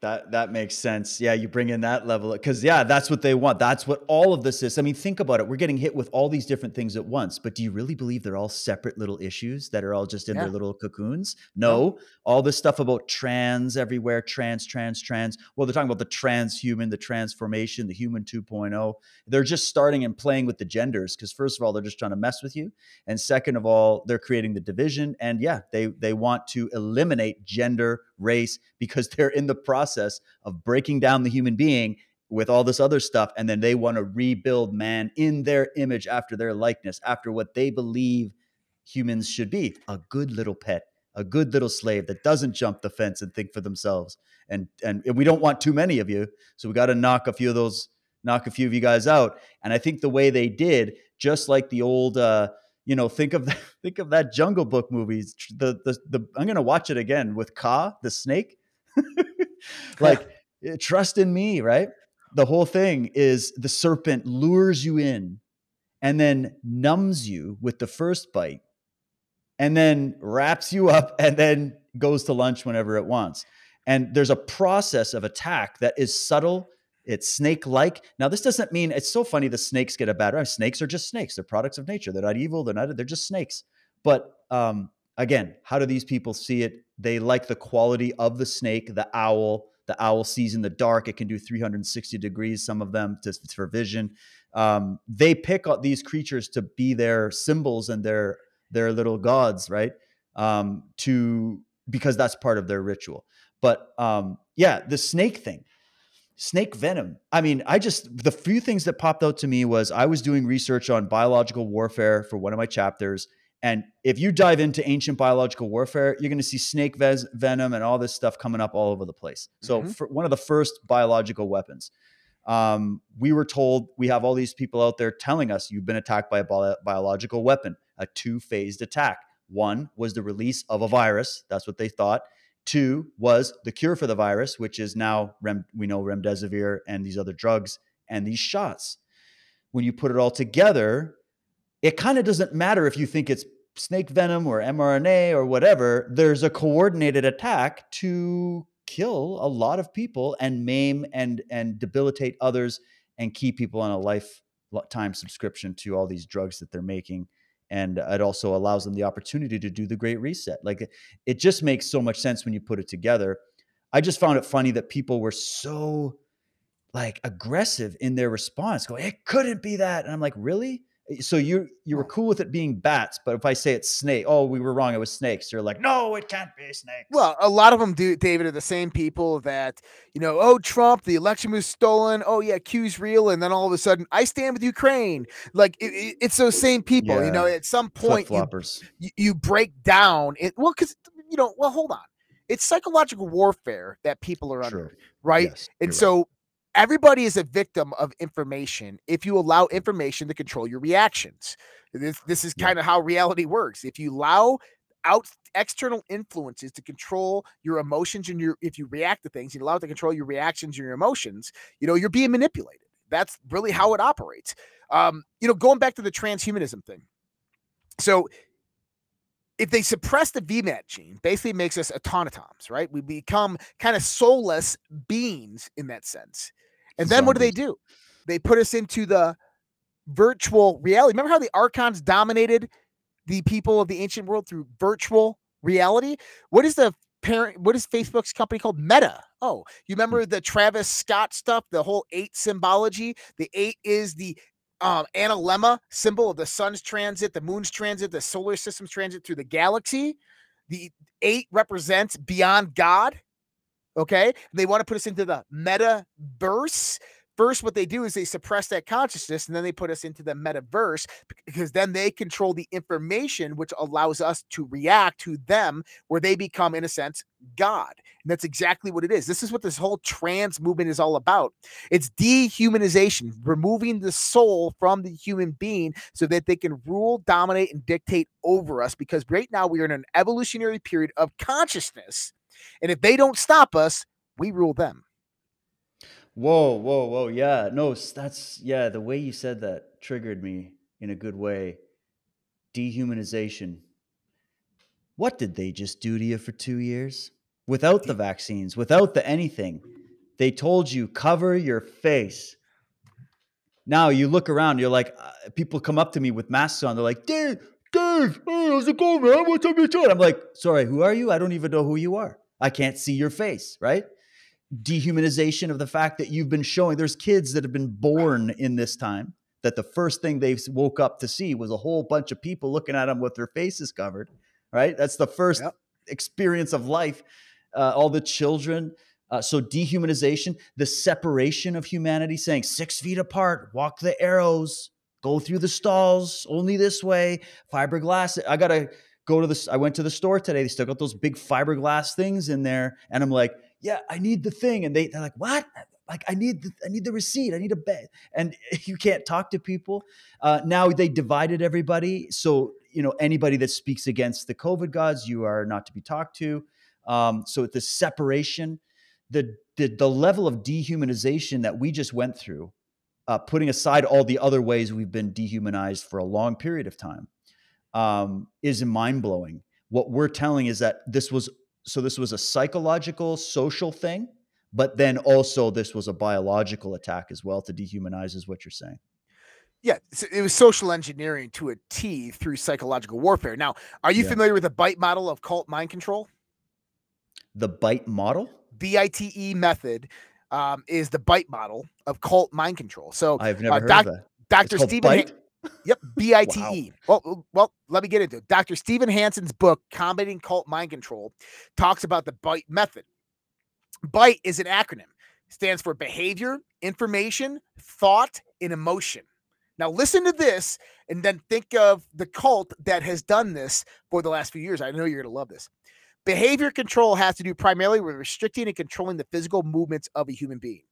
that that makes sense. Yeah, you bring in that level because yeah, that's what they want. That's what all of this is. I mean, think about it. We're getting hit with all these different things at once, but do you really believe they're all separate little issues that are all just in yeah. their little cocoons? No. no. All this stuff about trans everywhere, trans, trans, trans. Well, they're talking about the transhuman, the transformation, the human 2.0. They're just starting and playing with the genders because first of all, they're just trying to mess with you, and second of all, they're creating the division. And yeah, they they want to eliminate gender, race because [laughs] they're in the process of breaking down the human being with all this other stuff and then they want to rebuild man in their image after their likeness after what they believe humans should be. A good little pet a good little slave that doesn't jump the fence and think for themselves. And and, we don't want too many of you so we got to knock a few of those knock a few of you guys out. And i think the way they did just like the old uh you know, think of [laughs] the, think of that Jungle Book movie. The the the I'm gonna watch it again with Kaa the snake. [laughs] like [laughs] eh, trust in me, right? The whole thing is the serpent lures you in and then numbs you with the first bite and then wraps you up and then goes to lunch whenever it wants. And there's a process of attack that is subtle it's snake like. Now, this doesn't mean it's so funny the snakes get a bad rap. Snakes are just snakes. They're products of nature. They're not evil. They're not, they're just snakes. But um, again, how do these people see it? They like the quality of the snake, the owl. The owl sees in the dark. It can do 360 degrees, some of them to, for vision. Um, they pick these creatures to be their symbols and their their little gods, right? Um, to because that's part of their ritual. But um, yeah, the snake thing snake venom. I mean, I just the few things that popped out to me was I was doing research on biological warfare for one of my chapters. And if you dive into ancient biological warfare, you're going to see snake ves- venom and all this stuff coming up all over the place. So, mm-hmm. one of the first biological weapons, um, we were told we have all these people out there telling us you've been attacked by a bi- biological weapon, a two phased attack. One was the release of a virus. That's what they thought. Two was the cure for the virus, which is now rem, we know remdesivir and these other drugs and these shots. When you put it all together, it kind of doesn't matter if you think it's snake venom or mRNA or whatever. There's a coordinated attack to kill a lot of people and maim and and debilitate others and keep people on a lifetime subscription to all these drugs that they're making and it also allows them the opportunity to do the great reset like it just makes so much sense when you put it together. I just found it funny that people were so like aggressive in their response going it couldn't be that and i'm like really Eh, so you you were cool with it being bats, but if I say it's snake, oh, we were wrong. It was snakes. You're like, no, it can't be snakes. Well, a lot of them do, David, are the same people that you know. Oh, Trump, the election was stolen. Oh yeah, Q's real, and then all of a sudden, I stand with Ukraine. Like it, it, it's those same people. Yeah. You know, at some point, you, you, you break down it. Well, because you know, well, hold on. It's psychological warfare that people are under, right? Yes, and so right everybody is a victim of information if you allow information to control your reactions. This, this is kind of how reality works. If you allow out external influences to control your emotions and your if you react to things, you allow it to control your reactions and your emotions, you know, you're being manipulated. That's really how it operates. Um, you know, going back to the transhumanism thing. So if they suppress the VMAT gene, basically makes us automatons, right? We become kind of soulless beings in that sense. And then Zombies. what do they do? They put us into the virtual reality. Remember how the archons dominated the people of the ancient world through virtual reality? What is the parent what is Facebook's company called? Meta. Oh, you hmm. remember the Travis Scott stuff, the whole eight symbology? The eight is the um, analemma symbol of the sun's transit, the moon's transit, the solar system's transit through the galaxy. The eight represents beyond God. Okay. They want to put us into the metaverse. First, what they do is they suppress that consciousness and then they put us into the metaverse because then they control the information, which allows us to react to them, where they become, in a sense, God. And that's exactly what it is. This is what this whole trans movement is all about. It's dehumanization, removing the soul from the human being so that they can rule, dominate, and dictate over us. Because right now we are in an evolutionary period of consciousness. And if they don't stop us, we rule them. Whoa, whoa, whoa. Yeah. No, that's, yeah, the way you said that triggered me in a good way. Dehumanization. What did they just do to you for two years? Without the vaccines, without the anything. They told you cover your face. Now you look around, you're like, uh, people come up to me with masks on. They're like, Dave, Dave, hey, how's it going, man? What's up, you doing? I'm like, sorry, who are you? I don't even know who you are. I can't see your face, right? Dehumanization of the fact that you've been showing. There's kids that have been born in this time that the first thing they woke up to see was a whole bunch of people looking at them with their faces covered, right? That's the first Yep. experience of life. Uh, all the children, uh, so dehumanization, the separation of humanity, saying six feet apart, walk the arrows, go through the stalls, only this way, fiberglass. I gotta go to this. I went to the store today. They still got those big fiberglass things in there, and I'm like, yeah, I need the thing, and they they're like, what? Like I need the I need the receipt. I need a bed, and [laughs] you can't talk to people. Uh, now they divided everybody, so you know anybody that speaks against the COVID gods, you are not to be talked to. Um, so the separation, the, the the level of dehumanization that we just went through, uh, putting aside all the other ways we've been dehumanized for a long period of time, um, is mind blowing. What we're telling is that this was so this was a psychological, social thing, but then also this was a biological attack as well to dehumanize, is what you're saying. Yeah, it was social engineering to a T through psychological warfare. Now, are you Yeah. familiar with the BITE model of cult mind control? The bite model. BITE E method um, is the BITE model of cult mind control. So, I've never uh, heard doc- of that. Dr. It's called Stephen, Han- bite. yep, BITE. Well, well, well, let me get into it. Dr. Steven Hassan's book, Combating Cult Mind Control, talks about the BITE method. BITE is an acronym, stands for behavior, information, thought, and emotion. Now, listen to this and then think of the cult that has done this for the last few years. I know you're going to love this. Behavior control has to do primarily with restricting and controlling the physical movements of a human being.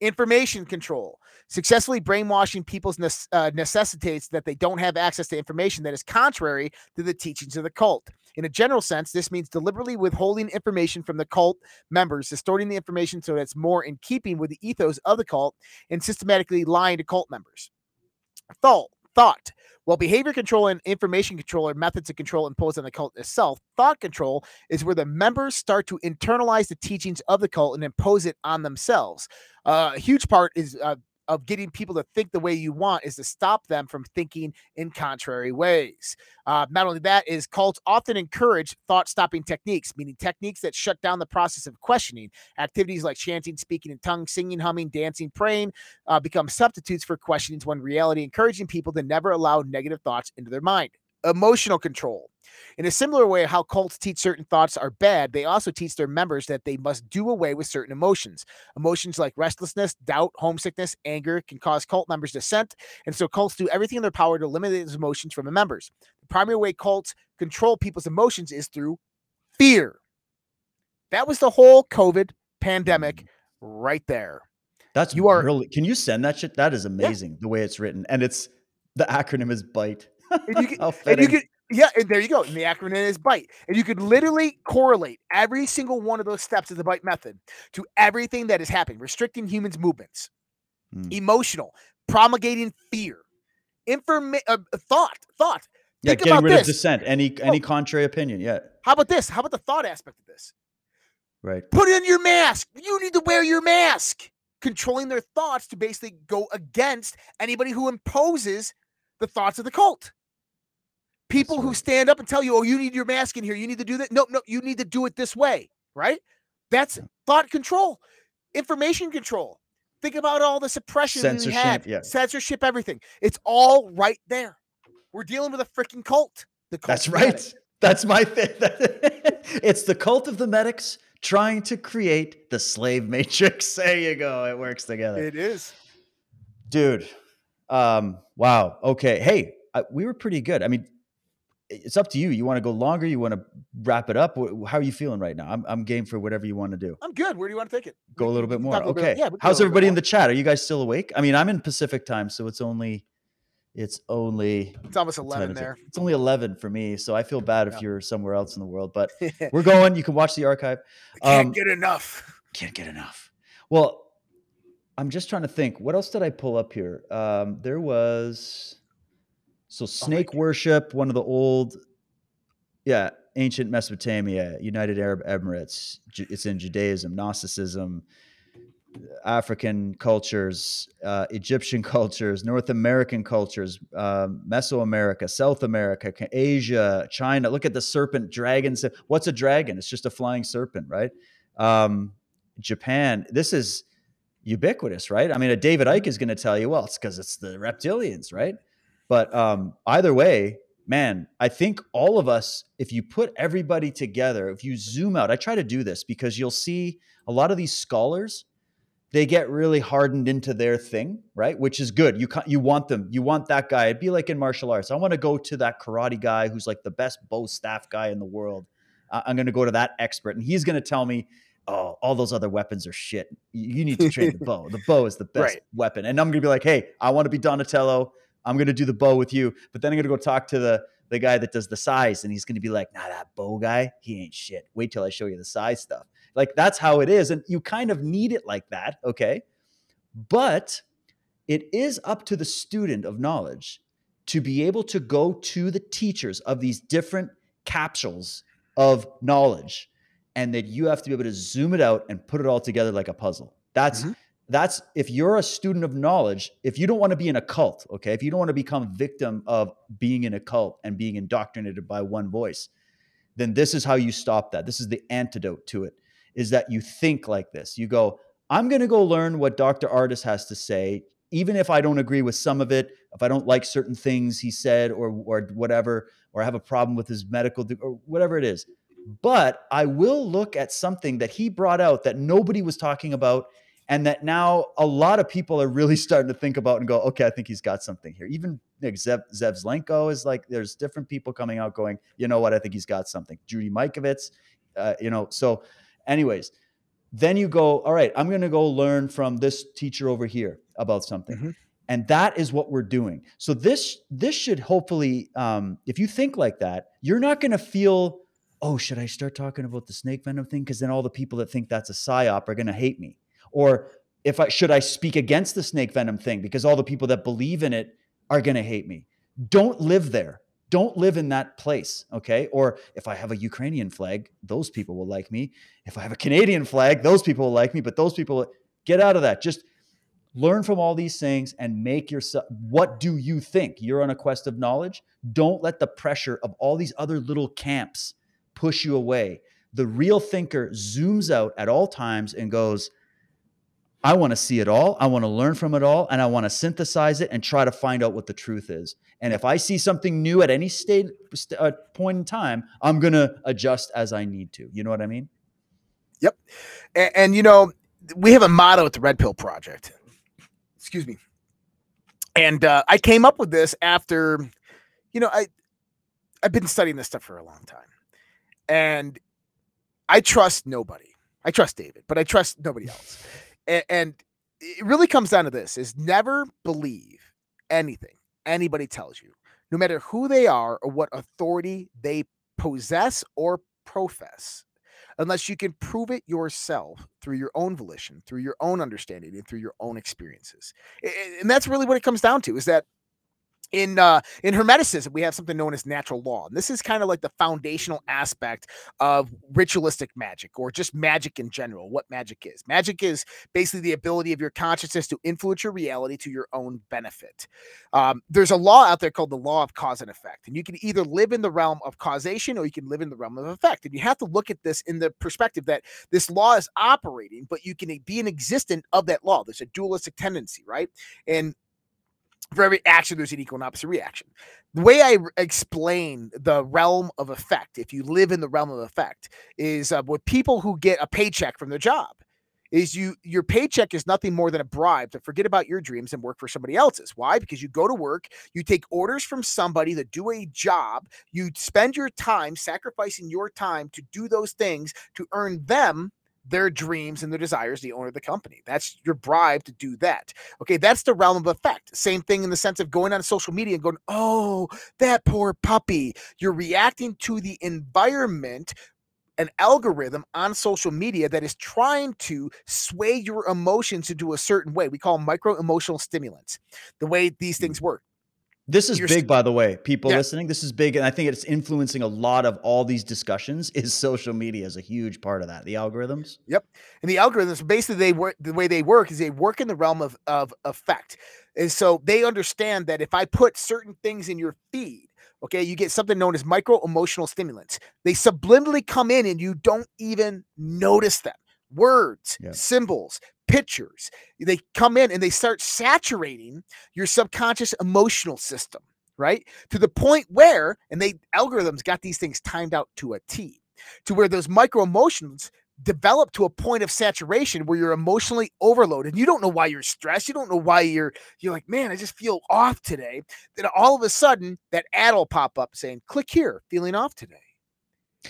Information control, successfully brainwashing people nece- uh, necessitates that they don't have access to information that is contrary to the teachings of the cult. In a general sense, this means deliberately withholding information from the cult members, distorting the information so that it's more in keeping with the ethos of the cult, and systematically lying to cult members. Thought, thought. While behavior control and information control are methods of control imposed on the cult itself, thought control is where the members start to internalize the teachings of the cult and impose it on themselves. Uh, a huge part is uh, of getting people to think the way you want is to stop them from thinking in contrary ways. Uh, not only that is cults often encourage thought stopping techniques, meaning techniques that shut down the process of questioning. Activities like chanting, speaking in tongues, singing, humming, dancing, praying uh, become substitutes for questionings when reality encouraging people to never allow negative thoughts into their mind. Emotional control. In a similar way, how cults teach certain thoughts are bad, they also teach their members that they must do away with certain emotions. Emotions like restlessness, doubt, homesickness, anger can cause cult members dissent, and so cults do everything in their power to eliminate those emotions from the members. The primary way cults control people's emotions is through fear. That was the whole COVID pandemic mm. right there. That's You are- really. Can you send that shit? That is amazing the way it's written, and it's the acronym is bite. And you can- [laughs] And you fitting. Yeah, and there you go. And the acronym is BITE. And you could literally correlate every single one of those steps of the BITE method to everything that is happening, restricting humans' movements, Hmm. emotional, promulgating fear, informa- uh, thought, thought. yeah, think getting about rid this. of dissent. Any any contrary opinion. Yeah, How about this? How about the thought aspect of this? right. Put in your mask. You need to wear your mask. Controlling their thoughts to basically go against anybody who imposes the thoughts of the cult. People who stand up and tell you, oh, you need your mask in here. You need to do that. No, no, you need to do it this way. Right? That's Yeah. thought control, information control. Think about all the suppression Censorship, we had, yeah. censorship, everything. It's all right there. We're dealing with a freaking cult. The cult That's of the medic. right. That's my thing. [laughs] it's the cult of the medics trying to create the slave matrix. [laughs] There you go. It works together. It is. Dude. Um, wow. Okay. Hey, I, we were pretty good. I mean, it's up to you. You want to go longer? You want to wrap it up? How are you feeling right now? I'm, I'm game for whatever you want to do. I'm good. Where do you want to take it? Go a little bit more. little Okay. bit- yeah, we can go How's a little bit everybody in the chat? Are you guys still awake? I mean, I'm in Pacific time, so it's only, it's only It's almost 11 time there. It's only 11 for me, so I feel bad if you're somewhere else in the world. But [laughs] We we're going. You can watch the archive. can't Um, get enough. [laughs] Can't get enough. Well, I'm just trying to think. What else did I pull up here? Um, there was so snake worship, one of the old, yeah, ancient Mesopotamia, United Arab Emirates. It's in Judaism, Gnosticism, African cultures, uh, Egyptian [laughs] cultures, North American cultures, um, Mesoamerica, South America, Asia, China. Look at the serpent dragons. What's a dragon? It's just a flying serpent, right? Um, Japan. This is ubiquitous, right? I mean, a David Icke is going to tell you, well, it's because it's the reptilians, right? But um, either way, man, I think all of us, if you put everybody together, if you zoom out, I try to do this because you'll see a lot of these scholars, they get really hardened into their thing, right? Which is good. You you want them, you want that guy. It'd be like in martial arts. I want to go to that karate guy who's like the best bo staff guy in the world. I'm going to go to that expert, and he's going to tell me, "Oh, all those other weapons are shit. You you need to train the [laughs] bow. The bow is the best Right. weapon." And I'm going to be like, "Hey, I want to be Donatello. I'm to do the bow with you." But then I'm to go talk to the the guy that does the sais, and he's to be like, "Nah, that bow guy, he ain't shit. Wait till I show you the sais stuff." Like that's how it is, and you kind of need it like that, okay? But it is up to the student of knowledge to be able to go to the teachers of these different capsules of knowledge and that you have to be able to zoom it out and put it all together like a puzzle that's Mhm. That's if you're a student of knowledge if you don't want to be in a cult okay if you don't want to become victim of being in a cult and being indoctrinated by one voice then this is how you stop that. This is the antidote to it is that you think like this. You go i'm going to go learn what dr Ardis has to say even if i don't agree with some of it if i don't like certain things he said or or whatever or I have a problem with his medical or whatever it is. But i will look at something that he brought out that nobody was talking about and that now a lot of people are really [laughs] starting to think about and go okay i think he's got something here. Even like Zev, Zev Zelenko is like there's different people coming out going you know what? I think he's got something. Judy Mikovits, uh, you know so anyways then you go all right i'm going to go learn from this teacher over here about something. Mhm. and that is what we're doing. So this this should hopefully um, if you think like that you're not going to feel oh should i start talking about the snake venom thing? Because then all the people that think that's a psyop are going to hate me or if i should i speak against the snake venom thing because all the people that believe in it are going to hate me. Don't live there. Don't live in that place okay? Or if i have a ukrainian flag those people will like me. If i have a canadian flag those people will like me but those people get out of that. Just learn from all these things and make yourself what do you think? You're on a quest of knowledge. Don't let the pressure of all these other little camps push you away. The real thinker zooms out at all times and goes i want to see it all i want to learn from it all and i want to synthesize it and try to find out what the truth is and if i see something new at any state st- uh, point in time i'm going to adjust as i need to you know what i mean And, and you know, we have a motto at the Red Pill Project. Excuse me. And uh, I came up with this after, you know, I I've been studying this stuff for a long time, and I trust nobody. I trust David, but I trust nobody else. And, and it really comes down to this: is never believe anything anybody tells you, no matter who they are or what authority they possess or profess unless you can prove it yourself through your own volition, through your own understanding, and through your own experiences. And that's really what it comes down to is that in uh in hermeticism we have something known as natural law and this is kind of like the foundational aspect of ritualistic magic or just magic in general what magic is. Magic is basically the ability of your consciousness to influence your reality to your own benefit. Um, there's a law out there called the law of cause and effect and you can either live in the realm of causation or you can live in the realm of effect and you have to look at this in the perspective that this law is operating but you can be an existent of that law. There's a dualistic tendency right? And for every action, there's an equal and opposite reaction. The way I explain the realm of effect, if you live in the realm of effect, is uh, with people who get a paycheck from their job. Is you your paycheck is nothing more than a bribe to forget about your dreams and work for somebody else's. Why? Because you go to work, you take orders from somebody that do a job, you spend your time sacrificing your time to do those things to earn them their dreams and their desires, the owner of the company. That's your bribe to do that. Okay, that's the realm of effect. Same thing in the sense of going on social media and going, oh, that poor puppy. You're reacting to the environment an algorithm on social media that is trying to sway your emotions into a certain way. We call micro emotional stimulants, the way these things mm. work. This is big, by the way, people yeah. listening. This is big, and I think it's influencing a lot of all these discussions. [laughs] Is social media is a huge part of that. The algorithms. Yep, and the algorithms basically they work. The way they work is they work in the realm of of effect, and so they understand that if I put certain things in your feed, okay, you get something known as micro emotional stimulants. They subliminally come in, and you don't even notice them. Words, yep. symbols, pictures. They come in and they start saturating your subconscious emotional system, right? To the point where, and they algorithms got these things timed out to a T, to where those micro emotions develop to a point of saturation where you're emotionally overloaded. You don't know why you're stressed. You don't know why you're you're like, man, I just feel off today. Then all of a sudden, that ad will pop up saying, click here, feeling off today.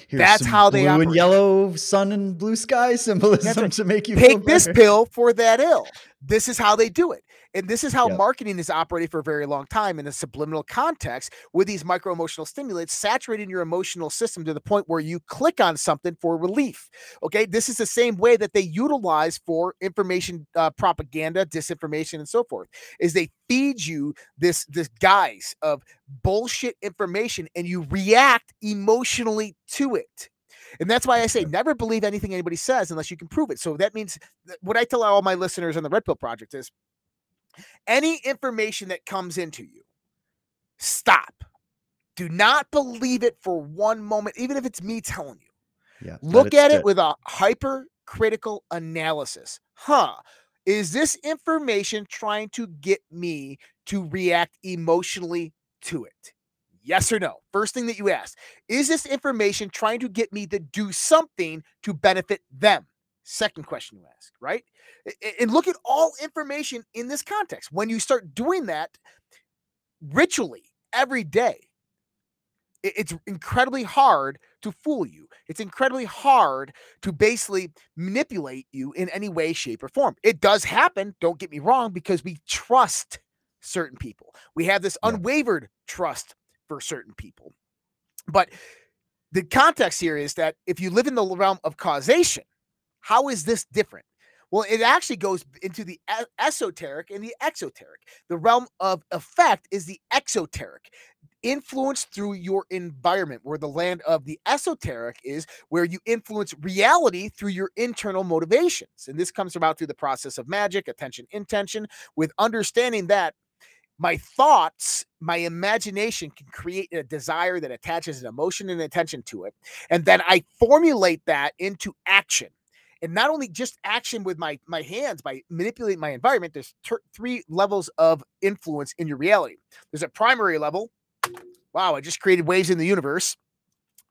Here's That's how they blue operate. and yellow sun and blue sky symbolism right. [laughs] to make you take this pill for that ill. This is how they do it. And this is how yep. marketing has operated for a very long time in a subliminal context with these micro emotional stimulants saturating your emotional system to the point where you click on something for relief. Okay. This is the same way that they utilize for information uh, propaganda, disinformation, and so forth, is they feed you this, this guise of bullshit information and you react emotionally to it. And that's why I say never believe anything anybody says unless you can prove it. So that means what I tell all my listeners on the Red Pill Project is any information that comes into you, stop. Do not believe it for one moment, even if it's me telling you. Yeah, Look at it with a hypercritical analysis. Huh. Is this information trying to get me to react emotionally to it? Yes or no? First thing that you ask Is this information trying to get me to do something to benefit them? Second question you ask, right? And look at all information in this context. When you start doing that ritually every day, it's incredibly hard to fool you. It's incredibly hard to basically manipulate you in any way, shape, or form. It does happen, don't get me wrong, because we trust certain people. We have this unwavered trust for certain people. But the context here is that if you live in the realm of causation, how is this different? Well, it actually goes into the esoteric and the exoteric. The realm of effect is the exoteric, influence through your environment, where the land of the esoteric is where you influence reality through your internal motivations. And this comes about through the process of magic, attention, intention, with understanding that my thoughts, my imagination can create a desire that attaches an emotion and attention to it. And then I formulate that into action and not only just action with my my hands by manipulating my environment there's ter- three levels of influence in your reality there's a primary level wow i just created waves in the universe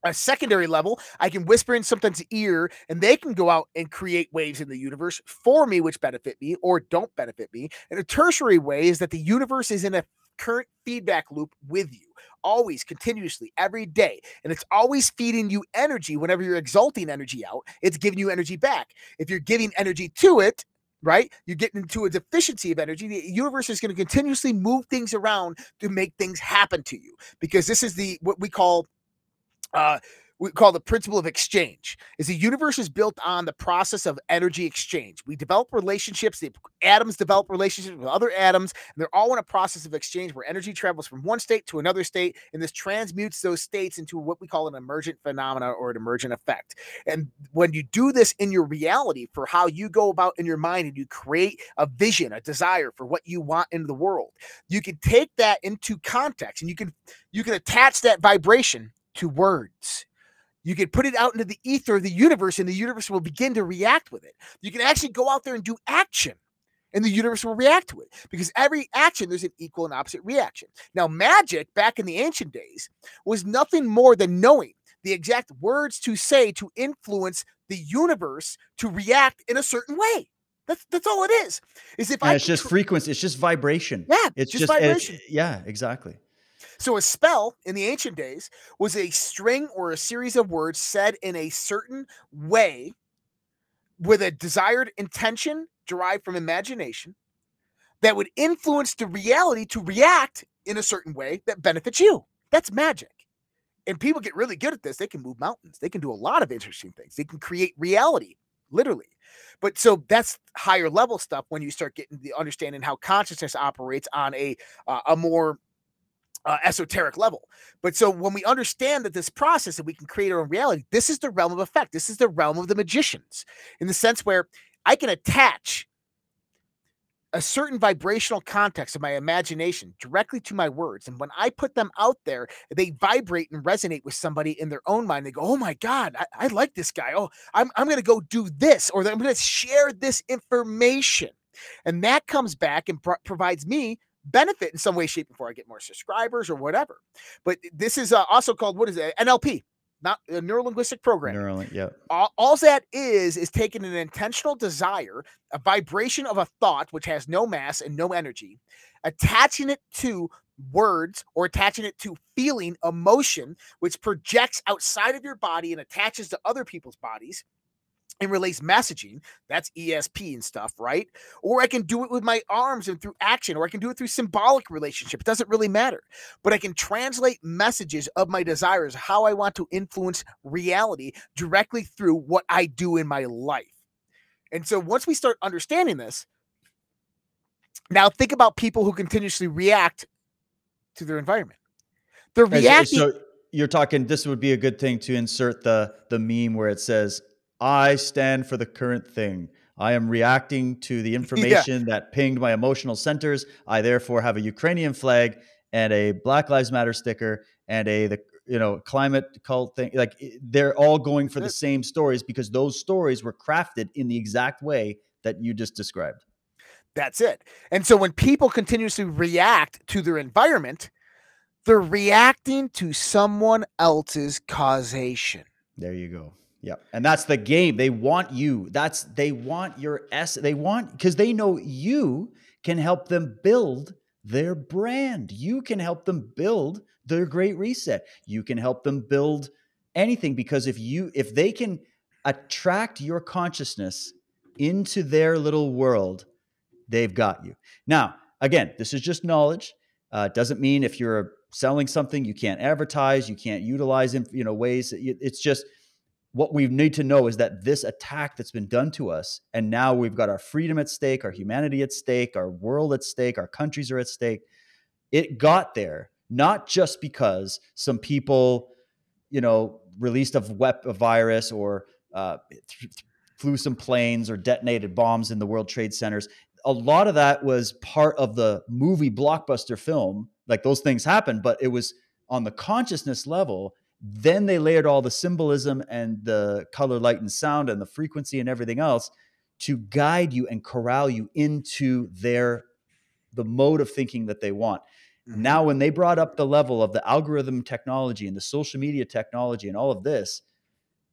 a secondary level, I can whisper in something's ear and they can go out and create waves in the universe for me, which benefit me or don't benefit me. And a tertiary way is that the universe is in a current feedback loop with you always continuously every day and it's always feeding you energy whenever you're exalting energy out it's giving you energy back. If you're giving energy to it right you're getting into a deficiency of energy the universe is going to continuously move things around to make things happen to you because this is the what we call uh we call the principle of exchange is the universe is built on the process of energy exchange. We develop relationships the atoms develop relationships with other atoms and they're all in a process of exchange where energy travels from one state to another state and this transmutes those states into what we call an emergent phenomena or an emergent effect. And when you do this in your reality for how you go about in your mind and you create a vision a desire for what you want in the world you can take that into context and you can you can attach that vibration to words you can put it out into the ether of the universe, and the universe will begin to react with it. You can actually go out there and do action, and the universe will react to it because every action there's an equal and opposite reaction. Now, magic back in the ancient days was nothing more than knowing the exact words to say to influence the universe to react in a certain way. That's that's all it is. Is if And I it's just frequency. It's just vibration. yeah, It's just just, it's- vibration. yeah, exactly. So a spell in the ancient days was a string or a series of words said in a certain way with a desired intention derived from imagination that would influence the reality to react in a certain way that benefits you. That's magic. And people get really good at this. They can move mountains. They can do a lot of interesting things. They can create reality, literally. But so that's higher level stuff when you start getting the understanding how consciousness operates on a uh, a more uh, esoteric level. But so when we understand that this process that we can create our own reality, this is the realm of effect. This is the realm of the magicians in the sense where I can attach a certain vibrational context of my imagination directly to my words. And when I put them out there, they vibrate and resonate with somebody in their own mind. They go, Oh my God, I, I like this guy. Oh, I'm, I'm going to go do this, or I'm going to share this information. And that comes back and pro- provides me benefit in some way, shape, and form. I get more subscribers or whatever. But this is uh, also called what is it? NLP, not a neuro linguistic programming. Neural, yeah. All, all that is is taking an intentional desire, a vibration of a thought which has no mass and no energy, attaching it to words or attaching it to feeling, emotion, which projects outside of your body and attaches to other people's bodies and relays messaging. That's ESP and stuff, right? Or I can do it with my arms and through action, or I can do it through symbolic relationship. It doesn't really matter. But I can translate messages of my desires, how I want to influence reality directly through what I do in my life. And so once we start understanding this, now think about people who continuously react to their environment. They're reacting. So you're talking. This would be a good thing to insert the the meme where it says, "I stand for the current thing." I am reacting to the [laughs] information that pinged my emotional centers. I therefore have a Ukrainian flag and a Black Lives Matter sticker and a the you know climate cult thing. Like they're all going for the same stories because those stories were crafted in the exact way that you just described. That's it. And so when people continuously react to their environment, they're reacting to someone else's causation. There you go. Yeah. And that's the game. They want you. That's they want your S. They want because they know you can help them build their brand. You can help them build their great reset. You can help them build anything because if you if they can attract your consciousness into their little world, they've got you. Now, again, this is just knowledge. Uh, doesn't mean if you're selling something you can't advertise, you can't utilize, in, you know, ways. It's just what we need to know is that this attack that's been done to us, and now we've got our freedom at stake, our humanity at stake, our world at stake, our countries are at stake. It got there not just because some people, you know, released a, wep- a virus or uh, th- flew some planes or detonated bombs in the World Trade Centers. A lot of that was part of the movie blockbuster film. Like those things happened, but it was on the consciousness level. Then they layered all the symbolism and the color, light, and sound and the frequency and everything else to guide you and corral you into their the mode of thinking that they want. Mm-hmm. Now, when they brought up the level of the algorithm technology and the social media technology and all of this,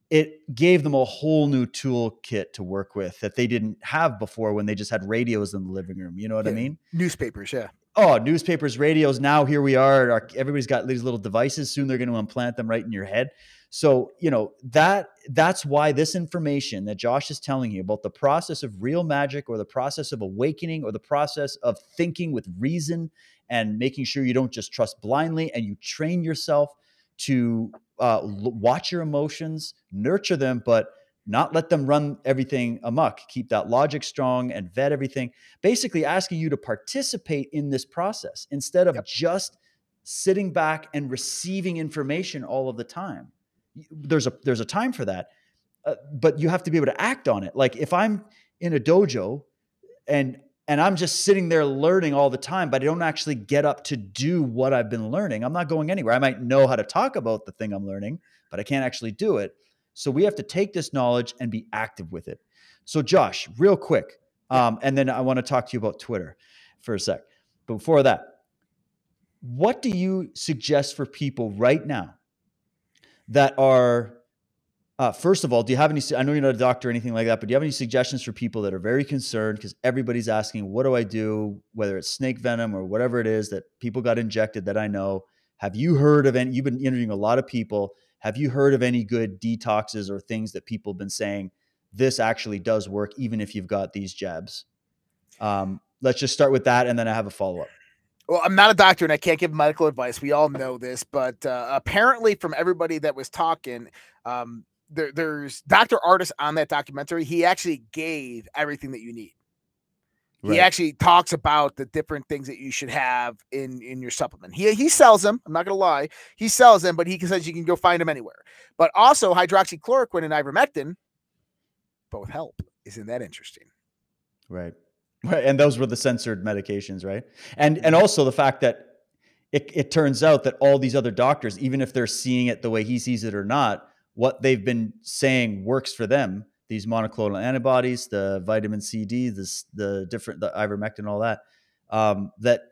it gave them a whole new toolkit to work with that they didn't have before when they just had radios in the living room. You know what I mean? newspapers, yeah. Oh, newspapers, radios. Now here we are. Our, everybody's got these little devices. Soon they're going to implant them right in your head. So you know that that's why this information that Josh is telling you about the process of real magic, or the process of awakening, or the process of thinking with reason and making sure you don't just trust blindly, and you train yourself to uh, watch your emotions, nurture them, but not let them run everything amok. Keep that logic strong and vet everything. Basically, asking you to participate in this process instead of yep. just sitting back and receiving information all of the time. There's a there's a time for that, uh, but you have to be able to act on it. Like if I'm in a dojo and and I'm just sitting there learning all the time, but I don't actually get up to do what I've been learning. I'm not going anywhere. I might know how to talk about the thing I'm learning, but I can't actually do it. So we have to take this knowledge and be active with it. So, Josh, real quick, um, and then I want to talk to you about Twitter for a sec. But before that, what do you suggest for people right now that are uh, first of all, do you have any? I know you're not a doctor or anything like that, but do you have any suggestions for people that are very concerned because everybody's asking, "What do I do?" Whether it's snake venom or whatever it is that people got injected that I know. Have you heard of any? You've been interviewing a lot of people. Have you heard of any good detoxes or things that people have been saying this actually does work, even if you've got these jabs? Um, let's just start with that, and then I have a follow up. Well, I'm not a doctor and I can't give medical advice. We all know this, but uh, apparently, from everybody that was talking, um, there, there's Dr. Ardis on that documentary. He actually gave everything that you need. Right. He actually talks about the different things that you should have in in your supplement. He he sells them. I'm not gonna lie, he sells them, but he says you can go find them anywhere. But also hydroxychloroquine and ivermectin both help. Isn't that interesting? Right. Right. And those were the censored medications, right? And and mm-hmm. also the fact that it, it turns out that all these other doctors, even if they're seeing it the way he sees it or not, what they've been saying works for them these monoclonal antibodies the vitamin cd this the different the ivermectin all that um, that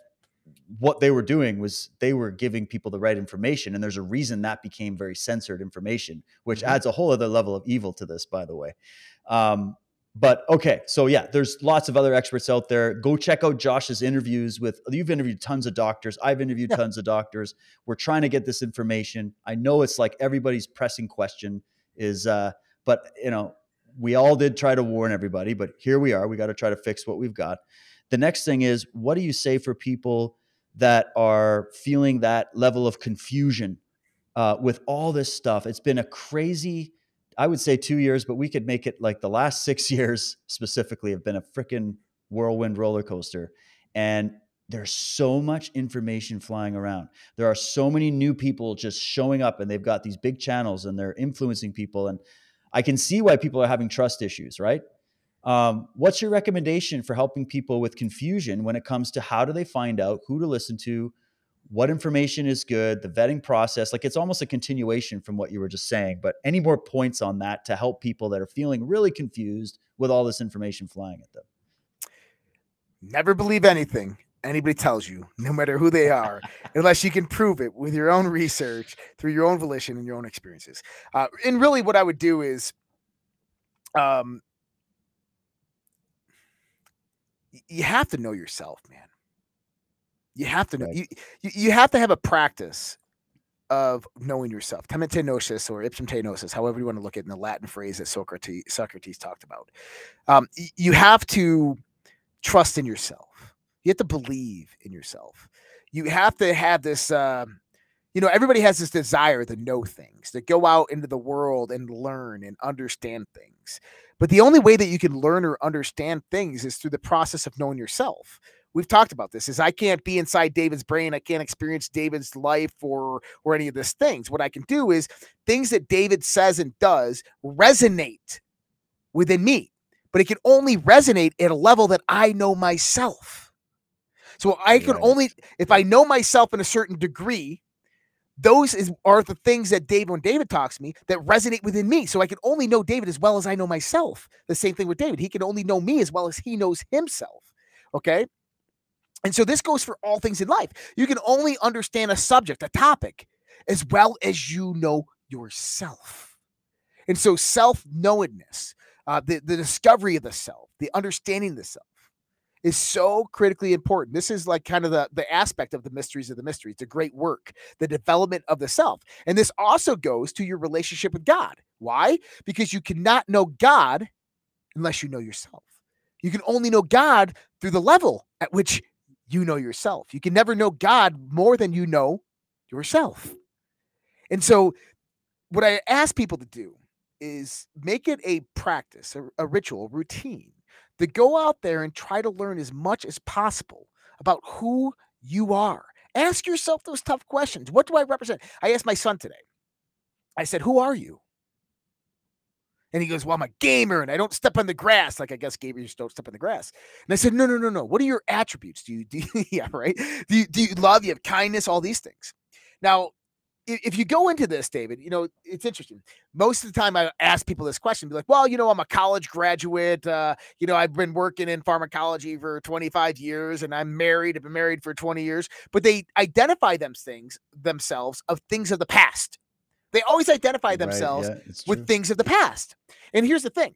what they were doing was they were giving people the right information and there's a reason that became very censored information which mm-hmm. adds a whole other level of evil to this by the way um, but okay, so yeah, there's lots of other experts out there. Go check out Josh's interviews with you've interviewed tons of doctors. I've interviewed yeah. tons of doctors. We're trying to get this information. I know it's like everybody's pressing question is uh but you know, we all did try to warn everybody, but here we are. We got to try to fix what we've got. The next thing is what do you say for people that are feeling that level of confusion uh, with all this stuff? It's been a crazy I would say two years, but we could make it like the last six [laughs] years specifically have been a freaking whirlwind roller coaster. And there's so much information flying around. There are so many new people just showing up and they've got these big channels and they're influencing people. And I can see why people are having trust issues, right? Um, what's your recommendation for helping people with confusion when it comes to how do they find out who to listen to, what information is good, the vetting process. Like it's almost a continuation from what you were just saying. But any more points on that to help people that are feeling really confused with all this information flying at them? Never believe anything anybody tells you, [laughs] no matter who they are, unless you can prove it with your own research, through your own volition and your own experiences. Uh, and really, what I would do is, um, you have to know yourself, man. You have to know. Right. You, you have to have a practice of knowing yourself. Timete or ipsum te gnosis, however you want to look at it in the Latin phrase that Socrates, Socrates talked about. Um, you have to trust in yourself. You have to believe in yourself. You have to have this. Uh, you know, everybody has this desire to know things, to go out into the world and learn and understand things. But the only way that you can learn or understand things is through the process of knowing yourself we've talked about this is I can't be inside David's brain. I can't experience David's life or or any of these things. What I can do is things that David says and does resonate within me, but it can only resonate at a level that I know myself. So I can right. only if I know myself in a certain degree, those is are the things that David when David talks to me that resonate within me. So I can only know David as well as I know myself. The same thing with David. He can only know me as well as he knows himself. Okay. And so this goes for all things in life. You can only understand a subject, a topic, as well as you know yourself. And so self knowingness, uh, the, the discovery of the self, the understanding of the self is so critically important. This is like kind of the, the aspect of the mysteries of the mysteries, the great work, the development of the self. And this also goes to your relationship with God. Why? Because you cannot know God unless you know yourself. You can only know God through the level at which you know yourself. You can never know God more than you know yourself. And so what I ask people to do is make it a practice, a, a ritual, a routine to go out there and try to learn as much as possible about who you are. Ask yourself those tough questions. What do I represent? I asked my son today. I said, Who are you? And he goes, Well, I'm a gamer and I don't step on the grass. Like I guess gamers don't step on the grass. And I said, No, no, no, no. What are your attributes? Do you do you, [laughs] yeah, right? Do you do you love, you have kindness, all these things. Now, if you go into this, David, you know, it's interesting. Most of the time I ask people this question, be like, well, you know, I'm a college graduate. Uh, you know, I've been working in pharmacology for 25 years and I'm married. I've been married for 20 years, but they identify them things themselves of things of the past. They always identify themselves right, yeah, with things of the past. And here's the thing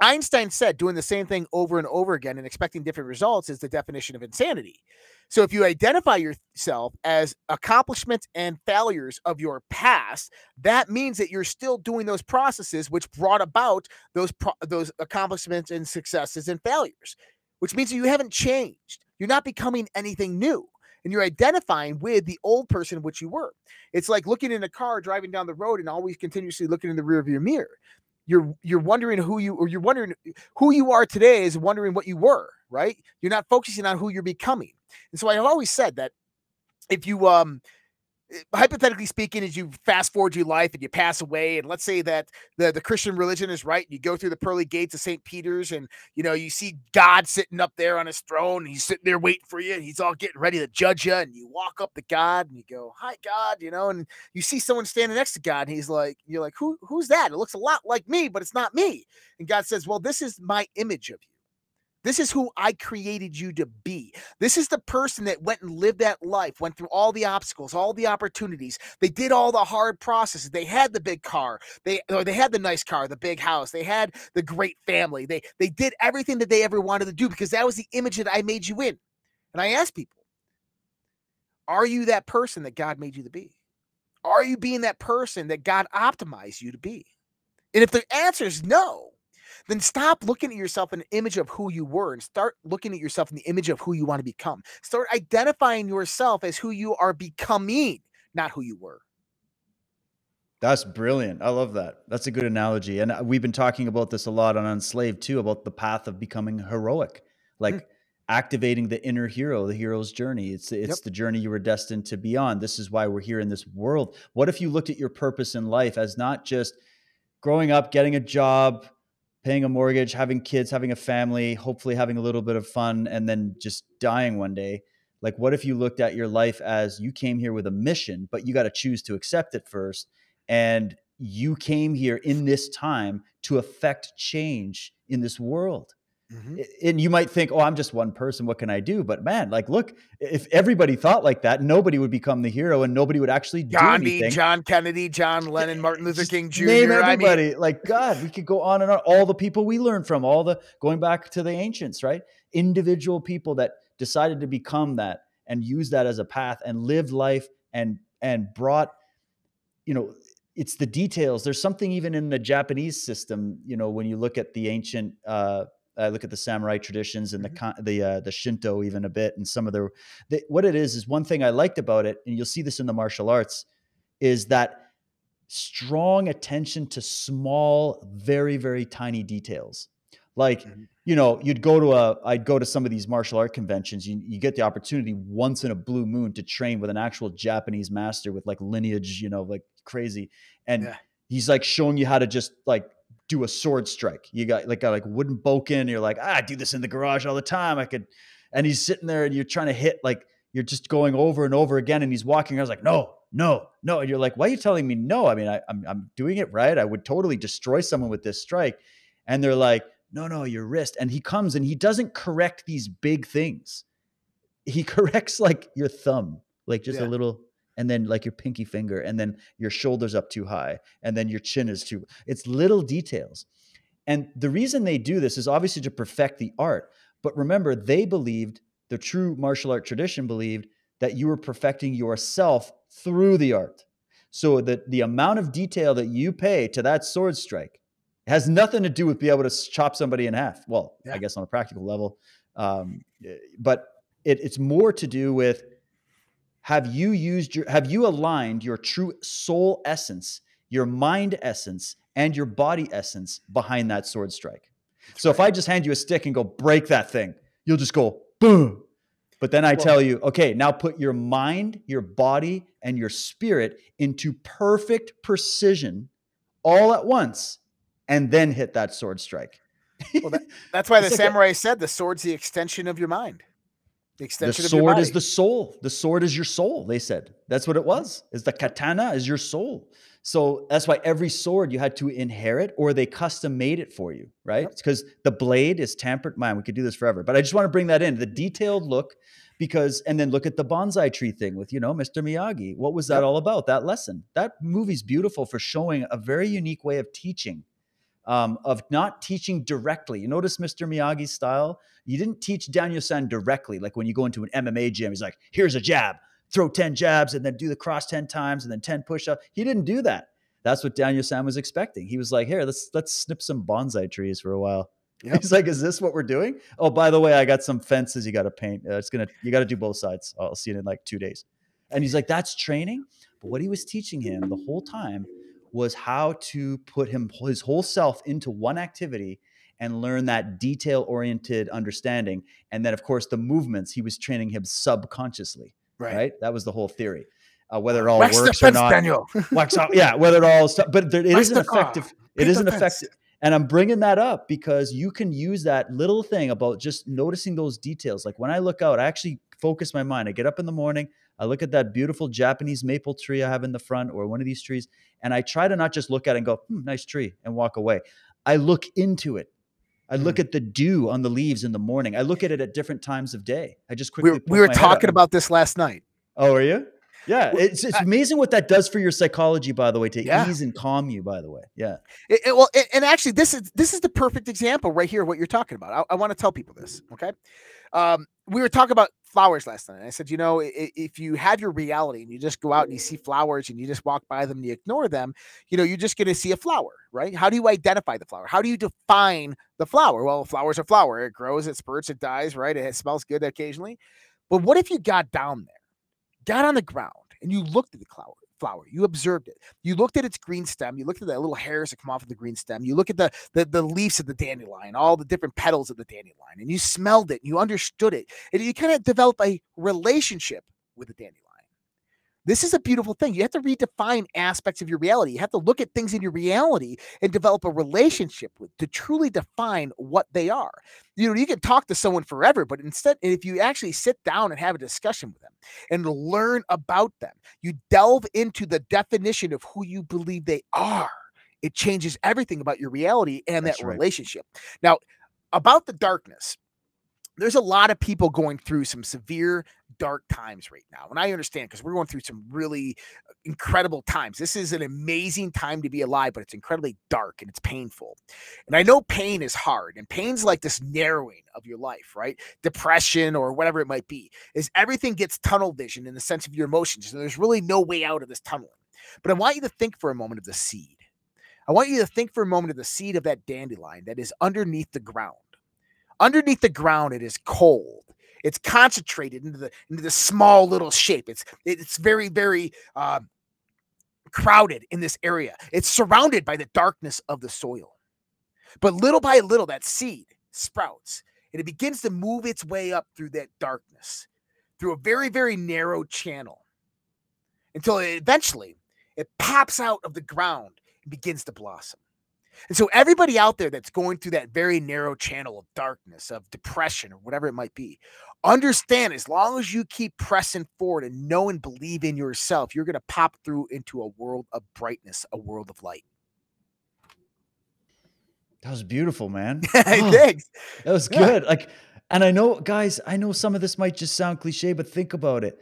Einstein said doing the same thing over and over again and expecting different results is the definition of insanity. So if you identify yourself as accomplishments and failures of your past, that means that you're still doing those processes which brought about those pro- those accomplishments and successes and failures, which means you haven't changed. You're not becoming anything new. And you're identifying with the old person which you were. It's like looking in a car driving down the road and always continuously looking in the rear view mirror you're you're wondering who you or you're wondering who you are today is wondering what you were right? You're not focusing on who you're becoming. And so i've always said that if you um Eh, hypothetically speaking, as you fast forward your life and you pass away, and let's say that the, the Christian religion is right, and you go through the pearly gates of St. Peter's, and you know, you see God sitting up there on his throne, and he's sitting there waiting for you, and he's all getting ready to judge you, and you walk up to God and you go, Hi, God, you know, and you see someone standing next to God, and he's like, You're like, Who who's that? It looks a lot like me, but it's not me. And God says, Well, this is my image of you. This is who I created you to be. This is the person that went and lived that life, went through all the obstacles, all the opportunities. They did all the hard processes. They had the big car. They or they had the nice car, the big house. They had the great family. They they did everything that they ever wanted to do because that was the image that I made you in. And I ask people, are you that person that God made you to be? Are you being that person that God optimized you to be? And if the answer is no, then stop looking at yourself in an image of who you were and start looking at yourself in the image of who you want to become. Start identifying yourself as who you are becoming, not who you were. That's brilliant. I love that. That's a good analogy. And uh, we've been talking about this a lot on Unslaved too about the path of becoming heroic, like mm. activating the inner hero, the hero's journey. It's it's yep. the journey you were destined to be on. This is why we're here in this world. What if you looked at your purpose in life as not just growing up, getting a job, paying a mortgage, having kids, having a family, hopefully having a little bit of fun, and then just dying one day. Like, what if you looked at your life as you came here with a mission, but you got to choose to accept it first? And you came here in this time to affect change in this world. Mm-hmm. And you might think, oh, I'm just one person. What can I do? But man, like, look, if everybody thought like that, nobody would become the hero and nobody would actually do anything. John Kennedy, John Lennon, Martin Luther King Jr. Name everybody. I mean, like, God, we could go on and on. All the people we learned from, all the going back to the ancients, right? Individual people that decided to become that and use that as a path and lived life and and brought, you know, it's the details. There's something even in the Japanese system, you know, when you look at the ancient uh I look at the samurai traditions and mm-hmm. the the uh, the Shinto even a bit, and some of the, the what it is is one thing I liked about it, and you'll see this in the martial arts, is that strong attention to small, very very tiny details. Like mm-hmm. you know, you'd go to a I'd go to some of these martial art conventions. You you get the opportunity once in a blue moon to train with an actual Japanese master with like lineage, you know, like crazy, and. Yeah. He's like showing you how to just like do a sword strike. You got like a like wooden bokken. You're like, ah, I do this in the garage all the time. I could, and he's sitting there and you're trying to hit like you're just going over and over again. And he's walking. I was like, no, no, no. And you're like, why are you telling me no? I mean, I, I'm I'm doing it right. I would totally destroy someone with this strike. And they're like, no, no, your wrist. And he comes and he doesn't correct these big things. He [laughs] corrects like your thumb, like just yeah. a little and then like your pinky finger and then your shoulders up too high and then your chin is too it's little details and the reason they do this is obviously to perfect the art but remember they believed the true martial art tradition believed that you were perfecting yourself through the art so that the amount of detail that you pay to that sword strike has nothing to do with being able to chop somebody in half well yeah. i guess on a practical level um, eh, but it, it's more to do with have you used your have you aligned your true soul essence your mind essence and your body essence behind that sword strike. So if I just hand you a stick and go break that thing, you'll just go boom. But then I Well- tell you, okay, now put your mind, your body, and your spirit into perfect precision all at once, and then hit that sword strike. Well, That's why [laughs] the like a- samurai said the sword's the extension of your mind. The the extension your sword is the soul. The sword is your soul. They said that's what it was. Is the katana is your soul. So that's why every sword you had to inherit, or they custom made it for you, right? Yep. Because the blade is tampered. Man, we could do this forever, but I just want to bring that in the detailed look, because and then look at the bonsai tree thing with you know Mr. Miyagi. What was that Yep. all about? That lesson. That movie's beautiful for showing a very unique way of teaching um, of not teaching directly. You notice Mr. Miyagi's style? You didn't teach Daniel San directly, like when you go into an MMA gym, he's like, here's a jab, throw 10 jabs, and then do the cross 10 times and then 10 push-ups. He didn't do that. That's what Daniel San was expecting. He was like, here, let's let's snip some bonsai trees for a while. [laughs] Yep. He's like, is this what we're doing? Oh, by the way, I got some fences you got to paint. Uh, it's gonna, you got to do both sides. I'll see it in like two days. And he's like, that's training. But what he was teaching him the whole time was how to put him his whole self into one activity and learn that detail oriented understanding. And then, of course, the movements he was training him subconsciously. Right. right? That was the whole theory. Uh, whether it all Wax works or not, Daniel. wax out. Yeah, whether it all, but there, it an the car. effective. It an effective. And I'm bringing that up because you can use that little thing about just noticing those details. Like when I look out, I actually focus my mind. I get up in the morning, I look at that beautiful Japanese maple tree I have in the front or one of these trees, and I try to not just look at it and go, hmm, nice tree, and walk away. I look into it. I look at the dew on the leaves in the morning. I look at it at different times of day. I just We were, we were talking about this last night. Oh, are you? Yeah, it's it's amazing what that does for your psychology. By the way, to Yeah. ease and calm you. By the way, yeah. It- it- well, it- and actually, this is this is the perfect example right here. What you're talking about. I, I want to tell people this. Okay, um, we were talking about flowers last night. And I said, you know, if you have your reality and you just go out and you see flowers and you just walk by them and you ignore them, you know, you're just going to see a flower, right? How do you identify the flower? How do you define the flower? Well, flowers are flower. It grows, it spurts, it dies, right? It smells good occasionally. But what if you got down there, got on the ground, and you looked at the flower? Flower, you observed it. You looked at its green stem. You looked at the little hairs that come off of the green stem. You look at the, the the leaves of the dandelion, all the different petals of the dandelion, and you smelled it. You understood it, and you kind of develop a relationship with the dandelion. This is a beautiful thing. You have to redefine aspects of your reality. You have to look at things in your reality and develop a relationship with to truly define what they are. You know, you can talk to someone forever, but instead, if you actually sit down and have a discussion with them and learn about them, you delve into the definition of who you believe they are. It changes everything about your reality and That's that right. relationship. Now, about the darkness, there's a lot of people going through some severe dark times right now. And I understand because we're going through some really uh, incredible times. This is an amazing time to be alive, but it's incredibly dark and it's painful. And I know pain is hard, and pain's like this narrowing of your life, right? Depression or whatever it might be, is everything gets tunnel vision in the sense of your emotions. And there's really no way out of this tunneling. But I want you to think for a moment of the seed. I want you to think for a moment of the seed of that dandelion that is underneath the ground. Underneath the ground, it is cold. It's concentrated into the into the small little shape. It's it's very very uh, crowded in this area. It's surrounded by the darkness of the soil. But little by little, that seed sprouts and it begins to move its way up through that darkness, through a very very narrow channel, until it eventually it pops out of the ground and begins to blossom. And so, everybody out there that's going through that very narrow channel of darkness, of depression, or whatever it might be, understand as long as you keep pressing forward and know and believe in yourself, you're going to pop through into a world of brightness, a world of light. That was beautiful, man. [laughs] Oh, Thanks. That was Yeah. good. Like, and I know, guys, I know some of this might just sound cliche, but think about it.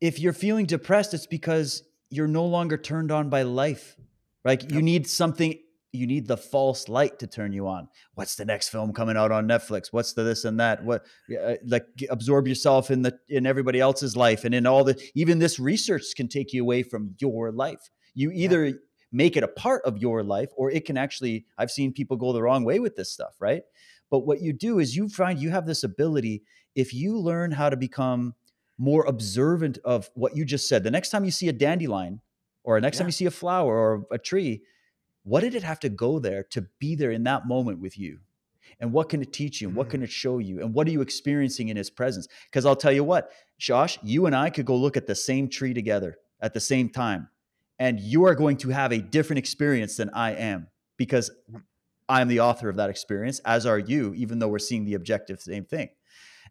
If you're feeling depressed, it's because you're no longer turned on by life. Like you Yep. need something, you need the false light to turn you on. What's the next film coming out on Netflix? What's the this and that? What uh, like absorb yourself in the in everybody else's life and in all the even this research can take you away from your life. You either make it a part of your life or it can actually I've seen people go the wrong way with this stuff, right? But what you do is you find you have this ability if you learn how to become more observant of what you just said. The next time you see a dandelion or the next Yeah. time you see a flower or a tree, what did it have to go there to be there in that moment with you? And what can it teach you? And what Mm. can it show you? And what are you experiencing in his presence? Because I'll tell you what, Josh, you and I could go look at the same tree together at the same time. And you are going to have a different experience than I am because I'm the author of that experience, as are you, even though we're seeing the objective same thing.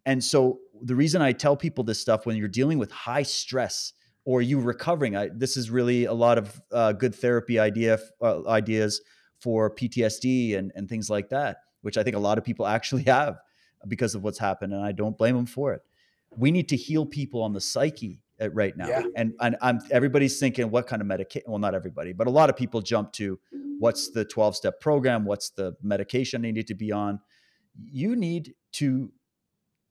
And so the reason I tell people this stuff when you're dealing with high stress or you recovering, I, this is really a lot of uh, good therapy idea uh, ideas for PTSD and, and things like that, which I think a lot of people [laughs] actually have because of what's happened, and I don't blame them for it. We need to heal people on the psyche at right now, Yeah. and and I'm everybody's thinking what kind of medication? Well, not everybody, but a lot of people jump to what's the 12 step program, what's the medication they need to be on. You need to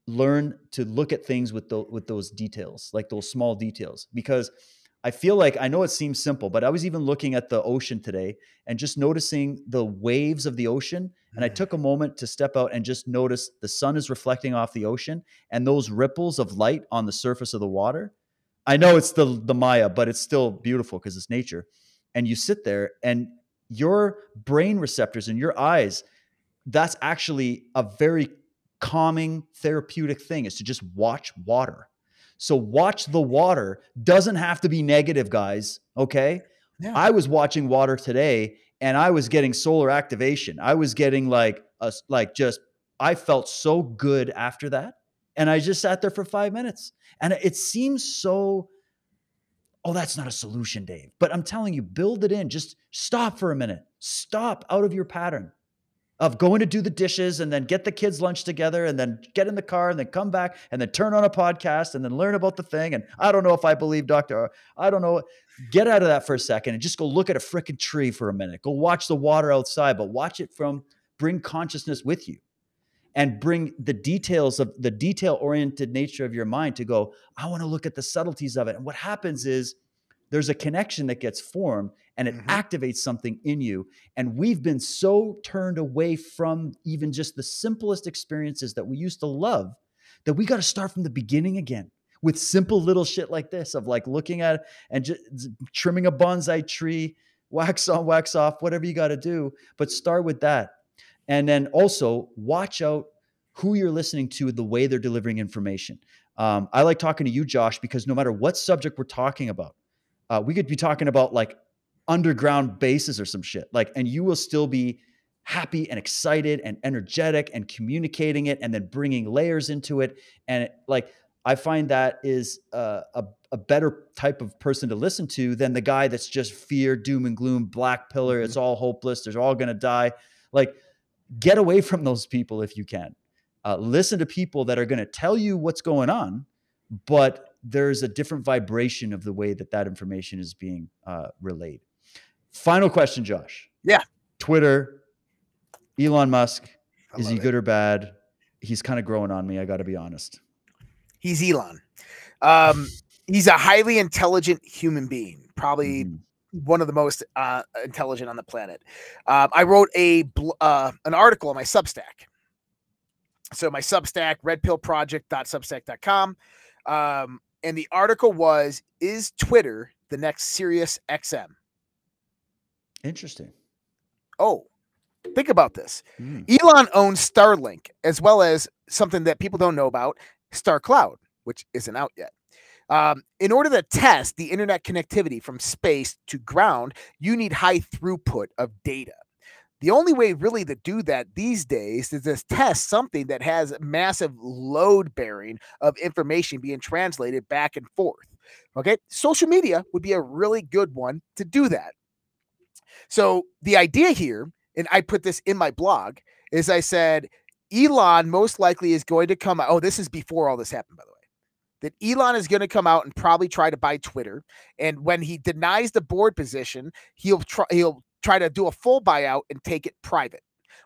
learn to look at things with the, with those details, like those small details, because I feel like I know it seems simple, but I was even looking at the ocean today and just noticing the waves of the ocean. And I Mm. took a moment to step out and just notice the sun is reflecting off the ocean and those ripples of light on the surface of the water. I know it's the the Maya, but it's still beautiful because it's nature. And you sit there and your brain receptors in your eyes, that's actually a very calming therapeutic thing is to just watch water. So watch the water doesn't have to be negative, guys. Okay. Yeah. I was watching water today and I was getting solar activation. I was getting like a like just I felt so good after that. And I just sat there for five minutes. And it seems so, oh, that's not a solution, Dave. But I'm telling you, build it in. Just stop for a minute. Stop out of your pattern of going to do the dishes and then get the kids lunch together and then get in the car and then come back and then turn on a podcast and then learn about the thing. And I don't know if I believe Dr. I don't know. Get out of that for a second and just go look at a freaking tree for a minute. Go watch the water outside, but watch it from bring consciousness with you and bring the details of the detail oriented nature of your mind to go, I want to look at the subtleties of it. And what happens is there's a connection that gets formed and it Mhm. activates something in you. And we've been so turned away from even just the simplest experiences that we used to love that we got to start from the beginning again with simple little shit like this of like looking at and just trimming a bonsai tree, wax on, wax off, whatever you got to do. But start with that. And then also watch out who you're listening to, the way they're delivering information. Um, I like talking to you, Josh, because no matter what subject we're talking about, uh, we could be talking about like underground bases or some shit, like, and you will still be happy and excited and energetic and communicating it and then bringing layers into it. And it, like, I find that is uh, a, a better type of person to listen to than the guy that's just fear, doom and gloom, black pillar. It's all hopeless. They're all going to die. Like, get away from those people if you can. Uh, listen to people that are going to tell you what's going on, but there's a different vibration of the way that that information is being uh, relayed. Final question, Josh. Yeah. Twitter, Elon Musk, I is he it. good or bad? He's kind of growing on me. I got to be honest. He's Elon. Um, he's a highly intelligent human being, probably Mhm. one of the most uh, intelligent on the planet. Um, I wrote a bl- uh, an article on my Substack. So my Substack, redpillproject.substack.com. Um, and the article was Is Twitter the next Sirius XM? Interesting. Oh, think about this. Mm. Elon owns Starlink, as well as something that people don't know about, Star Cloud, which isn't out yet. Um, in order to test the internet connectivity from space to ground, you need high throughput of data. The only way really to do that these days is to test something that has massive load bearing of information being translated back and forth. Okay. Social media would be a really good one to do that. So the idea here, and I put this in my blog, is I said Elon most likely is going to come out. Oh, this is before all this happened, by the way. That Elon is going to come out and probably try to buy Twitter, and when he denies the board position, he'll try he'll try to do a full buyout and take it private.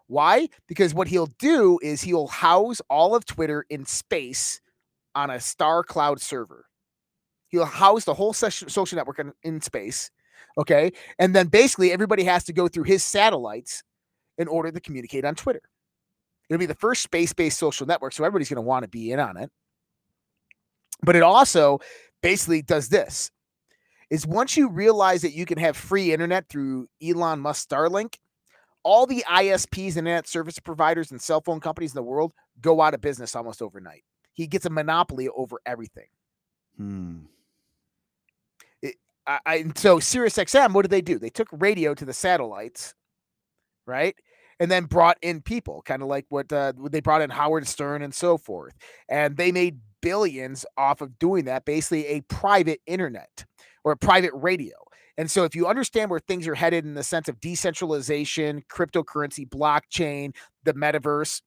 Why? Because what he'll do is he'll house all of Twitter in space on a star cloud server. He'll house the whole social network in, in space. Okay. And then basically everybody has to go through his satellites in order to communicate on Twitter. It'll be the first space based social network. So everybody's going to want to be in on it. But it also basically does this is once you realize that you can have free internet through Elon Musk Starlink, all the ISPs, and internet service providers, and cell phone companies in the world go out of business almost overnight. He gets a monopoly over everything. Hmm. I, I, so SiriusXM, what did they do? They took radio to the satellites, right? And then brought in people, kind of like what uh, they brought in Howard Stern and so forth. And they made billions off of doing that, basically a private internet or a private radio. And so, if you understand where things are headed in the sense of decentralization, cryptocurrency, blockchain, the metaverse,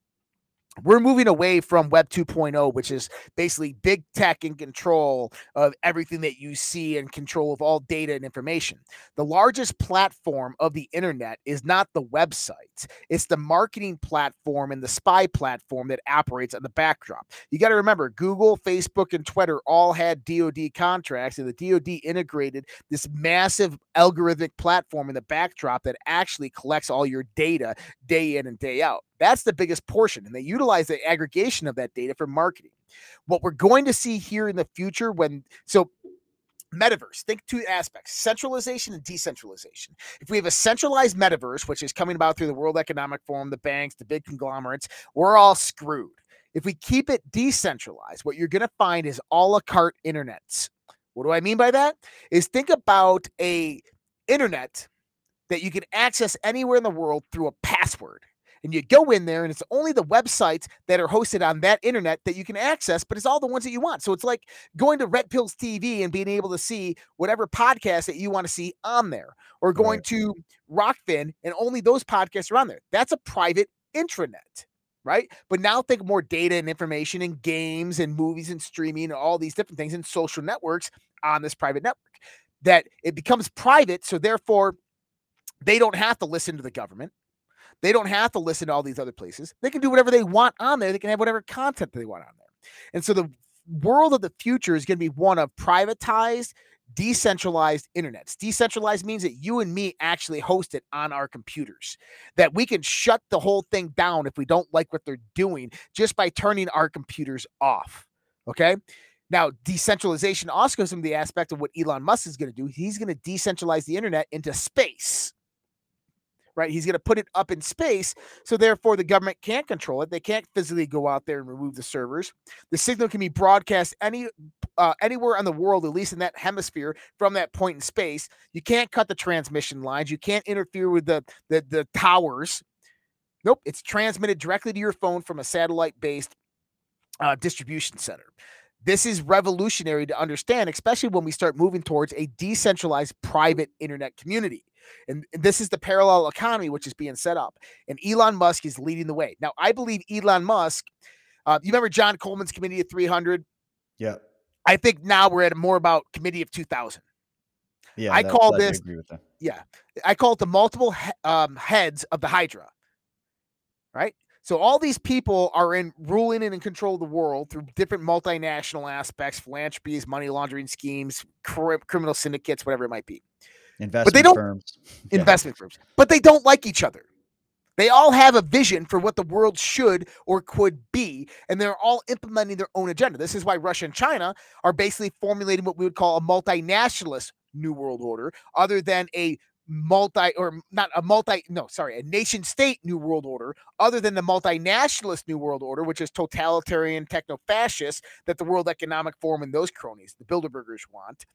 we're moving away from web 2.0 which is basically big tech in control of everything that you see and control of all data and information. The largest platform of the internet is not the websites it's the marketing platform and the spy platform that operates on the backdrop. You got to remember google facebook and twitter all had dod contracts and the dod integrated this massive algorithmic platform in the backdrop that actually collects all your data day in and day out that's the biggest portion. And they utilize the aggregation of that data for marketing. What we're going to see here in the future when, so metaverse think two aspects centralization and decentralization if we have a centralized metaverse which is coming about through the world economic forum the banks the big conglomerates we're all screwed if we keep it decentralized what you're going to find is a la carte internets what do i mean by that is think about a internet that you can access anywhere in the world through a password and you go in there and it's only the websites that are hosted on that internet that you can access but it's all the ones that you want. So it's like going to red pills tv and being able to see whatever podcast that you want to see on there or going right. to Rokfin and only those podcasts are on there. That's a private intranet right? But now think more data and information and games and movies and streaming and all these different things and social networks on this private network that it becomes private so therefore they don't have to listen to the government they don't have to listen to all these other places. They can do whatever they want on there. They can have whatever content they want on there. And so the world of the future is going to be one of privatized, decentralized internets. Decentralized means that you and me actually host it on our computers, that we can shut the whole thing down if we don't like what they're doing just by turning our computers off. Okay. Now, decentralization also comes from the aspect of what Elon Musk is going to do. He's going to decentralize the internet into space right? He's going to put it up in space. So therefore, the government can't control it. They can't physically go out there and remove the servers. The signal can be broadcast any uh, anywhere on the world, at least in that hemisphere, from that point in space. You can't cut the transmission lines. You can't interfere with the the, the towers. Nope, it's transmitted directly to your phone from a satellite-based uh, distribution center. This is revolutionary to understand, especially when we start moving towards a decentralized private internet community. And this is the parallel economy which is being set up. And Elon Musk is leading the way. Now, I believe Elon Musk, uh, you remember John Coleman's Committee of 300? Yeah. I think now we're at more about Committee of 2000. Yeah. I call this, yeah, I call it the multiple he- um, heads of the Hydra. Right. So all these people are in ruling and in control of the world through different multinational aspects, philanthropies, money laundering schemes, cr- criminal syndicates, whatever it might be. Investment but they don't, firms. Investment yeah. firms. But they don't like each other. They all have a vision for what the world should or could be, and they're all implementing their own agenda. This is why Russia and China are basically formulating what we would call a multinationalist new world order, other than a multi or not a multi no sorry a nation state new world order other than the multinationalist new world order which is totalitarian techno fascist that the world economic forum and those cronies the bilderbergers want.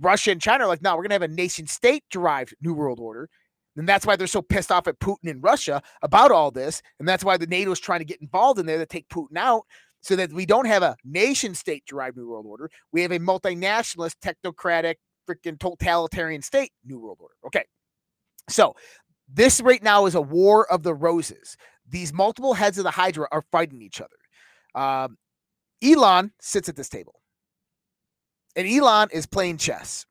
Russia and china are like no we're going to have a nation state derived new world order. And that's why they're so pissed off at putin in russia about all this and that's why the nato is trying to get involved in there to take putin out so that we don't have a nation state derived new world order. We have a multinationalist technocratic freaking totalitarian state new world order okay so this right now is a war of the roses. These multiple heads of the Hydra are fighting each other. Um, Elon sits at this table, and Elon is playing chess.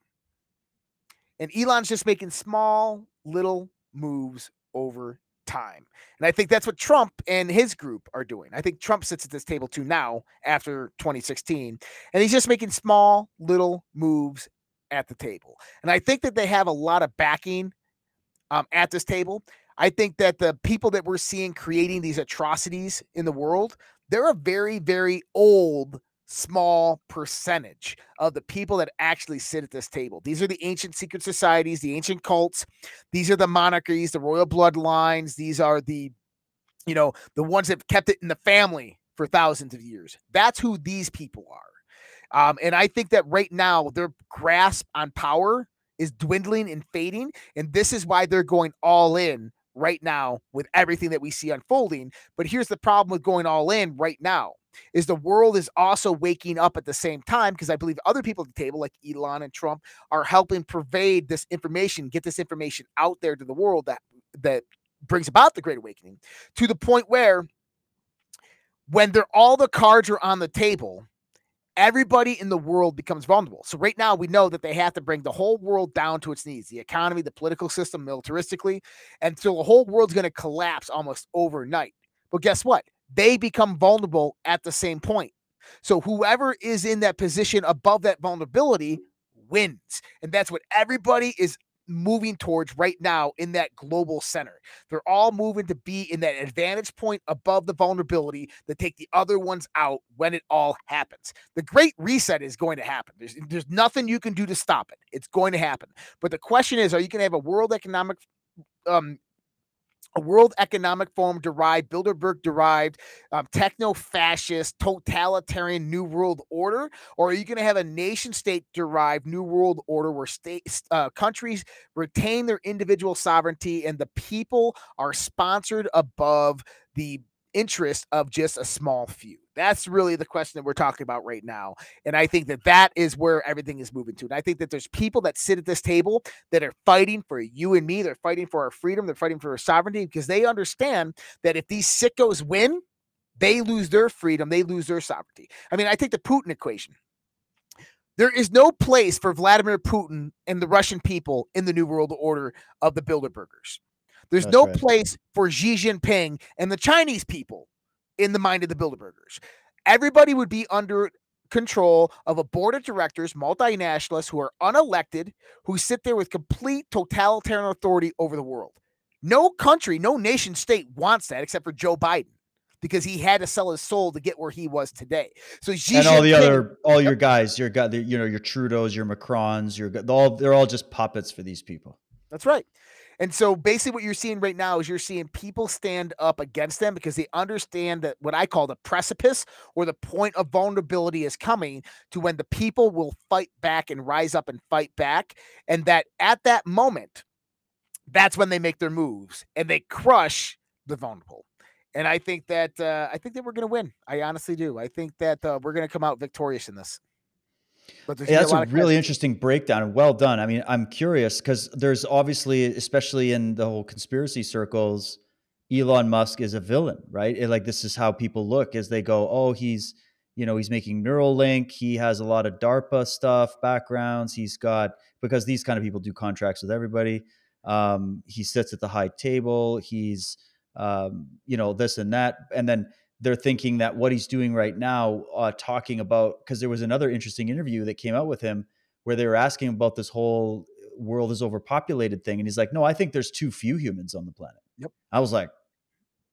And Elon's just making small little moves over time. And I think that's what Trump and his group are doing. I think Trump sits at this table too now after 2016, and he's just making small little moves at the table. And I think that they have a lot of backing um, at this table. I think that the people that we're seeing creating these atrocities in the world, they're a very, very old small percentage of the people that actually sit at this table. These are the ancient secret societies, the ancient cults. These are the monarchies, the royal bloodlines. These are the, you know, the ones that kept it in the family for thousands of years. That's who these people are. Um, and I think that right now their grasp on power is dwindling and fading. And this is why they're going all in right now with everything that we see unfolding. But here's the problem with going all in right now is the world is also waking up at the same time because I believe other people at the table, like Elon and Trump, are helping pervade this information, get this information out there to the world that that brings about the Great Awakening to the point where when they're all the cards are on the table, everybody in the world becomes vulnerable. So right now we know that they have to bring the whole world down to its knees, the economy, the political system, militaristically, and so the whole world's going to collapse almost overnight. But guess what? they become vulnerable at the same point. So whoever is in that position above that vulnerability wins. And that's what everybody is moving towards right now in that global center. They're all moving to be in that advantage point above the vulnerability that take the other ones out when it all happens. The great reset is going to happen. There's, there's nothing you can do to stop it. It's going to happen. But the question is, are you going to have a world economic um, a World Economic Forum derived, Bilderberg derived, um, techno fascist, totalitarian New World Order? Or are you going to have a nation state derived New World Order where states, uh, countries retain their individual sovereignty and the people are sponsored above the interest of just a small few? That's really the question that we're talking about right now. And I think that that is where everything is moving to. And I think that there's people that sit at this table that are fighting for you and me. They're fighting for our freedom. They're fighting for our sovereignty because they understand that if these sickos win, they lose their freedom, they lose their sovereignty. I mean, I take the Putin equation. There is no place for Vladimir Putin and the Russian people in the New World Order of the Bilderbergers. There's That's no right. place for Xi Jinping and the Chinese people in the mind of the Bilderbergers. Everybody would be under control of a board of directors, multinationalists who are unelected, who sit there with complete totalitarian authority over the world. No country, no nation state wants that except for Joe Biden because he had to sell his soul to get where he was today. So Xi and all the other, all your guys, your guy, you know, your Trudeau's, your Macrons, your all, they're all just puppets for these people. That's right. And so basically what you're seeing right now is you're seeing people stand up against them because they understand that what I call the precipice or the point of vulnerability is coming to when the people will fight back and rise up and fight back. And that at that moment, that's when they make their moves and they crush the vulnerable. And I think that uh, I think that we're going to win. I honestly do. I think that uh, we're going to come out victorious in this. But yeah, that's a, a really interesting breakdown and well done. I mean, I'm curious because there's obviously, especially in the whole conspiracy circles, Elon Musk is a villain, right? It, like this is how people look as they go, oh, he's, you know, he's making Neuralink. He has a lot of DARPA stuff, backgrounds. He's got because these kind of people do contracts with everybody. Um, he sits at the high table. He's, um, you know, this and that, and then they're thinking that what he's doing right now, uh, talking about, because there was another interesting interview that came out with him where they were asking about this whole world is overpopulated thing, and he's like, "No, I think there's too few humans on the planet." Yep. I was like,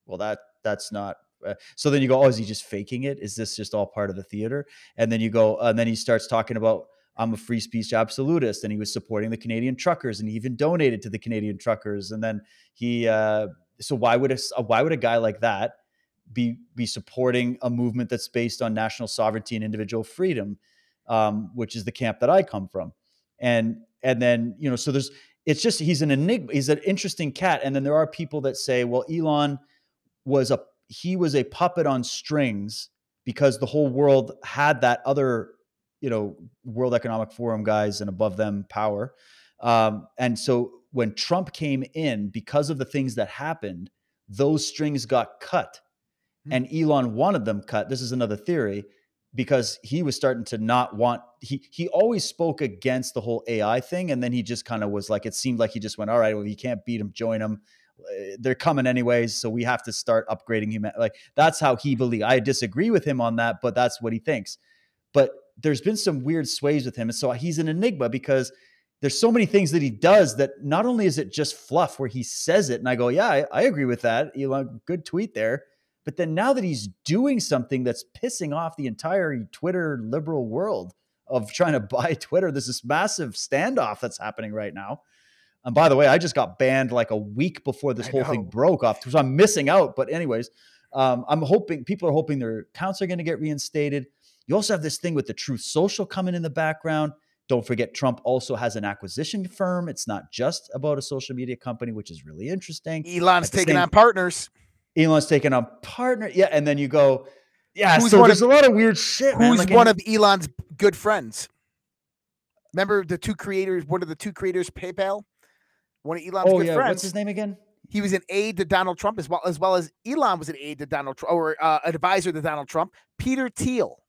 "Well, that that's not." Uh, so then you go, "Oh, is he just faking it? Is this just all part of the theater?" And then you go, and then he starts talking about. I'm a free speech absolutist, and he was supporting the Canadian truckers, and he even donated to the Canadian truckers. And then he, uh, so why would a why would a guy like that be be supporting a movement that's based on national sovereignty and individual freedom, um, which is the camp that I come from. And and then you know, so there's it's just he's an enigma. He's an interesting cat. And then there are people that say, well, Elon was a he was a puppet on strings because the whole world had that other you know World Economic Forum guys and above them power. Um, and so when Trump came in, because of the things that happened, those strings got cut Mm-hmm. and Elon wanted them cut. This is another theory because he was starting to not want he he always spoke against the whole AI thing and then he just kind of was like it seemed like he just went all right well you can't beat him join them uh, they're coming anyways so we have to start upgrading him. Like that's how he believe I disagree with him on that but that's what he thinks. But there's been some weird sways with him and so he's an enigma because there's so many things that he does that not only is it just fluff where he says it and I go yeah I, I agree with that. Elon good tweet there But then now that he's doing something that's pissing off the entire Twitter liberal world of trying to [laughs] buy Twitter, there's this massive standoff that's happening right now. And by the way, I just got banned like a week before this I whole thing broke off, so I'm missing out. But anyways, um, I'm hoping people are hoping their accounts are going to get reinstated. You also have this thing with the Truth Social coming in the background. Don't forget, Trump also has an acquisition firm. It's not just about a social media company, which is really interesting. Elon's taking same- on partners. Elon's taking on partner. Yeah, and then you go, yeah. Who's so there's a lot of weird shit. Who's Like, one of Elon's good friends? Remember the two creators, one of the two creators, PayPal? One of Elon's Oh good yeah, friends. what's his name again? He was an aide to Donald Trump as well as well as Elon was an aide to Donald Trump or uh, advisor to Donald Trump. Peter Thiel.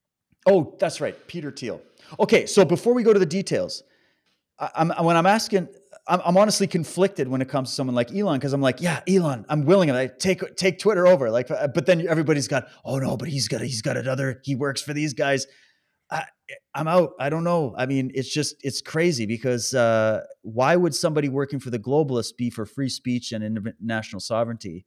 Oh, that's right, Peter Thiel. Okay, so before we go to the details, I'm when I'm asking, I'm, I'm honestly conflicted when it comes to someone like Elon because I'm like, yeah, Elon, I'm willing, I take take Twitter over. Like, uh, but then everybody's got, oh no, but he's got he's got another. He works for these guys. I, I'm out. I don't know. I mean, it's just it's crazy because uh, why would somebody working for the globalists be for free speech and international sovereignty?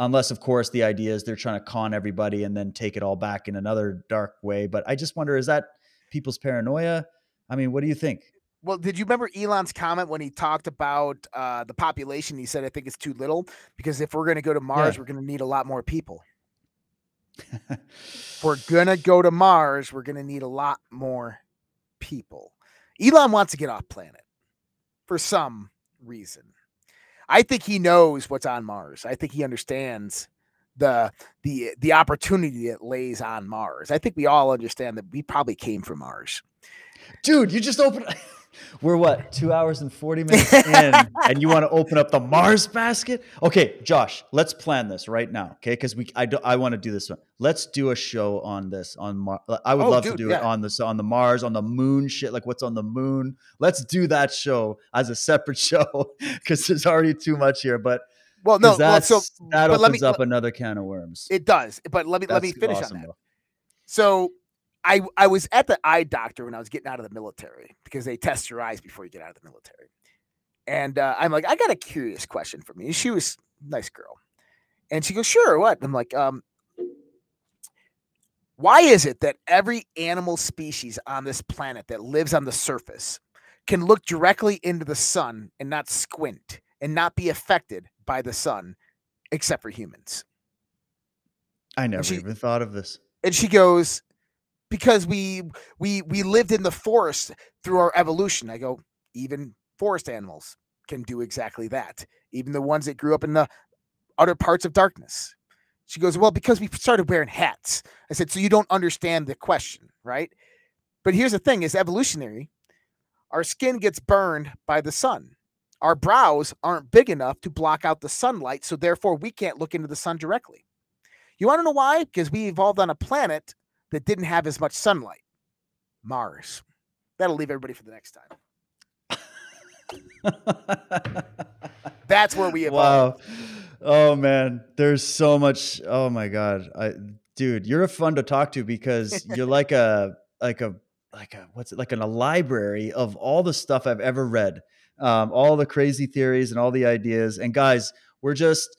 Unless, of course, the idea is they're trying to con everybody and then take it all back in another dark way. But I just wonder, is that people's paranoia? I mean, what do you think? Well, did you remember Elon's comment when he talked about uh, the population? He said, "I think it's too little because if we're going to go to Mars, we're going to need a lot more people. If [laughs] we're going to go to Mars, we're going to need a lot more people." Elon wants to get off planet for some reason. I think he knows what's on Mars. I think he understands the the the opportunity that lays on Mars. I think we all understand that we probably came from Mars. Dude, you just opened. [laughs] We're what, two hours and 40 minutes in, and you want to open up the Mars basket? Okay, Josh, let's plan this right now, okay? Because we, I, do, I want to do this one. Let's do a show on this on Mars. I would Oh, love to do yeah. it on this on the Mars, on the moon shit, like what's on the moon. Let's do that show as a separate [laughs] show because there's already too much here. But Well, no, well, that's, so that but let opens me- up another can of worms. It does, but let me let me finish awesome, on that. though. So, I I was at the eye doctor when I was getting out of the military because they test your eyes before you get out of the military, and uh, I'm like, I got a curious question for me. And she was a nice girl, and she goes, "Sure, what?" I'm like, um. Why is it that every animal species on this planet that lives on the surface can look directly into the sun and not squint and not be affected by the sun, except for humans? I never she- even thought of this. and she goes because we we we lived in the forest through our evolution. I go even forest animals can do exactly that even the ones that grew up in the other parts of darkness. She goes well because we started wearing hats. I said so you don't understand the question right? But here's the thing is evolutionary our skin gets burned by the sun. Our brows aren't big enough to block out the sunlight so therefore we can't look into the sun directly. You want to know why? Because we evolved on a planet that didn't have as much sunlight. Mars. That'll leave everybody for the next time. That's where we evolved. [laughs] wow. Oh man, there's so much. Oh my god, I, dude, you're fun to talk to because [laughs] you're like a like a like a what's it like in a library of all the stuff I've ever read, um, all the crazy theories and all the ideas. And guys, we're just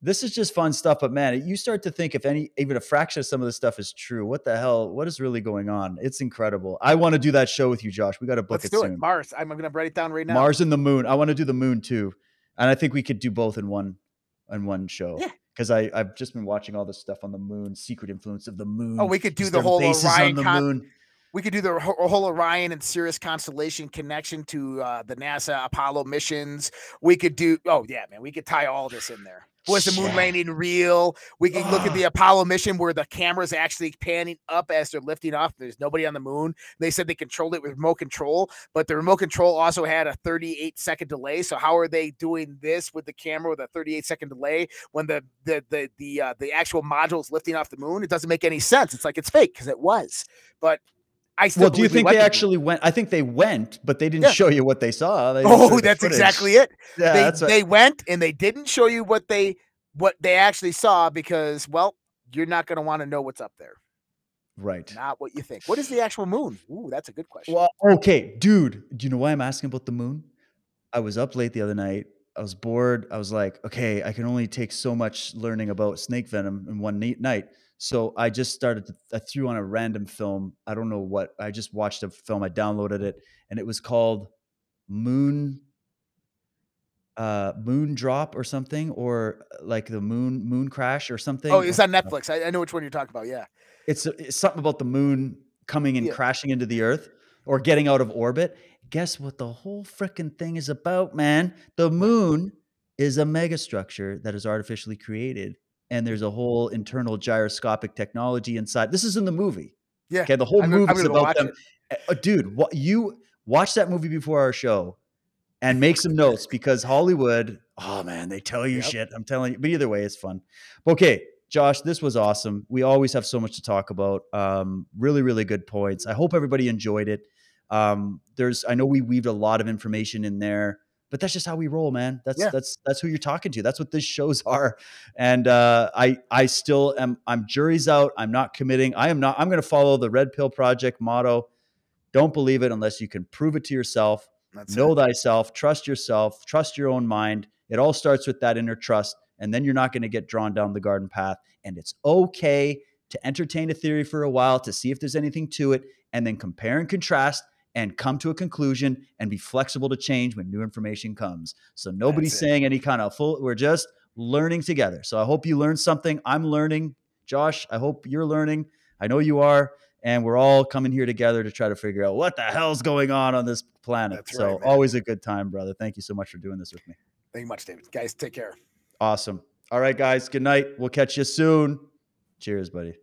this is just fun stuff. But man, you start to think if any even a fraction of some of this stuff is true, what the hell? What is really going on? It's incredible. I want to do that show with you, Josh. We got to book Let's it do soon. it. Mars. I'm going to write it down right now. Mars and the moon. I want to do the moon too, and I think we could do both in one in one show. Yeah. Because I I've just been watching all this stuff on the moon, secret influence of the moon. Oh, we could do the whole bases Orion on the con- moon. We could do the whole whole Orion and Sirius constellation connection to uh, the NASA Apollo missions. We could do. Oh yeah, man. We could tie all this in there. Was the moon landing real? We can look at the Apollo mission where the camera's actually panning up as they're lifting off. There's nobody on the moon. They said they controlled it with remote control, but the remote control also had a 38 second delay. So how are they doing this with the camera with a 38 second delay when the the the the uh, the actual module is lifting off the moon? It doesn't make any sense. It's like it's fake because it was. But I still Well, do you think they actually went? I think they went, but they didn't Yeah. show you what they saw. They Oh, that's footage. exactly it. Yeah, they that's what- they went and they didn't show you what they what they actually saw because well, you're not going to want to know what's up there. right. Not what you think. What is the actual moon? Ooh, that's a good question. Well, okay, dude. Do you know why I'm asking about the moon? I was up late the other night. I was bored. I was like, okay, I can only take so much learning about snake venom in one neat night. So I just started. To, I threw on a random film. I don't know what. I just watched a film. I downloaded it, and it was called Moon. Uh, moon drop or something, or uh, like the moon moon crash or something. Oh, it's on Netflix. I, I know which one you're talking about. Yeah, It's, it's something about the moon coming and Yeah. crashing into the Earth or getting out of orbit. Guess what the whole freaking thing is about, man? The moon is a megastructure that is artificially created, and there's a whole internal gyroscopic technology inside. This is in the movie. yeah. Okay, the whole I'm gonna- I'm movie is about them. Uh, dude, what you watch that movie before our show and make some notes because Hollywood, oh man, they tell you Yep. shit. I'm telling you. But either way, it's fun. Okay, Josh, this was awesome. We always have so much to talk about. Um, really, really good points. I hope everybody enjoyed it. Um, there's I know we weaved a lot of information in there, but that's just how we roll, man. That's Yeah. that's that's who you're talking to. That's what these shows [laughs] are. And uh, I I still am I'm jury's out. I'm not committing. I am not. I'm going to follow the Red Pill Project motto. Don't believe it unless you can prove it to yourself. That's know it. thyself. Trust yourself. Trust your own mind. It all starts with that inner trust, and then you're not going to get drawn down the garden path. And it's okay to entertain a theory for a while to see if there's anything to it, and then compare and contrast and come to a conclusion and be flexible to change when new information comes. So nobody's saying any kind of full. We're just learning together. So I hope you learned something. I'm learning. Josh, I hope you're learning. I know you are. And we're all coming here together to try to figure out what the hell's going on on this planet. That's so right, always a good time, brother. Thank you so much for doing this with me. Thank you much, David. Guys, take care. Awesome. All right, guys. Good night. We'll catch you soon. Cheers, buddy.